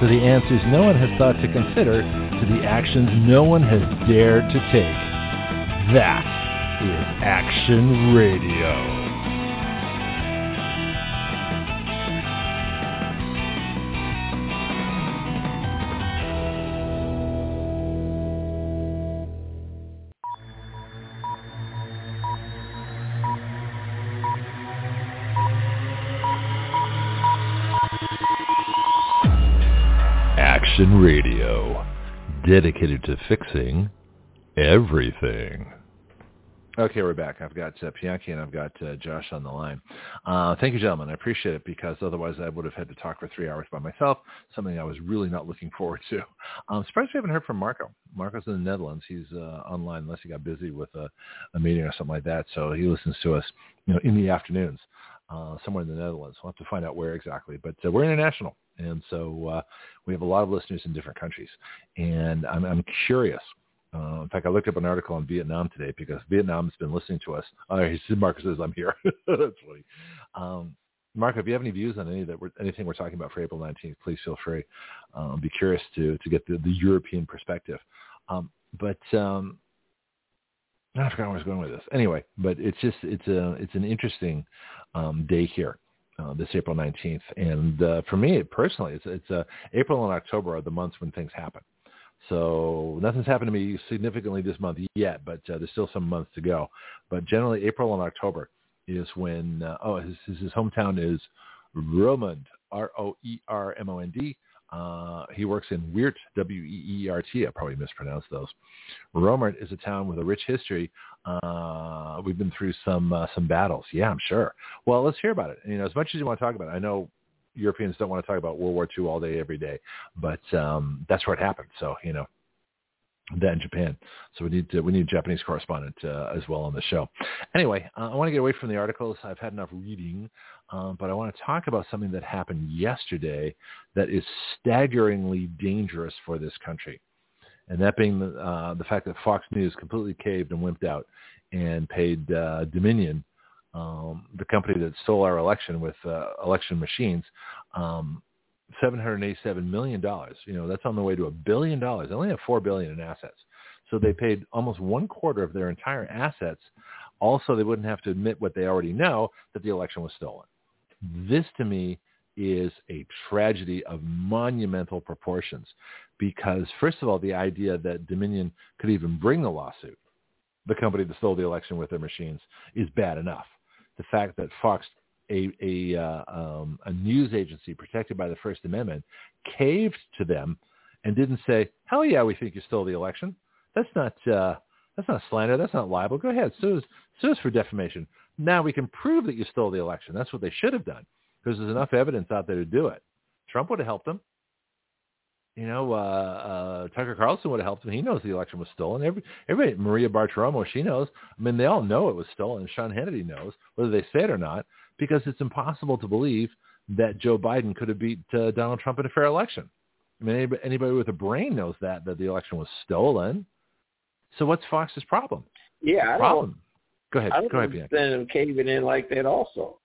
to the answers no one has thought to consider, to the actions no one has dared to take. That is Action Radio. Dedicated to fixing everything. Okay, we're back. I've got uh, Pianki and I've got uh, Josh on the line. Uh, thank you, gentlemen. I appreciate it because otherwise I would have had to talk for three hours by myself, something I was really not looking forward to. I'm surprised we haven't heard from Marco. Marco's in the Netherlands. He's uh, online unless he got busy with a, a meeting or something like that. So he listens to us, you know, in the afternoons uh, somewhere in the Netherlands. We'll have to find out where exactly. But uh, we're international. And so uh, we have a lot of listeners in different countries. And I'm, I'm curious. Uh, in fact, I looked up an article on Vietnam today because Vietnam's been listening to us. Uh, Marcus says I'm here. That's funny. Um, Mark, if you have any views on any that we're, anything we're talking about for April 19th, please feel free. Um, be curious to to get the, the European perspective. Um, but um, I forgot where I was going with this. Anyway, but it's just it's a it's an interesting um, day here uh, this April 19th. And uh, for me personally, it's, it's uh, April and October are the months when things happen. So nothing's happened to me significantly this month yet, but uh, there's still some months to go. But generally, April and October is when. Uh, oh, his, his hometown is Roermond, R-O-E-R-M-O-N-D. Uh, he works in Weert, W-E-E-R-T. I probably mispronounced those. Roermond is a town with a rich history. Uh, we've been through some uh, some battles. Yeah, I'm sure. Well, let's hear about it. You know, as much as you want to talk about it, I know Europeans don't want to talk about World War II all day, every day, but um, that's where it happened. So, you know, that in Japan. So we need to, we need a Japanese correspondent uh, as well on the show. Anyway, uh, I want to get away from the articles. I've had enough reading, um, but I want to talk about something that happened yesterday that is staggeringly dangerous for this country, and that being the, uh, the fact that Fox News completely caved and wimped out and paid uh, Dominion um, the company that stole our election with uh, election machines, um, $787 million. You know, that's on the way to a billion dollars. They only have 4 billion in assets. So they paid almost one quarter of their entire assets. Also, they wouldn't have to admit what they already know, that the election was stolen. This, to me, is a tragedy of monumental proportions because, first of all, the idea that Dominion could even bring the lawsuit, the company that stole the election with their machines, is bad enough the fact that Fox, a a, uh, um, a news agency protected by the First Amendment, caved to them and didn't say, "Hell yeah, we think you stole the election." That's not uh, that's not slander. That's not libel. Go ahead, sue us, sue us for defamation. Now we can prove that you stole the election. That's what they should have done because there's enough evidence out there to do it. Trump would have helped them. You know, uh, uh, Tucker Carlson would have helped him. He knows the election was stolen. Every, everybody, Maria Bartiromo, she knows. I mean, they all know it was stolen. Sean Hannity knows, whether they say it or not, because it's impossible to believe that Joe Biden could have beat uh, Donald Trump in a fair election. I mean, anybody, anybody with a brain knows that that the election was stolen. So what's Fox's problem? Yeah, I problem. Go ahead. I don't Go ahead, understand them caving in like that. Also.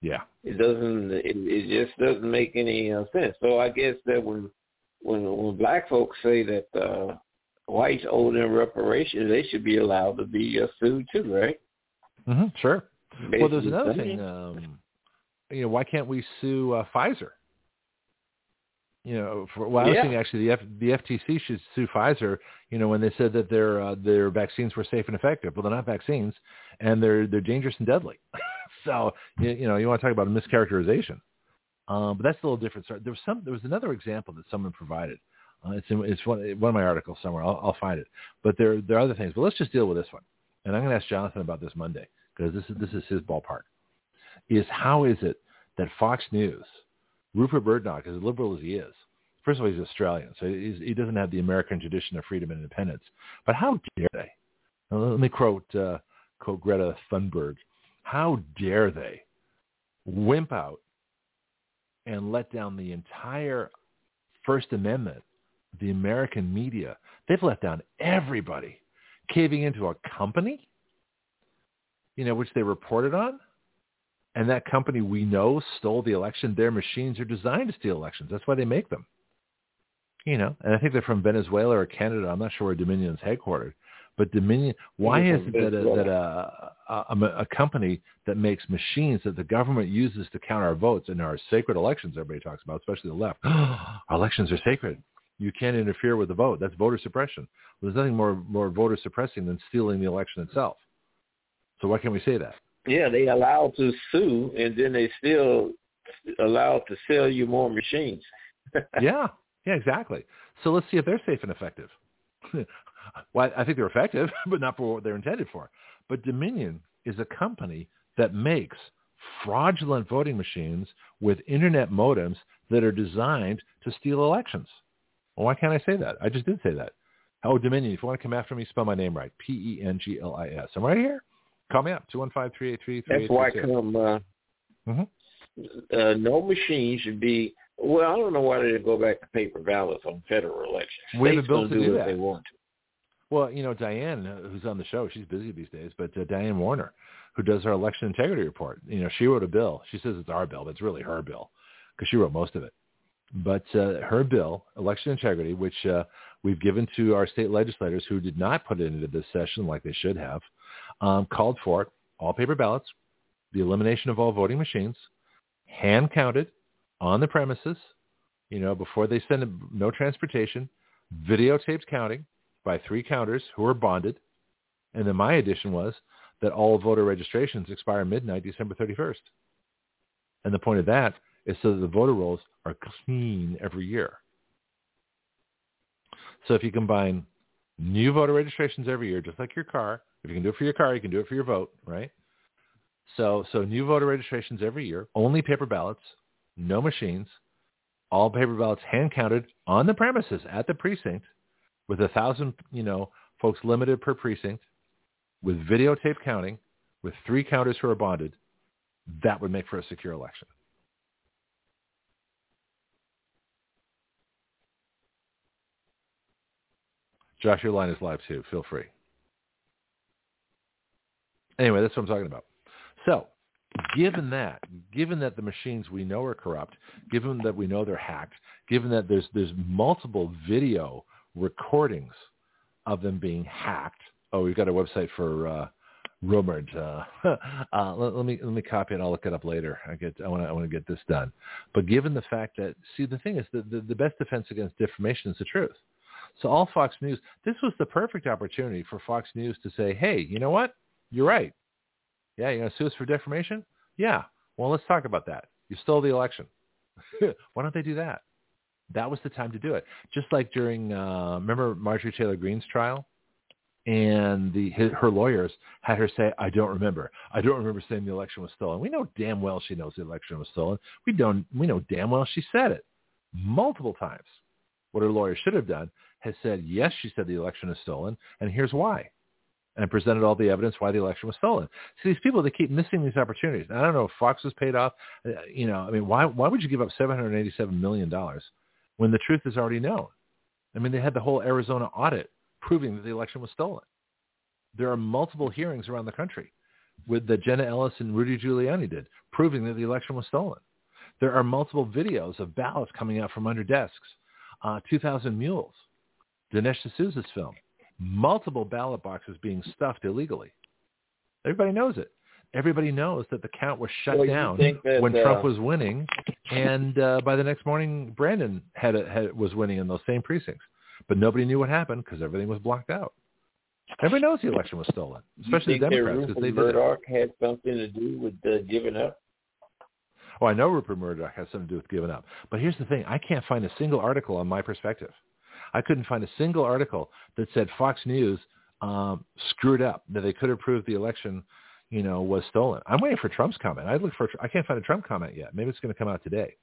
Yeah. It doesn't. It, it just doesn't make any uh, sense. So I guess that when when when black folks say that uh, whites owe them reparations, they should be allowed to be uh, sued too, right? Mm-hmm, sure. Basically, well, there's another thing. Um, you know, why can't we sue uh, Pfizer? You know, for, well, I was yeah. thinking actually the F, the FTC should sue Pfizer. You know, when they said that their uh, their vaccines were safe and effective. Well, they're not vaccines, and they're they're dangerous and deadly. so you, you know, you want to talk about a mischaracterization. Um, but that's a little different. There was some. There was another example that someone provided. Uh, it's in, it's one, one of my articles somewhere. I'll, I'll find it. But there there are other things. But let's just deal with this one. And I'm going to ask Jonathan about this Monday because this is this is his ballpark. Is how is it that Fox News, Rupert Murdoch, as liberal as he is, first of all he's Australian, so he doesn't have the American tradition of freedom and independence. But how dare they? Now, let me quote uh, quote Greta Thunberg. How dare they wimp out and let down the entire First Amendment, the American media. They've let down everybody, caving into a company, you know, which they reported on. And that company we know stole the election. Their machines are designed to steal elections. That's why they make them. You know, and I think they're from Venezuela or Canada. I'm not sure where Dominion's headquartered. But Dominion, why is it that a, that a, a, a company that makes machines that the government uses to count our votes in our sacred elections, everybody talks about, especially the left, our elections are sacred. You can't interfere with the vote. That's voter suppression. Well, there's nothing more more voter suppressing than stealing the election itself. So why can't we say that? Yeah, they allow to sue, and then they still allow to sell you more machines. yeah, yeah, exactly. So let's see if they're safe and effective. well, I think they're effective, but not for what they're intended for. But Dominion is a company that makes fraudulent voting machines with internet modems that are designed to steal elections. Well, why can't I say that? I just did say that. Oh, Dominion, if you want to come after me, spell my name right. P-E-N-G-L-I-S. I'm right here. Call me up, 215-383-3832. That's why come, uh, mm-hmm. uh, no machine should be, well, I don't know why they didn't go back to paper ballots on federal elections. We have a bill to do, do that. they want to. Well, you know, Diane, uh, who's on the show, she's busy these days, but uh, Diane Warner, who does our election integrity report, you know, she wrote a bill. She says it's our bill, but it's really her bill because she wrote most of it. But uh, her bill, election integrity, which uh, we've given to our state legislators who did not put it into this session like they should have, um, called for it, all paper ballots, the elimination of all voting machines, hand counted on the premises, you know, before they send them, no transportation, videotaped counting by three counters who are bonded. And then my addition was that all voter registrations expire midnight December 31st. And the point of that is so that the voter rolls are clean every year. So if you combine new voter registrations every year, just like your car, if you can do it for your car, you can do it for your vote, right? So, so new voter registrations every year, only paper ballots, no machines, all paper ballots hand counted on the premises at the precinct with a thousand, you know, folks limited per precinct with videotape counting with three counters who are bonded. That would make for a secure election. Josh, your line is live too. Feel free. Anyway, that's what I'm talking about. So, given that, given that the machines we know are corrupt, given that we know they're hacked, given that there's there's multiple video recordings of them being hacked. Oh, we've got a website for uh, rumored. Uh, uh, let, let, me let me copy it. I'll look it up later. I get I want to I want to get this done. But given the fact that see the thing is the, the the best defense against defamation is the truth. So all Fox News, this was the perfect opportunity for Fox News to say, hey, you know what? You're right. Yeah, you're going to sue us for defamation? Yeah. Well, let's talk about that. You stole the election. Why don't they do that? That was the time to do it. Just like during, uh, remember Marjorie Taylor Greene's trial? And the his, her lawyers had her say, "I don't remember. I don't remember saying the election was stolen." We know damn well she knows the election was stolen. We don't. We know damn well she said it multiple times. What her lawyer should have done has said, yes, she said the election is stolen, and here's why. And presented all the evidence why the election was stolen. See, these people, they keep missing these opportunities. And I don't know if Fox was paid off. Uh, you know, I mean, why, why would you give up $787 million when the truth is already known? I mean, they had the whole Arizona audit proving that the election was stolen. There are multiple hearings around the country with that Jenna Ellis and Rudy Giuliani did, proving that the election was stolen. There are multiple videos of ballots coming out from under desks, uh, 2,000 mules Dinesh D'Souza's film. Multiple ballot boxes being stuffed illegally. Everybody knows it. Everybody knows that the count was shut well, down that, when uh, Trump was winning, and uh, by the next morning, Brandon had, a, had was winning in those same precincts. But nobody knew what happened because everything was blocked out. Everybody knows the election was stolen, especially the Democrats because they did Murdoch it. had something to do with uh, giving up? Oh, I know Rupert Murdoch has something to do with giving up. But here's the thing: I can't find a single article on my perspective. I couldn't find a single article that said Fox News um, screwed up, that they could have proved the election, you know, was stolen. I'm waiting for Trump's comment. I look for. I can't find a Trump comment yet. Maybe it's going to come out today.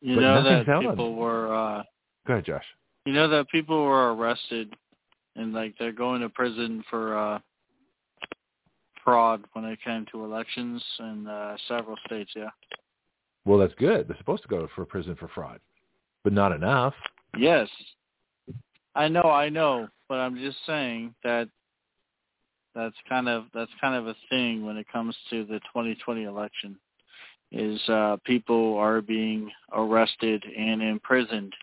You But know that people were. uh Go ahead, Josh. You know that people were arrested and like they're going to prison for uh fraud when it came to elections in uh several states, yeah. Well, that's good. They're supposed to go for prison for fraud, but not enough. Yes. I know, I know, but I'm just saying that that's kind of that's kind of a thing when it comes to the 2020 election is uh people are being arrested and imprisoned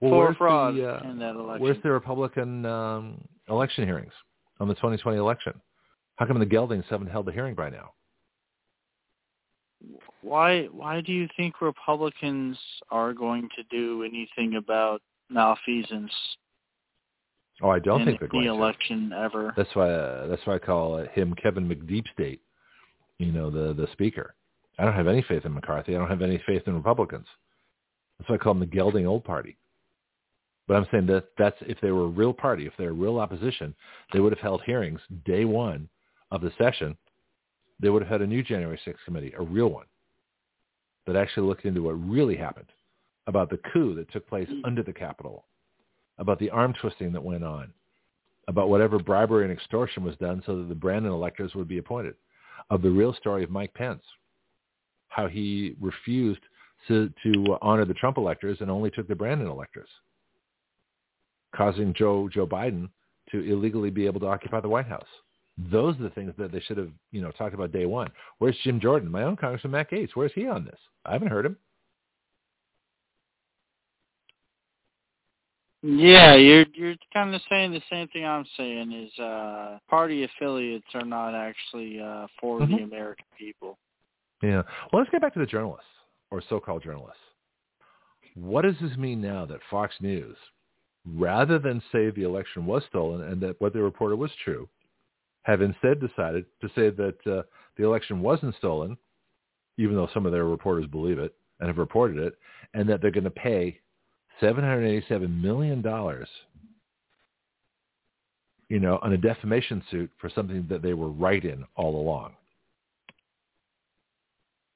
Well, for fraud the uh, in that election. where's the Republican um, election hearings on the 2020 election? How come the Geldings haven't held the hearing by now? Why why do you think Republicans are going to do anything about malfeasance Oh, I don't in think they're going the to. election ever? That's why uh, that's why I call him Kevin McDeep State. You know, the the speaker. I don't have any faith in McCarthy. I don't have any faith in Republicans. That's why I call them the gelding old party. But I'm saying that that's if they were a real party, if they're a real opposition, they would have held hearings day one of the session. They would have had a new January 6th committee, a real one, that actually looked into what really happened about the coup that took place mm. under the Capitol, about the arm twisting that went on, about whatever bribery and extortion was done so that the Brandon electors would be appointed, of the real story of Mike Pence, how he refused to, to honor the Trump electors and only took the Brandon electors, causing Joe Joe Biden to illegally be able to occupy the White House. Those are the things that they should have, you know, talked about day one. Where's Jim Jordan, my own Congressman Matt Gaetz? Where's he on this? I haven't heard him. Yeah, you're you're kind of saying the same thing I'm saying is uh party affiliates are not actually uh for mm-hmm. the American people. Yeah. Well, let's get back to the journalists or so-called journalists. What does this mean now that Fox News, rather than say the election was stolen and that what they reported was true, have instead decided to say that uh, the election wasn't stolen, even though some of their reporters believe it and have reported it, and that they're going to pay $787 million, you know, on a defamation suit for something that they were right in all along.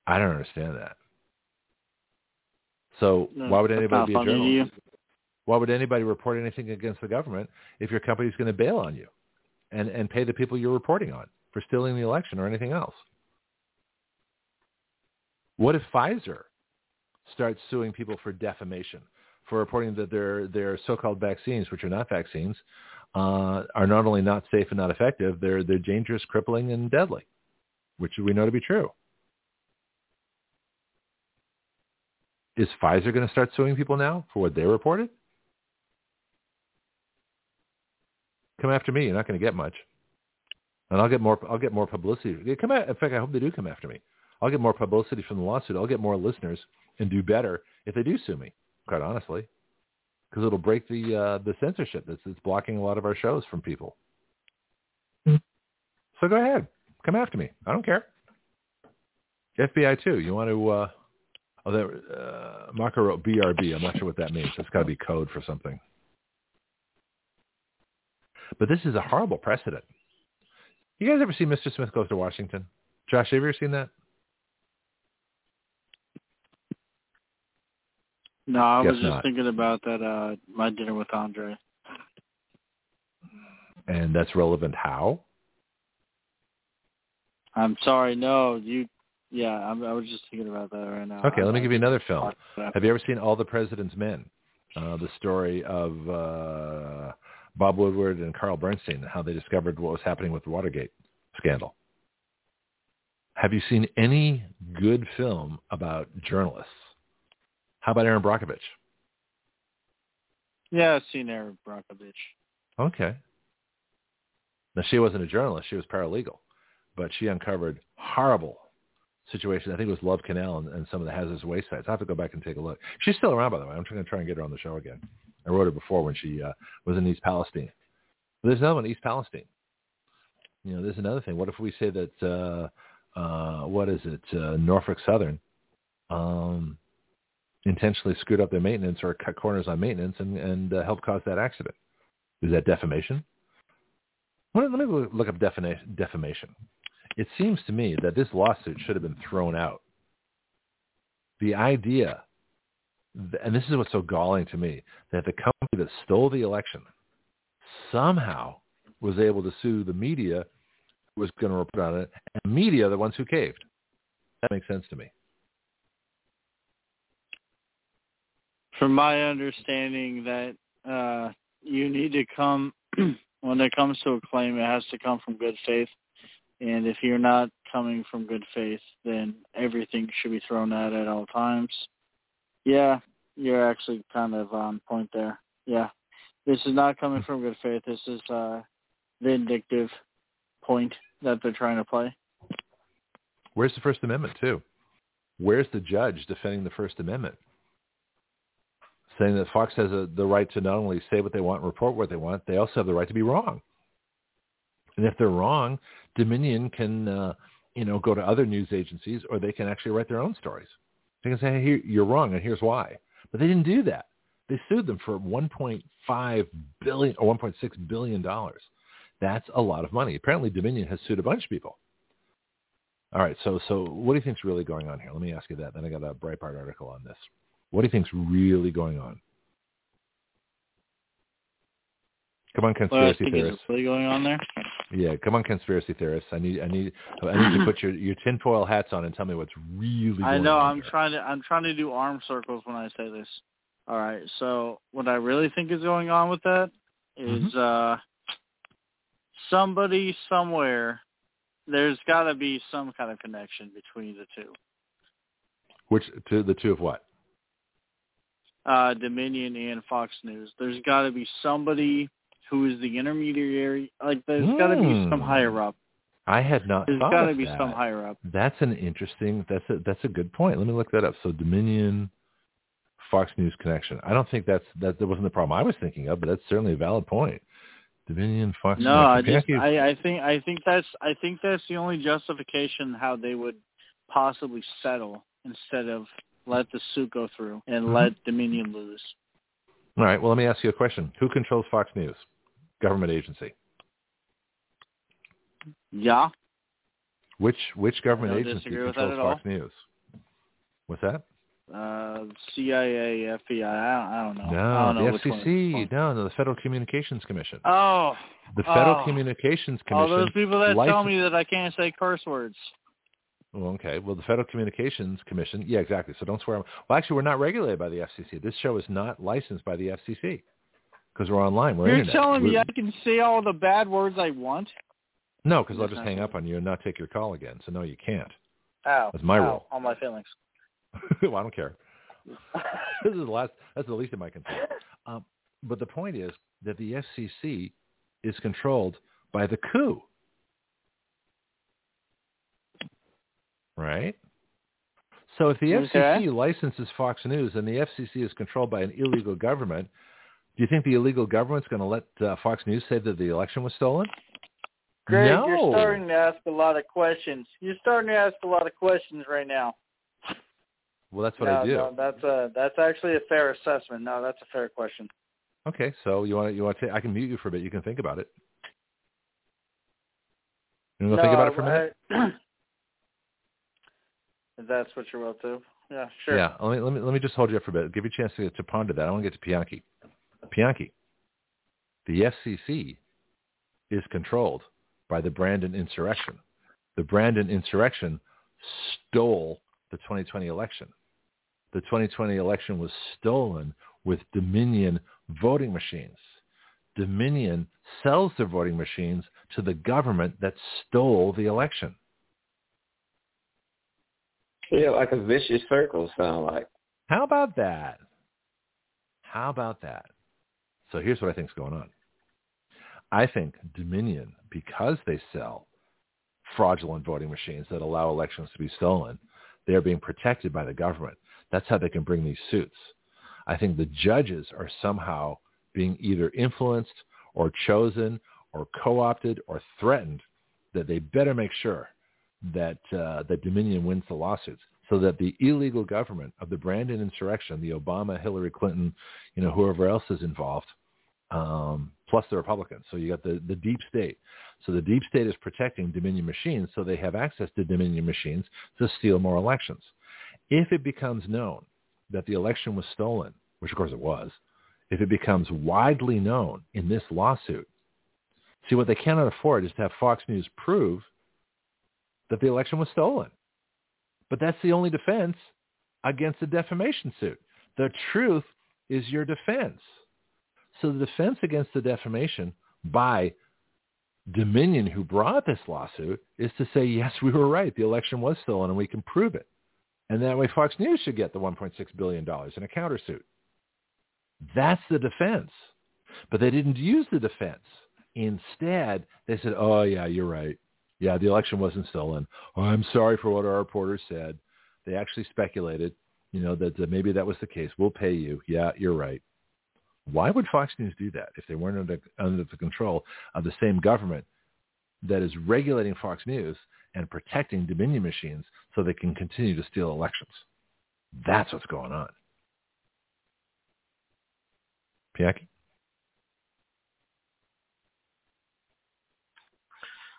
I don't understand that. So no, why would anybody be a journalist? Why would anybody report anything against the government if your company's going to bail on you and, and pay the people you're reporting on for stealing the election or anything else? What if Pfizer starts suing people for defamation, for reporting that their their so-called vaccines, which are not vaccines, uh, are not only not safe and not effective, they're they're dangerous, crippling, and deadly, which we know to be true. Is Pfizer going to start suing people now for what they reported? Come after me. You're not going to get much, and I'll get more. I'll get more publicity. Come at, in fact, I hope they do come after me. I'll get more publicity from the lawsuit. I'll get more listeners and do better if they do sue me. Quite honestly, because it'll break the uh, the censorship that's, that's blocking a lot of our shows from people. Mm-hmm. So go ahead, come after me. I don't care. FBI too. You want to? Uh, oh, that uh, Marco wrote BRB. I'm not sure what that means. It's got to be code for something. But this is a horrible precedent. You guys ever see Mr. Smith Goes to Washington? Josh, have you ever seen that? No, I Guess was just not. thinking about that. Uh, my dinner with Andre. And that's relevant how? I'm sorry. No, you. Yeah, I'm, I was just thinking about that right now. Okay, let me give you another film. Have you ever seen All the President's Men? Uh, the story of uh, Bob Woodward and Carl Bernstein, how they discovered what was happening with the Watergate scandal. Have you seen any good film about journalists? How about Erin Brockovich? Yeah, I've seen Erin Brockovich. Okay. Now she wasn't a journalist; she was paralegal, but she uncovered horrible situations. I think it was Love Canal and, and some of the hazardous waste sites. I have to go back and take a look. She's still around, by the way. I'm going to try and get her on the show again. I wrote her before when she uh, was in East Palestine. But there's another one, East Palestine. You know, there's another thing. What if we say that uh, uh, what is it, uh, Norfolk Southern? Um, intentionally screwed up their maintenance or cut corners on maintenance and, and uh, help cause that accident. Is that defamation? Let me look up defamation. It seems to me that this lawsuit should have been thrown out. The idea, and this is what's so galling to me, that the company that stole the election somehow was able to sue the media who was going to report on it, and the media are the ones who caved. That makes sense to me. from my understanding that uh, you need to come when it comes to a claim, it has to come from good faith. And if you're not coming from good faith, then everything should be thrown out at all times. Yeah, you're actually kind of on point there. Yeah, this is not coming from good faith. This is uh, vindictive point that they're trying to play. Where's the First Amendment too? Where's the judge defending the First Amendment? saying that Fox has a, the right to not only say what they want and report what they want, they also have the right to be wrong. And if they're wrong, Dominion can, uh, you know, go to other news agencies, or they can actually write their own stories. They can say, "Hey, you're wrong, and here's why." But they didn't do that. They sued them for 1.5 billion or 1.6 billion dollars. That's a lot of money. Apparently, Dominion has sued a bunch of people. All right, so so what do you think's really going on here? Let me ask you that. Then I got a Breitbart article on this. What do you think's really going on? Come on, conspiracy well, theorists. Really going on there? Yeah, come on, conspiracy theorists. I need, I need, I need to put your your tinfoil hats on and tell me what's really. Going on. I know. I'm here. trying to. I'm trying to do arm circles when I say this. All right. So what I really think is going on with that is mm-hmm. uh somebody somewhere. There's got to be some kind of connection between the two. Which to the two of what? uh, Dominion and Fox News. There's got to be somebody who is the intermediary. Like there's mm. got to be some higher up. I had not. There's got to be that. some higher up. That's an interesting. That's a that's a good point. Let me look that up. So Dominion, Fox News connection. I don't think that's that. That wasn't the problem I was thinking of, but that's certainly a valid point. Dominion, Fox. News Connection. No, I just I, I think I think that's I think that's the only justification how they would possibly settle instead of let the suit go through and mm-hmm. let Dominion lose. All right. Well, let me ask you a question. Who controls Fox News? Government agency. Yeah. Which which government agency controls Fox News? What's that? Uh, CIA, FBI. I don't, know. No, I don't know the FCC. No, no, the Federal Communications Commission. Oh. The Federal oh. Communications Commission. All those people that license- tell me that I can't say curse words. Well, okay. Well, the Federal Communications Commission. Yeah, exactly. So don't swear. Well, actually, we're not regulated by the FCC. This show is not licensed by the FCC because we're online. We're You're internet. telling we're, me I can say all the bad words I want? No, because I'll just hang up on you and not take your call again. So no, you can't. Oh, That's my Ow. rule. All my feelings. well, I don't care. this is the last. That's the least of my concern. Um, but the point is that the FCC is controlled by the coup. right? So if the FCC licenses Fox News and the FCC is controlled by an illegal government, do you think the illegal government's going to let uh, Fox News say that the election was stolen? Greg, no. you're starting to ask a lot of questions. You're starting to ask a lot of questions right now. Well, that's what no, I do. No, that's a that's actually a fair assessment. No, that's a fair question. Okay, so you want to, you want to? I can mute you for a bit. You can think about it. You want to no, think about it for a minute? I, that's what you're about to. Yeah, sure. Yeah, let me let me let me just hold you up for a bit. Give you a chance to, to ponder that. I want to get to Pianki. Pianki, the FCC is controlled by the Brandon insurrection. The Brandon insurrection stole the 2020 election. The 2020 election was stolen with Dominion voting machines. Dominion sells their voting machines to the government that stole the election. Yeah, like a vicious circle sound like. How about that? How about that? So here's what I think is going on. I think Dominion, because they sell fraudulent voting machines that allow elections to be stolen, they're being protected by the government. That's how they can bring these suits. I think the judges are somehow being either influenced or chosen or co-opted or threatened that they better make sure that uh, that Dominion wins the lawsuits, so that the illegal government of the Brandon insurrection, the Obama, Hillary Clinton, you know, whoever else is involved, um, plus the Republicans. So you got the the deep state. So the deep state is protecting Dominion machines, so they have access to Dominion machines to steal more elections. If it becomes known that the election was stolen, which of course it was, if it becomes widely known in this lawsuit, see what they cannot afford is to have Fox News prove that the election was stolen. But that's the only defense against a defamation suit. The truth is your defense. So the defense against the defamation by Dominion, who brought this lawsuit, is to say, yes, we were right. The election was stolen and we can prove it. And that way Fox News should get the $1.6 billion in a countersuit. That's the defense. But they didn't use the defense. Instead, they said, oh, yeah, you're right. Yeah, the election wasn't stolen. Oh, I'm sorry for what our reporters said. They actually speculated, you know, that maybe that was the case. We'll pay you. Yeah, you're right. Why would Fox News do that if they weren't under, under the control of the same government that is regulating Fox News and protecting Dominion machines so they can continue to steal elections? That's what's going on. Pianki?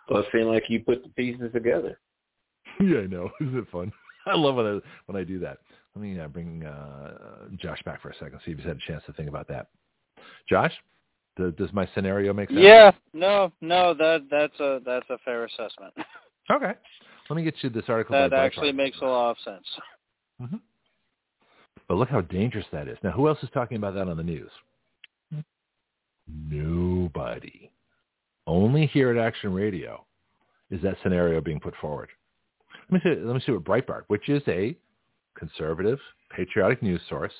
Well, it seemed like you put the pieces together. yeah, I know. Isn't it fun? I love when I when I do that. Let me uh, bring uh, Josh back for a second. See if he's had a chance to think about that. Josh, does, does my scenario make sense? Yeah. No. No. That that's a that's a fair assessment. Okay. Let me get you this article. That actually makes a lot of sense. Mm-hmm. But look how dangerous that is. Now, who else is talking about that on the news? Nobody. Only here at Action Radio is that scenario being put forward. Let me see, let me see what Breitbart, which is a conservative, patriotic news source,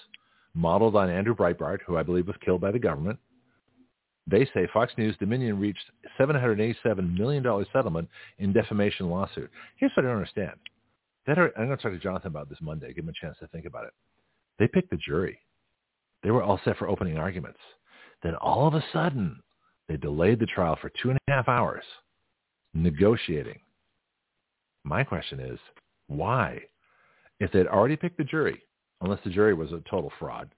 modeled on Andrew Breitbart, who I believe was killed by the government. They say Fox News Dominion reached $787 million settlement in defamation lawsuit. Here's what I don't understand. That are, I'm going to talk to Jonathan about this Monday, give him a chance to think about it. They picked the jury. They were all set for opening arguments. Then all of a sudden, they delayed the trial for two and a half hours, negotiating. My question is, why? If they'd already picked the jury, unless the jury was a total fraud,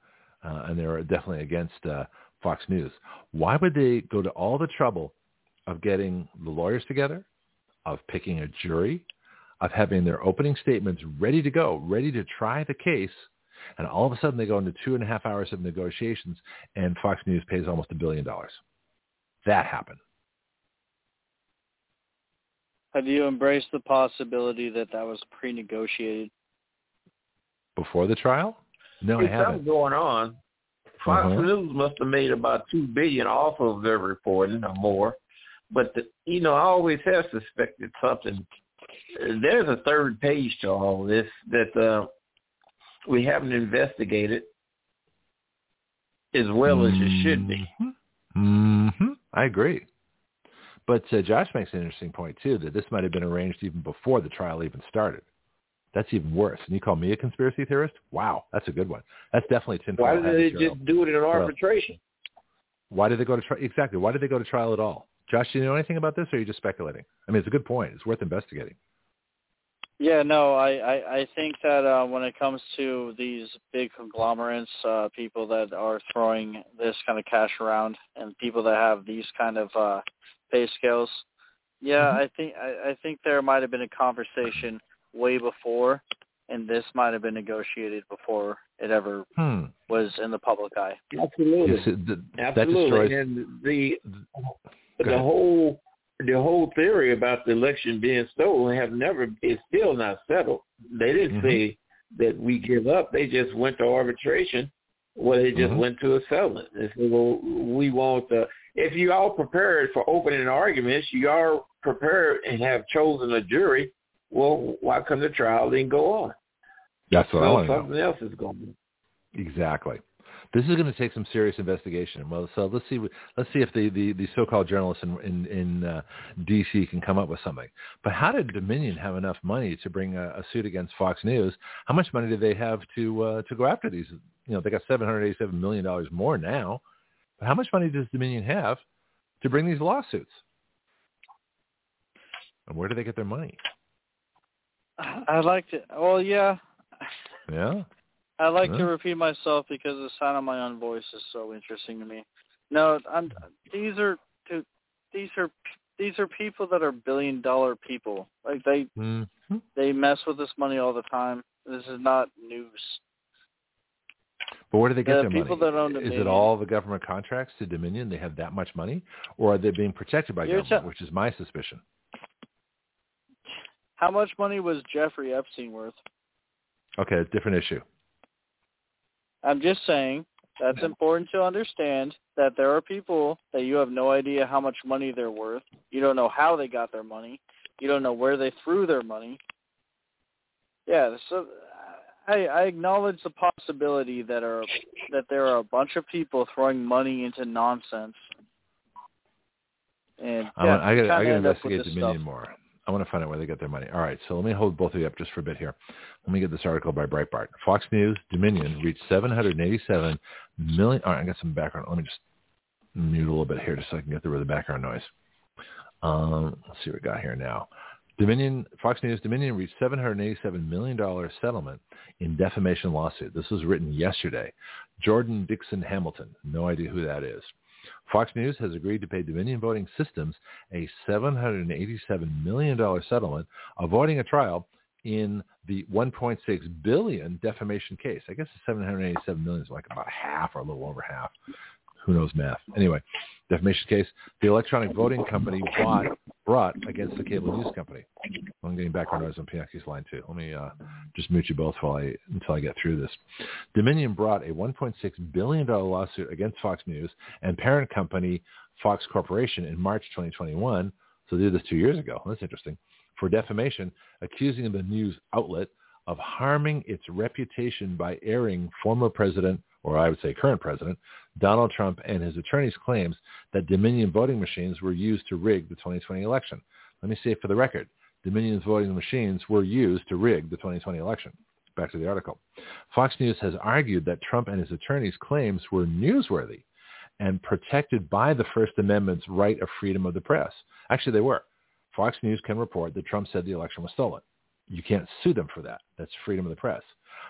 uh, and they were definitely against uh, Fox News, why would they go to all the trouble of getting the lawyers together, of picking a jury, of having their opening statements ready to go, ready to try the case, and all of a sudden they go into two and a half hours of negotiations, and Fox News pays almost a billion dollars. That happened. Have you embraced the possibility that that was pre-negotiated? Before the trial? No, There's I haven't. Something going on. Fox uh-huh. News must have made about two billion off of their reporting or more. But the, you know, I always have suspected something. There's a third page to all this that uh, we haven't investigated as well mm-hmm. as it should be. Mm-hmm. I agree. But uh, Josh makes an interesting point too that this might have been arranged even before the trial even started. That's even worse. And you call me a conspiracy theorist? Wow, that's a good one. That's definitely tinfoil Why did they just do it in arbitration? Why did they go to trial? Exactly. Why did they go to trial at all? Josh, do you know anything about this, or are you just speculating? I mean, it's a good point. It's worth investigating. Yeah, no, I, I, I think that uh, when it comes to these big conglomerates, uh, people that are throwing this kind of cash around, and people that have these kind of uh, pay scales, yeah, mm-hmm. I think I, I think there might have been a conversation way before, and this might have been negotiated before it ever hmm. was in the public eye. Absolutely, yes, the, absolutely, destroys... and the the whole the whole theory about the election being stolen have never is still not settled. They didn't mm-hmm. say that we give up. They just went to arbitration. Well, they just mm-hmm. went to a settlement. They said, well, we want the, if you all prepared for opening arguments, you are prepared and have chosen a jury, well, why come the trial didn't go on? That's what so I want something know. else is going on. Exactly. This is going to take some serious investigation. Well, so let's see. Let's see if the, the, the so-called journalists in in, in uh, D.C. can come up with something. But how did Dominion have enough money to bring a, a suit against Fox News? How much money do they have to uh, to go after these? You know, they got seven hundred eighty-seven million dollars more now. But how much money does Dominion have to bring these lawsuits? And where do they get their money? I'd like to. Well, yeah. Yeah. I like to repeat myself because the sound of my own voice is so interesting to me. No, I'm. These are these are these are people that are billion dollar people. Like they mm-hmm. they mess with this money all the time. This is not news. But where do they get the their people money? That own Dominion, is it all the government contracts to Dominion? They have that much money, or are they being protected by You're government, t- which is my suspicion? How much money was Jeffrey Epstein worth? Okay, different issue. I'm just saying that's important to understand that there are people that you have no idea how much money they're worth. You don't know how they got their money. You don't know where they threw their money. Yeah, so I, I acknowledge the possibility that are that there are a bunch of people throwing money into nonsense. And yeah, I got I got to investigate Dominion stuff. more. I want to find out where they get their money. All right, so let me hold both of you up just for a bit here. Let me get this article by Breitbart. Fox News Dominion reached 787 million. All right, I got some background. Let me just mute a little bit here just so I can get through the background noise. Um, let's see what we got here now. Dominion, Fox News Dominion reached $787 million settlement in defamation lawsuit. This was written yesterday. Jordan Dixon Hamilton, no idea who that is. Fox News has agreed to pay Dominion Voting Systems a $787 million settlement, avoiding a trial in the 1.6 billion defamation case. I guess the 787 million is like about half or a little over half who knows math. Anyway, defamation case, the electronic voting company bought, brought against the cable news company. I'm getting background noise on Pianki's line too. Let me uh, just mute you both while I, until I get through this. Dominion brought a $1.6 billion lawsuit against Fox News and parent company Fox Corporation in March 2021. So they did this two years ago. That's interesting. For defamation, accusing the news outlet of harming its reputation by airing former President or I would say current president, Donald Trump and his attorneys' claims that Dominion voting machines were used to rig the 2020 election. Let me say for the record. Dominion's voting machines were used to rig the 2020 election. Back to the article. Fox News has argued that Trump and his attorneys' claims were newsworthy and protected by the First Amendment's right of freedom of the press. Actually, they were. Fox News can report that Trump said the election was stolen. You can't sue them for that. That's freedom of the press.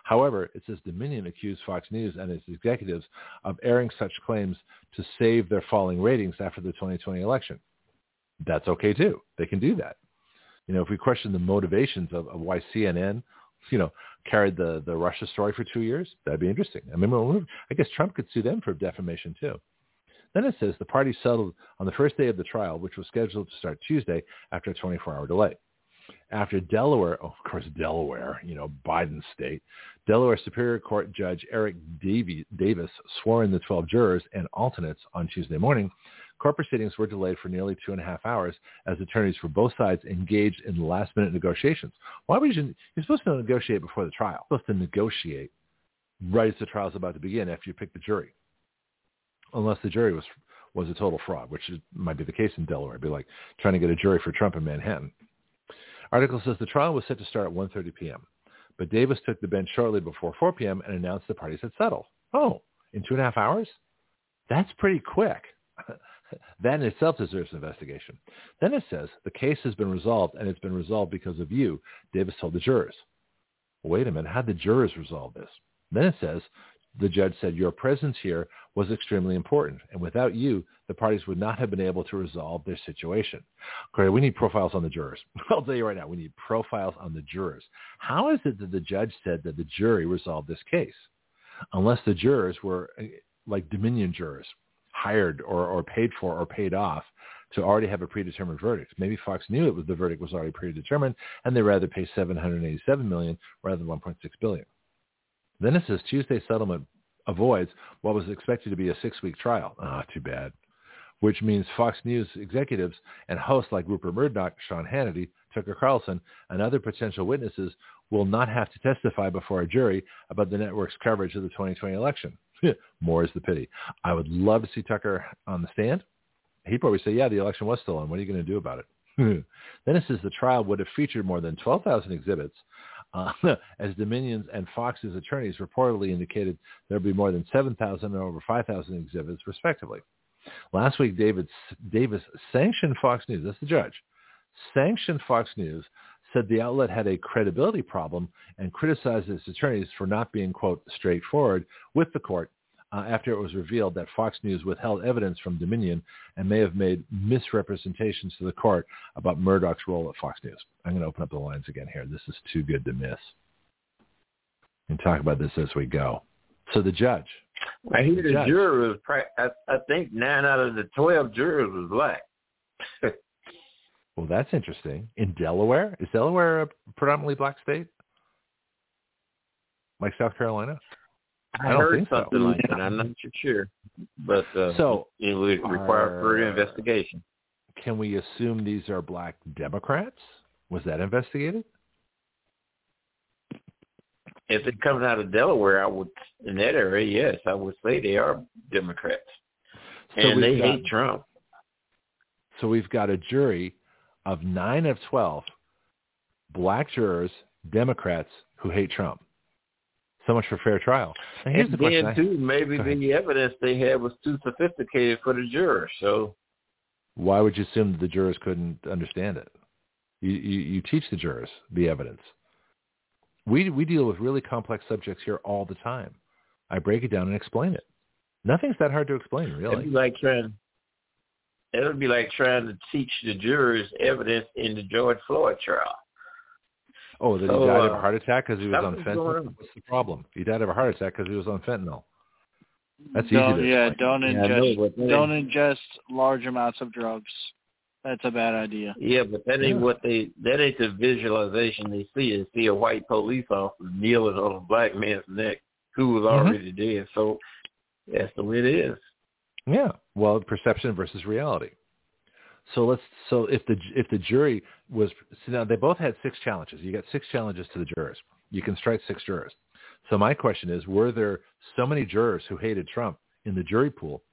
However, it says Dominion accused Fox News and its executives of airing such claims to save their falling ratings after the 2020 election. That's okay too. They can do that. You know, if we question the motivations of, of why CNN, you know, carried the, the Russia story for two years, that'd be interesting. I mean, I guess Trump could sue them for defamation too. Then it says the parties settled on the first day of the trial, which was scheduled to start Tuesday after a 24-hour delay after Delaware, oh, of course, Delaware, you know, Biden's state, Delaware Superior Court Judge Eric Davis swore in the 12 jurors and alternates on Tuesday morning. Court proceedings were delayed for nearly two and a half hours as attorneys for both sides engaged in last-minute negotiations. Why would you? You're supposed to negotiate before the trial. You're supposed to negotiate right as the trial is about to begin after you pick the jury, unless the jury was was a total fraud, which is, might be the case in Delaware. It'd be like trying to get a jury for Trump in Manhattan. Article says the trial was set to start at 1.30 p.m., but Davis took the bench shortly before 4 p.m. and announced the parties had settled. Oh, in two and a half hours? That's pretty quick. that in itself deserves investigation. Then it says the case has been resolved, and it's been resolved because of you, Davis told the jurors. Wait a minute, how did the jurors resolve this? Then it says the judge said, your presence here was extremely important, and without you, the parties would not have been able to resolve their situation. Okay, we need profiles on the jurors. I'll tell you right now, we need profiles on the jurors. How is it that the judge said that the jury resolved this case? Unless the jurors were eh, like Dominion jurors, hired or, or paid for or paid off to already have a predetermined verdict. Maybe Fox knew it was the verdict was already predetermined, and they rather pay 787 million rather than 1.6 billion. Says Tuesday settlement avoids what was expected to be a six-week trial. Ah, too bad. Which means Fox News executives and hosts like Rupert Murdoch, Sean Hannity, Tucker Carlson, and other potential witnesses will not have to testify before a jury about the network's coverage of the 2020 election. More is the pity. I would love to see Tucker on the stand. He'd probably say, yeah, the election was stolen. What are you going to do about it? it says the trial would have featured more than 12,000 exhibits, uh, as Dominion's and Fox's attorneys reportedly indicated there would be more than 7,000 and over 5,000 exhibits, respectively. Last week, David, Davis sanctioned Fox News. That's the judge. Sanctioned Fox News, said the outlet had a credibility problem and criticized its attorneys for not being, quote, straightforward with the court uh, after it was revealed that Fox News withheld evidence from Dominion and may have made misrepresentations to the court about Murdoch's role at Fox News. I'm going to open up the lines again here. This is too good to miss. And talk about this as we go. So the judge. I hear the, the juror was, I, I think nine out of the 12 jurors was black. well, that's interesting. In Delaware? Is Delaware a predominantly black state? Like South Carolina? I, I heard something so. like that. I'm not sure, but uh, so it would require further investigation. Can we assume these are black Democrats? Was that investigated? If it comes out of Delaware, I would in that area, yes, I would say they are Democrats, so and they got, hate Trump. So we've got a jury of nine of twelve black jurors, Democrats who hate Trump. So much for fair trial. And, here's and the then, too, maybe the evidence they had was too sophisticated for the jurors. So why would you assume that the jurors couldn't understand it? You, you, you teach the jurors the evidence. We, we deal with really complex subjects here all the time. I break it down and explain it. Nothing's that hard to explain, really. It'd be like trying, it would be like trying to teach the jurors evidence in the George Floyd trial. Oh, that so, he died of a uh, heart attack because he was on fentanyl. What's the problem? He died of a heart attack because he was on fentanyl. That's don't, easy. yeah, don't ingest yeah, don't ingest large amounts of drugs. That's a bad idea. Yeah, but that ain't yeah. what they that ain't the visualization they see. They see a white police officer kneeling on a black man's neck who was mm-hmm. already mm-hmm. dead. So that's the way it is. Yeah. Well, perception versus reality. So let's so if the if the jury was so now they both had six challenges. You got six challenges to the jurors. You can strike six jurors. So my question is, were there so many jurors who hated Trump in the jury pool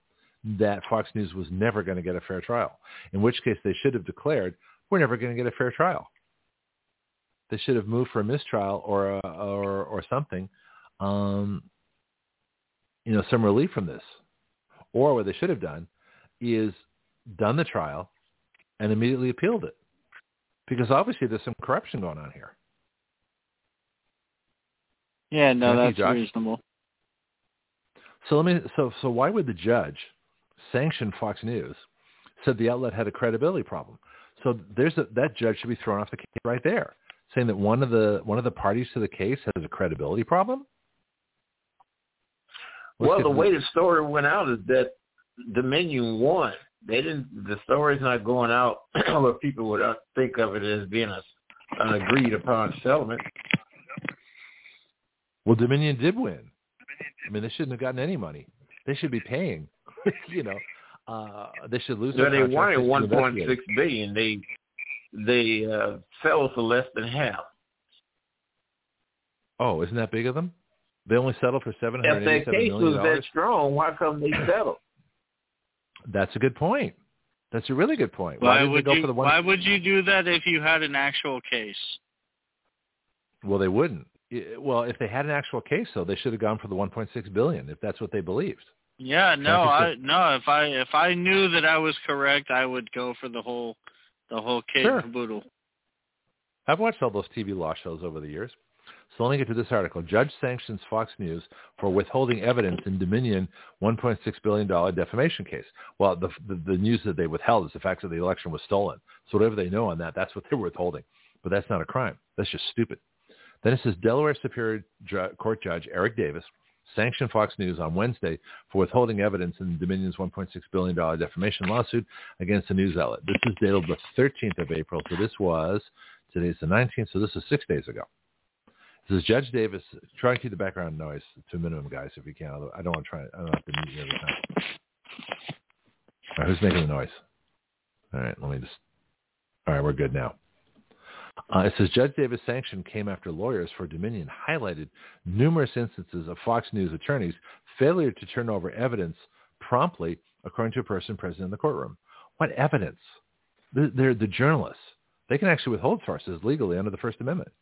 that Fox News was never going to get a fair trial? In which case they should have declared, we're never going to get a fair trial. They should have moved for a mistrial or a, or or something, um, you know, some relief from this. Or what they should have done is done the trial and immediately appealed it, because obviously there's some corruption going on here. Yeah, no, that's reasonable. So let me. So so why would the judge sanction Fox News? Said the outlet had a credibility problem. So there's a, that judge should be thrown off the case right there, saying that one of the one of the parties to the case has a credibility problem. Let's well, the way the story went out is that Dominion won. They didn't. The story's not going out where people would think of it as being a, an agreed upon settlement. Well, Dominion did win. I mean, they shouldn't have gotten any money. They should be paying. you know, uh, they should lose. No, they wanted one point six billion. They they uh, fell for less than half. Oh, isn't that big of them? They only settled for seven hundred. If their case was that strong, why come they settle? That's a good point. That's a really good point. Why, why would you? One... Why would you do that if you had an actual case? Well, they wouldn't. Well, if they had an actual case, though, they should have gone for the 1.6 billion if that's what they believed. Yeah, no, I no. If I if I knew that I was correct, I would go for the whole the whole case sure. caboodle. I've watched all those TV law shows over the years. So let me get to this article. Judge sanctions Fox News for withholding evidence in Dominion $1.6 billion defamation case. Well, the, the, the news that they withheld is the fact that the election was stolen. So whatever they know on that, that's what they were withholding. But that's not a crime. That's just stupid. Then it says Delaware Superior Court Judge Eric Davis sanctioned Fox News on Wednesday for withholding evidence in Dominion's $1.6 billion defamation lawsuit against the news outlet. This is dated the 13th of April, so this was, today's the 19th, so this is six days ago. This is Judge Davis. Try to keep the background noise to a minimum, guys, if you can. I don't want to try. I don't have to mute you every time. All right, who's making the noise? All right, let me just. All right, we're good now. Uh, it says Judge Davis' sanction came after lawyers for Dominion highlighted numerous instances of Fox News attorneys' failure to turn over evidence promptly, according to a person present in the courtroom. What evidence? They're the journalists. They can actually withhold sources legally under the First Amendment.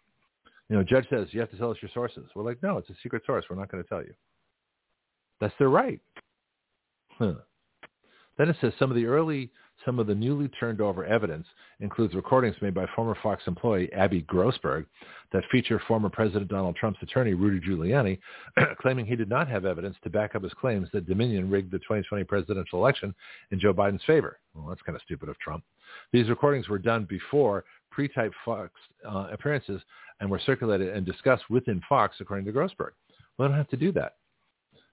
You know, judge says you have to tell us your sources. We're like, no, it's a secret source. We're not going to tell you. That's their right. Huh. Then it says some of the early some of the newly turned over evidence includes recordings made by former Fox employee Abby Grossberg that feature former President Donald Trump's attorney Rudy Giuliani claiming he did not have evidence to back up his claims that Dominion rigged the 2020 presidential election in Joe Biden's favor. Well, that's kind of stupid of Trump. These recordings were done before pre-typed Fox uh, appearances and were circulated and discussed within Fox, according to Grossberg. They don't have to do that.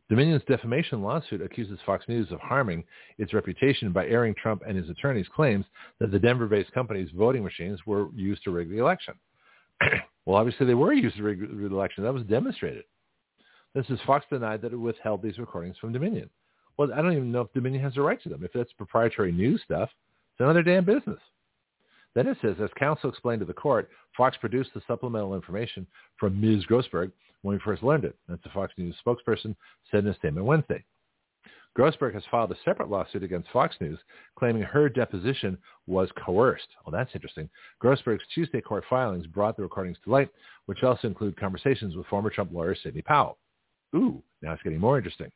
Dominion's defamation lawsuit accuses Fox News of harming its reputation by airing Trump and his attorneys' claims that the Denver-based company's voting machines were used to rig the election. well, obviously they were used to rig the election. That was demonstrated. This is Fox denied that it withheld these recordings from Dominion. Well, I don't even know if Dominion has a right to them. If that's proprietary news stuff, it's another damn business. Then it says, as counsel explained to the court, Fox produced the supplemental information from Ms. Grossberg when we first learned it. That's a Fox News spokesperson said in a statement Wednesday. Grossberg has filed a separate lawsuit against Fox News, claiming her deposition was coerced. Well, that's interesting. Grossberg's Tuesday court filings brought the recordings to light, which also include conversations with former Trump lawyer Sidney Powell. Ooh, now it's getting more interesting.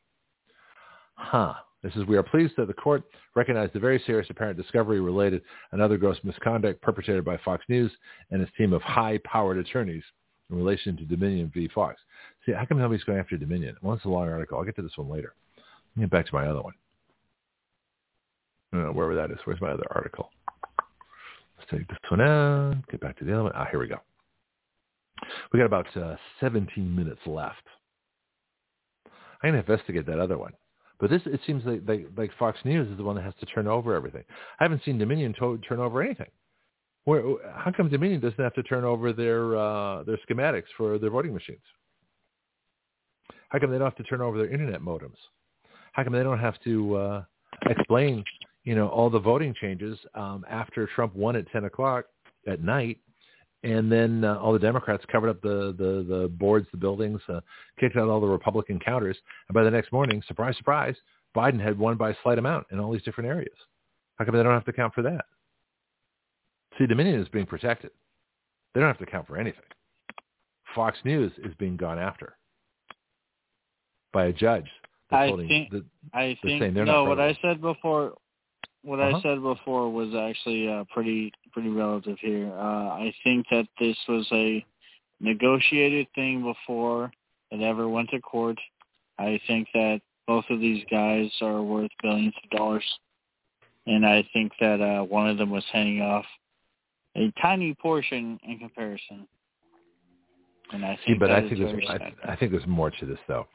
Huh. This is, we are pleased that the court recognized the very serious apparent discovery-related and other gross misconduct perpetrated by Fox News and its team of high-powered attorneys in relation to Dominion v. Fox. See, how come nobody's going after Dominion? Well, it's a long article. I'll get to this one later. Let me get back to my other one. Uh, wherever that is. Where's my other article? Let's take this one out. Get back to the other one. Ah, here we go. We got about uh, 17 minutes left. I'm going to investigate that other one. But this, it seems like, like, like Fox News is the one that has to turn over everything. I haven't seen Dominion to, turn over anything. Where, how come Dominion doesn't have to turn over their uh, their schematics for their voting machines? How come they don't have to turn over their internet modems? How come they don't have to uh, explain, you know, all the voting changes um, after Trump won at 10 o'clock at night and then uh, all the Democrats covered up the the, the boards, the buildings, uh, kicked out all the Republican counters, and by the next morning, surprise, surprise, Biden had won by a slight amount in all these different areas. How come they don't have to count for that? See, Dominion is being protected. They don't have to account for anything. Fox News is being gone after by a judge. I think. The, I think. No, what I said before. What uh-huh. I said before was actually uh, pretty pretty relative here. Uh, I think that this was a negotiated thing before it ever went to court. I think that both of these guys are worth billions of dollars, and I think that uh, one of them was handing off a tiny portion in comparison. And I think See, but I think there's I, I think there's more to this though,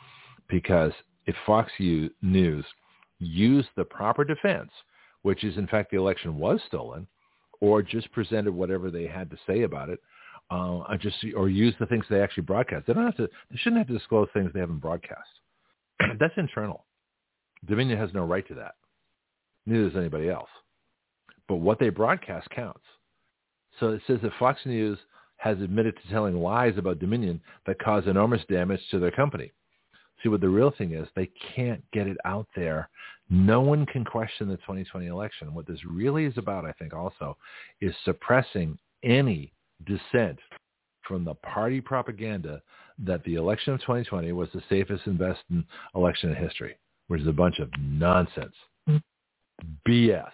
because if Fox News used the proper defense, which is in fact the election was stolen, or just presented whatever they had to say about it, uh, just or use the things they actually broadcast. They don't have to. They shouldn't have to disclose things they haven't broadcast. That's internal. Dominion has no right to that. Neither does anybody else. But what they broadcast counts. So it says that Fox News has admitted to telling lies about Dominion that cause enormous damage to their company. See, what the real thing is, they can't get it out there. No one can question the 2020 election. What this really is about, I think, also, is suppressing any dissent from the party propaganda that the election of 2020 was the safest and best election in history, which is a bunch of nonsense. BS.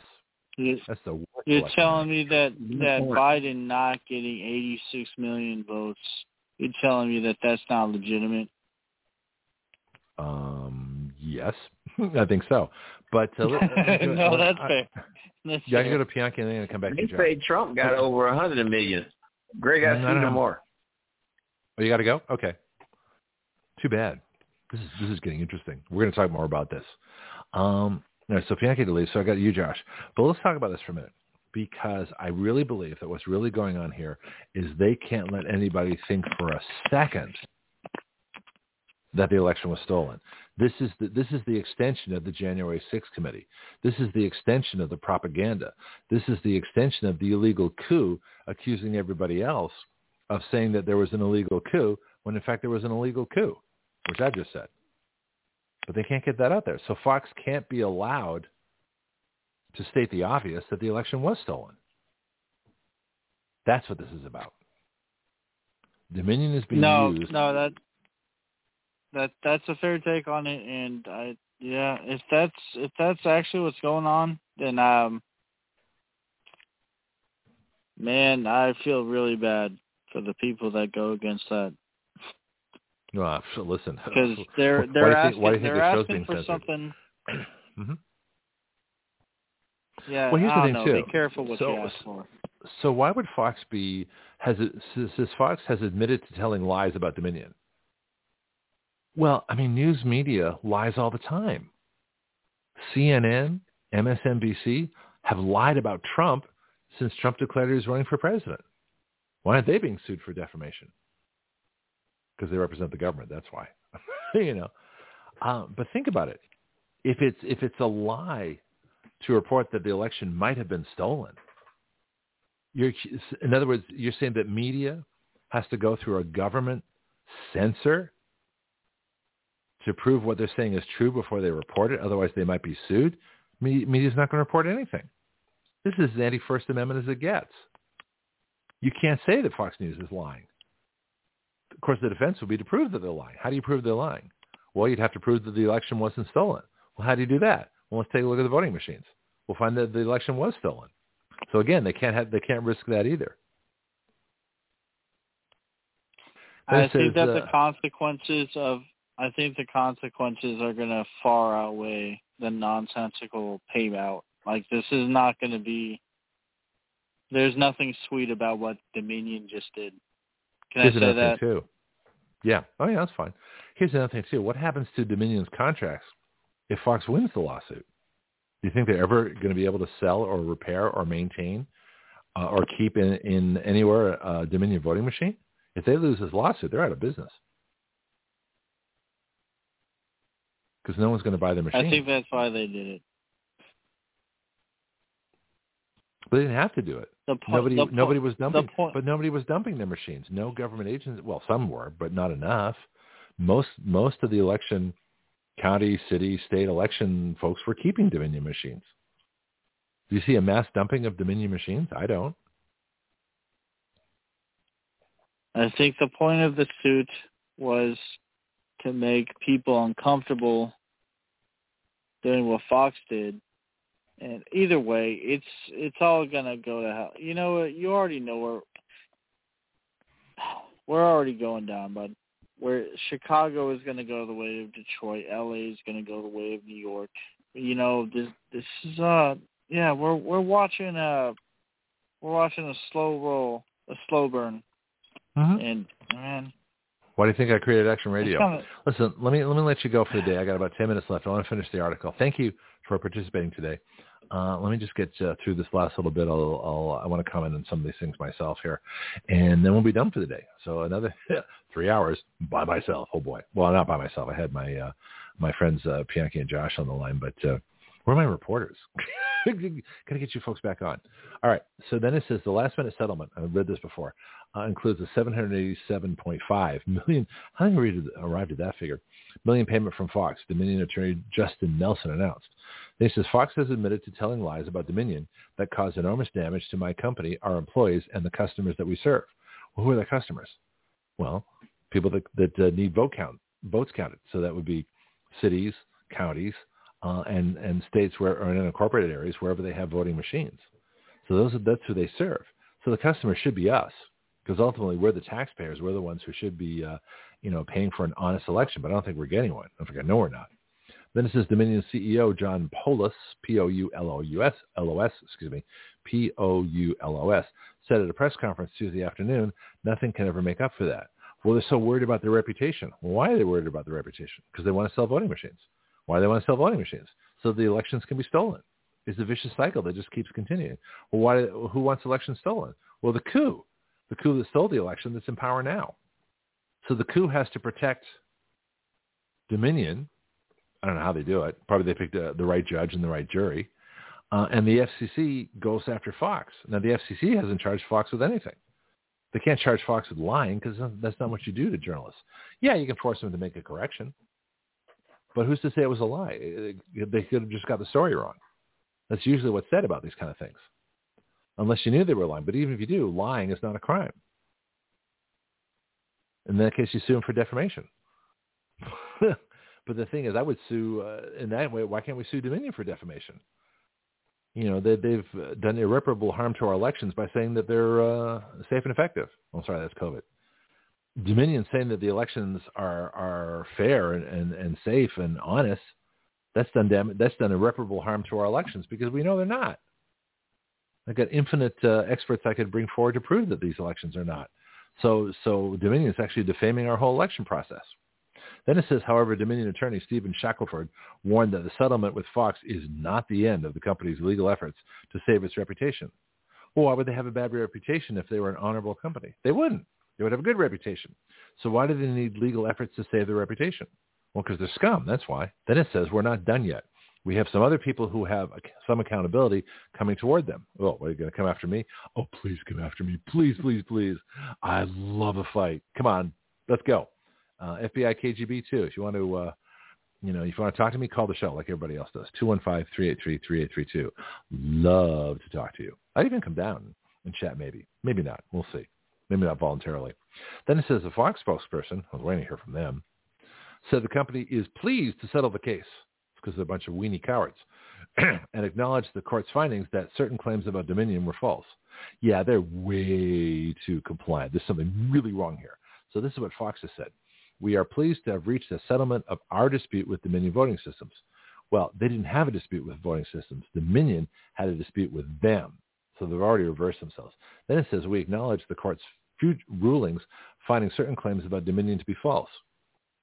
You're, That's the You're telling me that that Biden not getting 86 million votes. You're telling me that that's not legitimate. Um. Yes, I think so. But uh, no, that's fair. That's yeah, I can go to Pianki and then come back they to say Trump got over a hundred million. Greg, I see no more. Oh, you got to go. Okay. Too bad. This is this is getting interesting. We're going to talk more about this. Um, all right, so Pianki to leave, so I got you, Josh. But let's talk about this for a minute because I really believe that what's really going on here is they can't let anybody think for a second that the election was stolen. This is the, this is the extension of the January 6th committee. This is the extension of the propaganda. This is the extension of the illegal coup, accusing everybody else of saying that there was an illegal coup when in fact there was an illegal coup, which I just said. But they can't get that out there. So Fox can't be allowed to state the obvious that the election was stolen. That's what this is about. Dominion is being no, used. No, that that that's a fair take on it, and I yeah, if that's if that's actually what's going on, then um, man, I feel really bad for the people that go against that. No, so listen. Because they're they're asking think, they're asking for something. mm-hmm. Yeah, well, here's the thing know. too. Be careful what so, you ask for. So why would Fox be has it says Fox has admitted to telling lies about Dominion? Well, I mean, news media lies all the time. CNN, MSNBC have lied about Trump since Trump declared he was running for president. Why aren't they being sued for defamation? because they represent the government. That's why, you know. Um, but think about it. If it's if it's a lie to report that the election might have been stolen, you're in other words, you're saying that media has to go through a government censor to prove what they're saying is true before they report it. Otherwise, they might be sued. Media media's not going to report anything. This is as anti-First Amendment as it gets. You can't say that Fox News is lying of course, the defense would be to prove that they're lying. How do you prove they're lying? Well, you'd have to prove that the election wasn't stolen. Well, how do you do that? Well, let's take a look at the voting machines. We'll find that the election was stolen. So again, they can't have, they can't risk that either. I think that uh, the consequences of I think the consequences are going to far outweigh the nonsensical payout. Like this is not going to be. There's nothing sweet about what Dominion just did. Can Here's I say that? too. Yeah. Oh yeah, that's fine. Here's another thing too. What happens to Dominion's contracts if Fox wins the lawsuit? Do you think they're ever going to be able to sell or repair or maintain uh, or keep in, in anywhere a Dominion voting machine? If they lose this lawsuit, they're out of business. Because no one's going to buy the machine. I think that's why they did it. But they didn't have to do it. The po- nobody po- nobody was dumping, point- but nobody was dumping their machines. No government agents. Well, some were, but not enough. Most most of the election, county, city, state election folks were keeping Dominion machines. Do you see a mass dumping of Dominion machines? I don't. I think the point of the suit was to make people uncomfortable doing what Fox did. And either way, it's it's all gonna go to hell. You know what? You already know where we're already going down, bud. Where Chicago is gonna go the way of Detroit, LA is gonna go the way of New York. You know, this this is uh yeah, we're we're watching uh we're watching a slow roll, a slow burn. Mm-hmm. And man, Why do you think I created Action Radio? Listen, let me let me let you go for the day. I got about ten minutes left. I want to finish the article. Thank you for participating today. Uh, let me just get uh, through this last little bit. I'll, I'll I want to comment on some of these things myself here, and then we'll be done for the day. So another three hours by myself. Oh boy. Well, not by myself. I had my uh, my friends uh, Pianki and Josh on the line, but uh, where are my reporters? Gotta get you folks back on. All right. So then it says the last minute settlement. I've read this before. Uh, includes a 787.5 million. How did we arrived at that figure? Million payment from Fox. Dominion attorney Justin Nelson announced. Then he says Fox has admitted to telling lies about Dominion that caused enormous damage to my company, our employees, and the customers that we serve. Well, who are the customers? Well, people that, that uh, need vote count, votes counted. So that would be cities, counties, uh, and and states where or in unincorporated areas wherever they have voting machines. So those are, that's who they serve. So the customer should be us because ultimately we're the taxpayers. We're the ones who should be, uh, you know, paying for an honest election. But I don't think we're getting one. I think know we're not. Then it says Dominion CEO John Poulos, P-O-U-L-O-U-S, L-O-S, excuse me, P-O-U-L-O-S, said at a press conference Tuesday afternoon, nothing can ever make up for that. Well, they're so worried about their reputation. Well, why are they worried about their reputation? Because they want to sell voting machines. Why do they want to sell voting machines? So the elections can be stolen. It's a vicious cycle that just keeps continuing. Well, why? Who wants elections stolen? Well, the coup, the coup that stole the election that's in power now. So the coup has to protect Dominion. I don't know how they do it. Probably they picked uh, the right judge and the right jury. Uh, and the FCC goes after Fox. Now, the FCC hasn't charged Fox with anything. They can't charge Fox with lying because that's not what you do to journalists. Yeah, you can force them to make a correction. But who's to say it was a lie? They could have just got the story wrong. That's usually what's said about these kind of things. Unless you knew they were lying. But even if you do, lying is not a crime. In that case, you sue them for defamation. but the thing is, I would sue uh, in that way. Why can't we sue Dominion for defamation? You know, they, they've done irreparable harm to our elections by saying that they're uh, safe and effective. I'm sorry, that's COVID. Dominion saying that the elections are are fair and, and, and safe and honest, that's done dam- that's done irreparable harm to our elections because we know they're not. I've got infinite uh, experts I could bring forward to prove that these elections are not. So so Dominion is actually defaming our whole election process. Then it says, however, Dominion attorney Stephen Shackelford warned that the settlement with Fox is not the end of the company's legal efforts to save its reputation. Well, why would they have a bad reputation if they were an honorable company? They wouldn't. They would have a good reputation. So why do they need legal efforts to save their reputation? Well, because they're scum. That's why. Then it says we're not done yet. We have some other people who have some accountability coming toward them. Oh, are you going to come after me? Oh, please come after me. Please, please, please. I love a fight. Come on. Let's go. Uh, FBI, KGB too. If you want to, uh, you know, if you want to talk to me, call the show like everybody else does. 215-383-3832. Love to talk to you. I'd even come down and chat maybe. Maybe not. We'll see maybe not voluntarily. Then it says the Fox spokesperson, I was waiting to hear from them, said the company is pleased to settle the case because they're a bunch of weenie cowards and acknowledged the court's findings that certain claims about Dominion were false. Yeah, they're way too compliant. There's something really wrong here. So this is what Fox has said. We are pleased to have reached a settlement of our dispute with Dominion voting systems. Well, they didn't have a dispute with voting systems. Dominion had a dispute with them. So they've already reversed themselves. Then it says we acknowledge the court's rulings finding certain claims about Dominion to be false.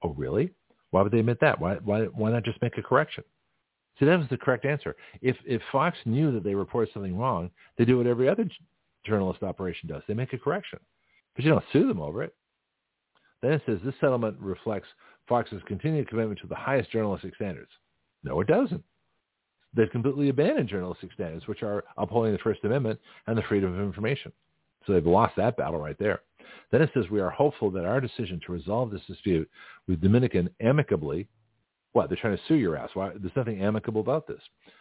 Oh, really? Why would they admit that? Why, why, why not just make a correction? See, that was the correct answer. If, if Fox knew that they reported something wrong, they do what every other journalist operation does. They make a correction. But you don't sue them over it. Then it says this settlement reflects Fox's continued commitment to the highest journalistic standards. No, it doesn't. they've completely abandoned journalistic standards, which are upholding the First Amendment and the freedom of information. So they've lost that battle right there. Then it says, we are hopeful that our decision to resolve this dispute with Dominion amicably, what, they're trying to sue your ass. Why? There's nothing amicable about this.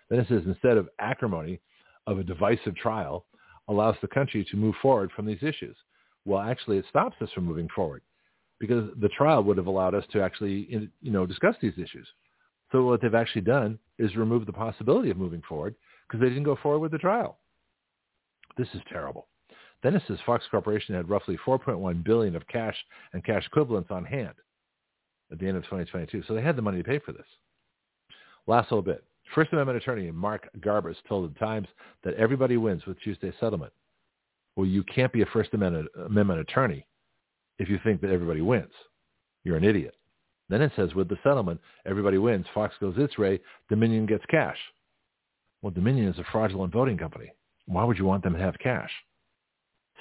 Then it says, instead of acrimony of a divisive trial, allows the country to move forward from these issues. Well, actually, it stops us from moving forward because the trial would have allowed us to actually, you know, discuss these issues. So what they've actually done is remove the possibility of moving forward because they didn't go forward with the trial. This is terrible. Then it says Fox Corporation had roughly 4.1 billion of cash and cash equivalents on hand at the end of 2022. So they had the money to pay for this. Last little bit. First Amendment attorney Mark Garbus told the Times that everybody wins with Tuesday's settlement. Well, you can't be a First Amendment, Amendment attorney if you think that everybody wins. You're an idiot. Then it says with the settlement, everybody wins. Fox goes its way. Dominion gets cash. Well, Dominion is a fraudulent voting company. Why would you want them to have cash?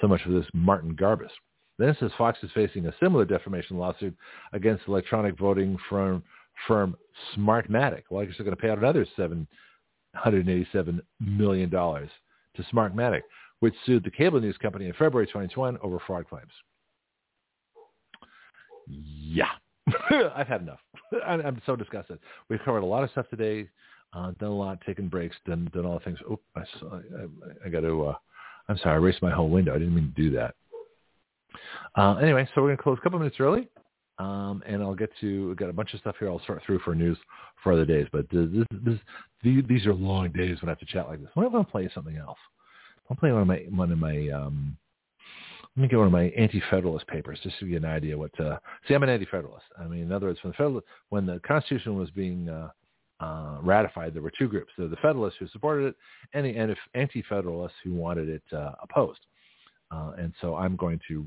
So much for this Martin Garbus. Then it says Fox is facing a similar defamation lawsuit against electronic voting firm, firm Smartmatic. Well, I guess they're going to pay out another $787 million to Smartmatic, which sued the cable news company in February 2021 over fraud claims. Yeah, I've had enough. I'm so disgusted. We've covered a lot of stuff today, uh, done a lot, taken breaks, done done all the things. Oh, I, I, I got to. Uh, I'm sorry, I erased my whole window. I didn't mean to do that. Uh, anyway, so we're going to close a couple minutes early, um, and I'll get to we've got a bunch of stuff here. I'll sort through for news for other days, but this, this, these, these are long days when I have to chat like this. I'm to play something else. I'll play one of my one of my um, let me get one of my anti-federalist papers just to get an idea what. Uh, see, I'm an anti-federalist. I mean, in other words, when the federal, when the Constitution was being uh, uh, ratified, there were two groups: so the Federalists who supported it, and the anti-federalists who wanted it uh, opposed. Uh, and so, I'm going to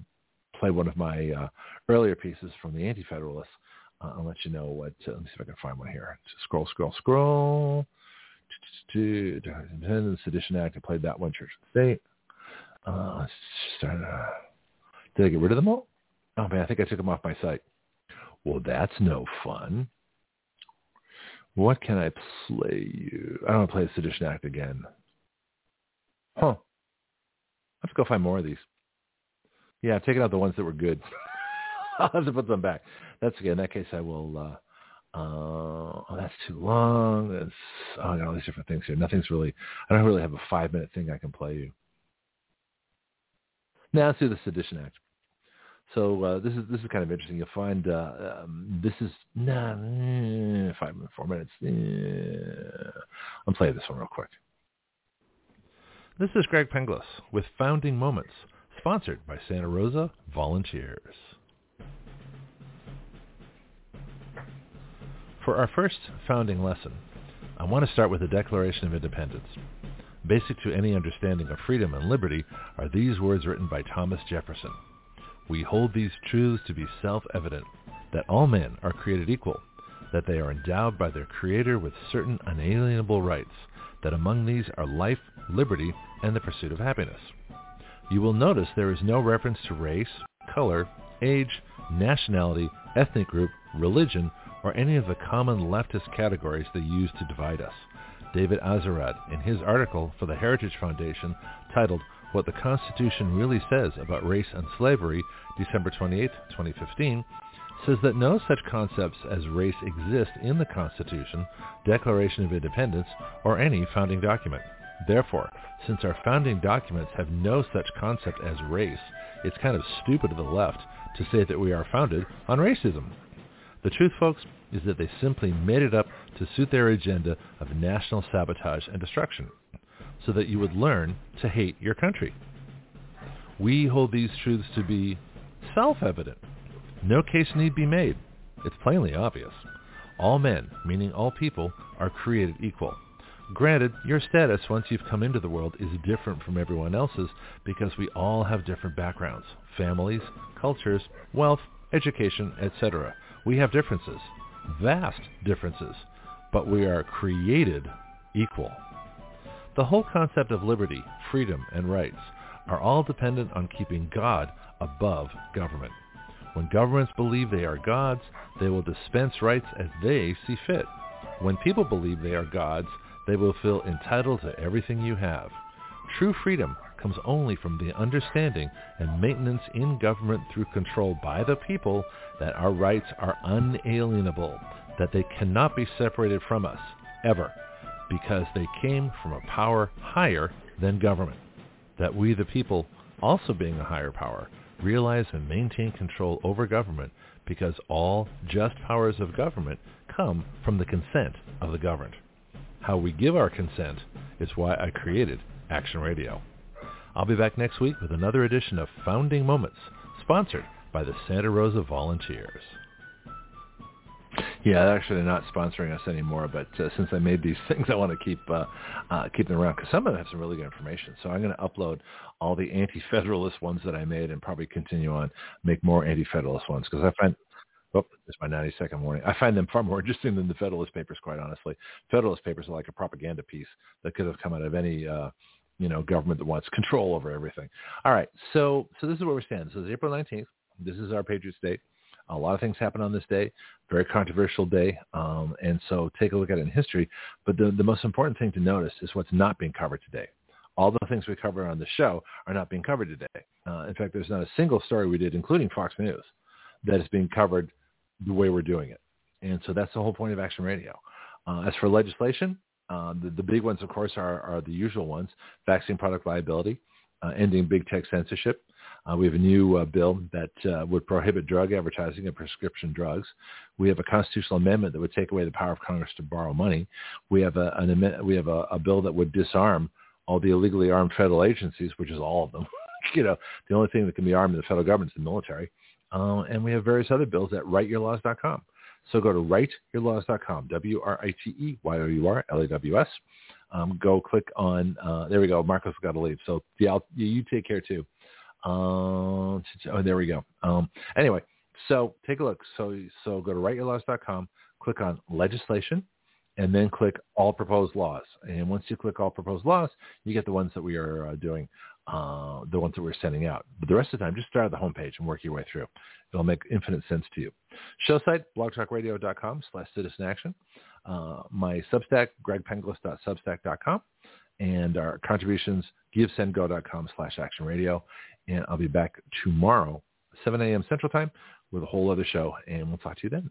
play one of my uh, earlier pieces from the anti-federalists. I'll let you know what. let me see if I can find one here. Scroll, scroll, scroll. The Sedition Act. I played that one. Church and State. Uh, uh, did I get rid of them all? Oh man, I think I took them off my site. Well, that's no fun. What can I play you? I don't want to play the Sedition Act again. Huh. Let's go find more of these. Yeah, I've taken out the ones that were good. I'll have to put them back. That's okay. In that case, I will. Uh, uh, oh, that's too long. That's, oh, I got all these different things here. Nothing's really. I don't really have a five minute thing I can play you. Now let's do the Sedition Act. So uh, this is this is kind of interesting. You'll find uh, um, this is nah, eh, five four minutes. Eh. I'll play this one real quick. This is Greg Penglis with Founding Moments, sponsored by Santa Rosa Volunteers. For our first founding lesson, I want to start with the Declaration of Independence. Basic to any understanding of freedom and liberty are these words written by Thomas Jefferson. We hold these truths to be self-evident, that all men are created equal, that they are endowed by their Creator with certain unalienable rights, that among these are life, liberty, and the pursuit of happiness. You will notice there is no reference to race, color, age, nationality, ethnic group, religion, or any of the common leftist categories they use to divide us. David Azerrad, in his article for the Heritage Foundation titled What the Constitution Really Says About Race and Slavery, December 28, 2015, says that no such concepts as race exist in the Constitution, Declaration of Independence, or any founding document. Therefore, since our founding documents have no such concept as race, it's kind of stupid of the left to say that we are founded on racism. The truth, folks, is that they simply made it up to suit their agenda of national sabotage and destruction, so that you would learn to hate your country. We hold these truths to be self-evident. No case need be made. It's plainly obvious. All men, meaning all people, are created equal. Granted, your status once you've come into the world is different from everyone else's because we all have different backgrounds, families, cultures, wealth, education, etc. We have differences vast differences, but we are created equal. The whole concept of liberty, freedom, and rights are all dependent on keeping God above government. When governments believe they are gods, they will dispense rights as they see fit. When people believe they are gods, they will feel entitled to everything you have. True freedom comes only from the understanding and maintenance in government through control by the people that our rights are unalienable, that they cannot be separated from us, ever, because they came from a power higher than government, that we the people, also being a higher power, realize and maintain control over government because all just powers of government come from the consent of the governed. How we give our consent is why I created Action Radio. I'll be back next week with another edition of Founding Moments, sponsored by the Santa Rosa Volunteers. Yeah, actually, they're not sponsoring us anymore. But uh, since I made these things, I want to keep uh, uh, keep them around because some of them have some really good information. So I'm going to upload all the anti-federalist ones that I made and probably continue on make more anti-federalist ones because I find Oh, it's my 92nd warning. I find them far more interesting than the Federalist Papers, quite honestly. Federalist Papers are like a propaganda piece that could have come out of any, uh, you know, government that wants control over everything. All right, so so this is where we stand. So it's April 19th. This is our Patriots Day. A lot of things happen on this day. Very controversial day, um, and so take a look at it in history. But the, the most important thing to notice is what's not being covered today. All the things we cover on the show are not being covered today. Uh, in fact, there's not a single story we did, including Fox News, that is being covered the way we're doing it. And so that's the whole point of Action Radio. Uh, as for legislation, uh, the, the, big ones, of course, are, are, the usual ones, vaccine product liability, uh, ending big tech censorship. Uh, we have a new uh, bill that uh, would prohibit drug advertising of prescription drugs. We have a constitutional amendment that would take away the power of Congress to borrow money. We have a, an, we have a, a bill that would disarm all the illegally armed federal agencies, which is all of them. you know, the only thing that can be armed in the federal government is the military. Uh, and we have various other bills at writeyourlaws.com. So go to writeyourlaws.com, W-R-I-T-E-Y-O-U-R-L-A-W-S. Um, go click on, uh, there we go, Marcos got to leave. So yeah, you take care too. Uh, oh, there we go. Um, anyway, so take a look. So, so go to writeyourlaws.com, click on legislation, and then click all proposed laws. And once you click all proposed laws, you get the ones that we are uh, doing uh, the ones that we're sending out. But the rest of the time, just start at the homepage and work your way through. It'll make infinite sense to you. Show site, blogtalkradio.com slash citizen action. Uh, my Substack, gregpenglis.substack.com. And our contributions, givesendgo.com slash action radio. And I'll be back tomorrow, 7 a.m. Central Time, with a whole other show. And we'll talk to you then.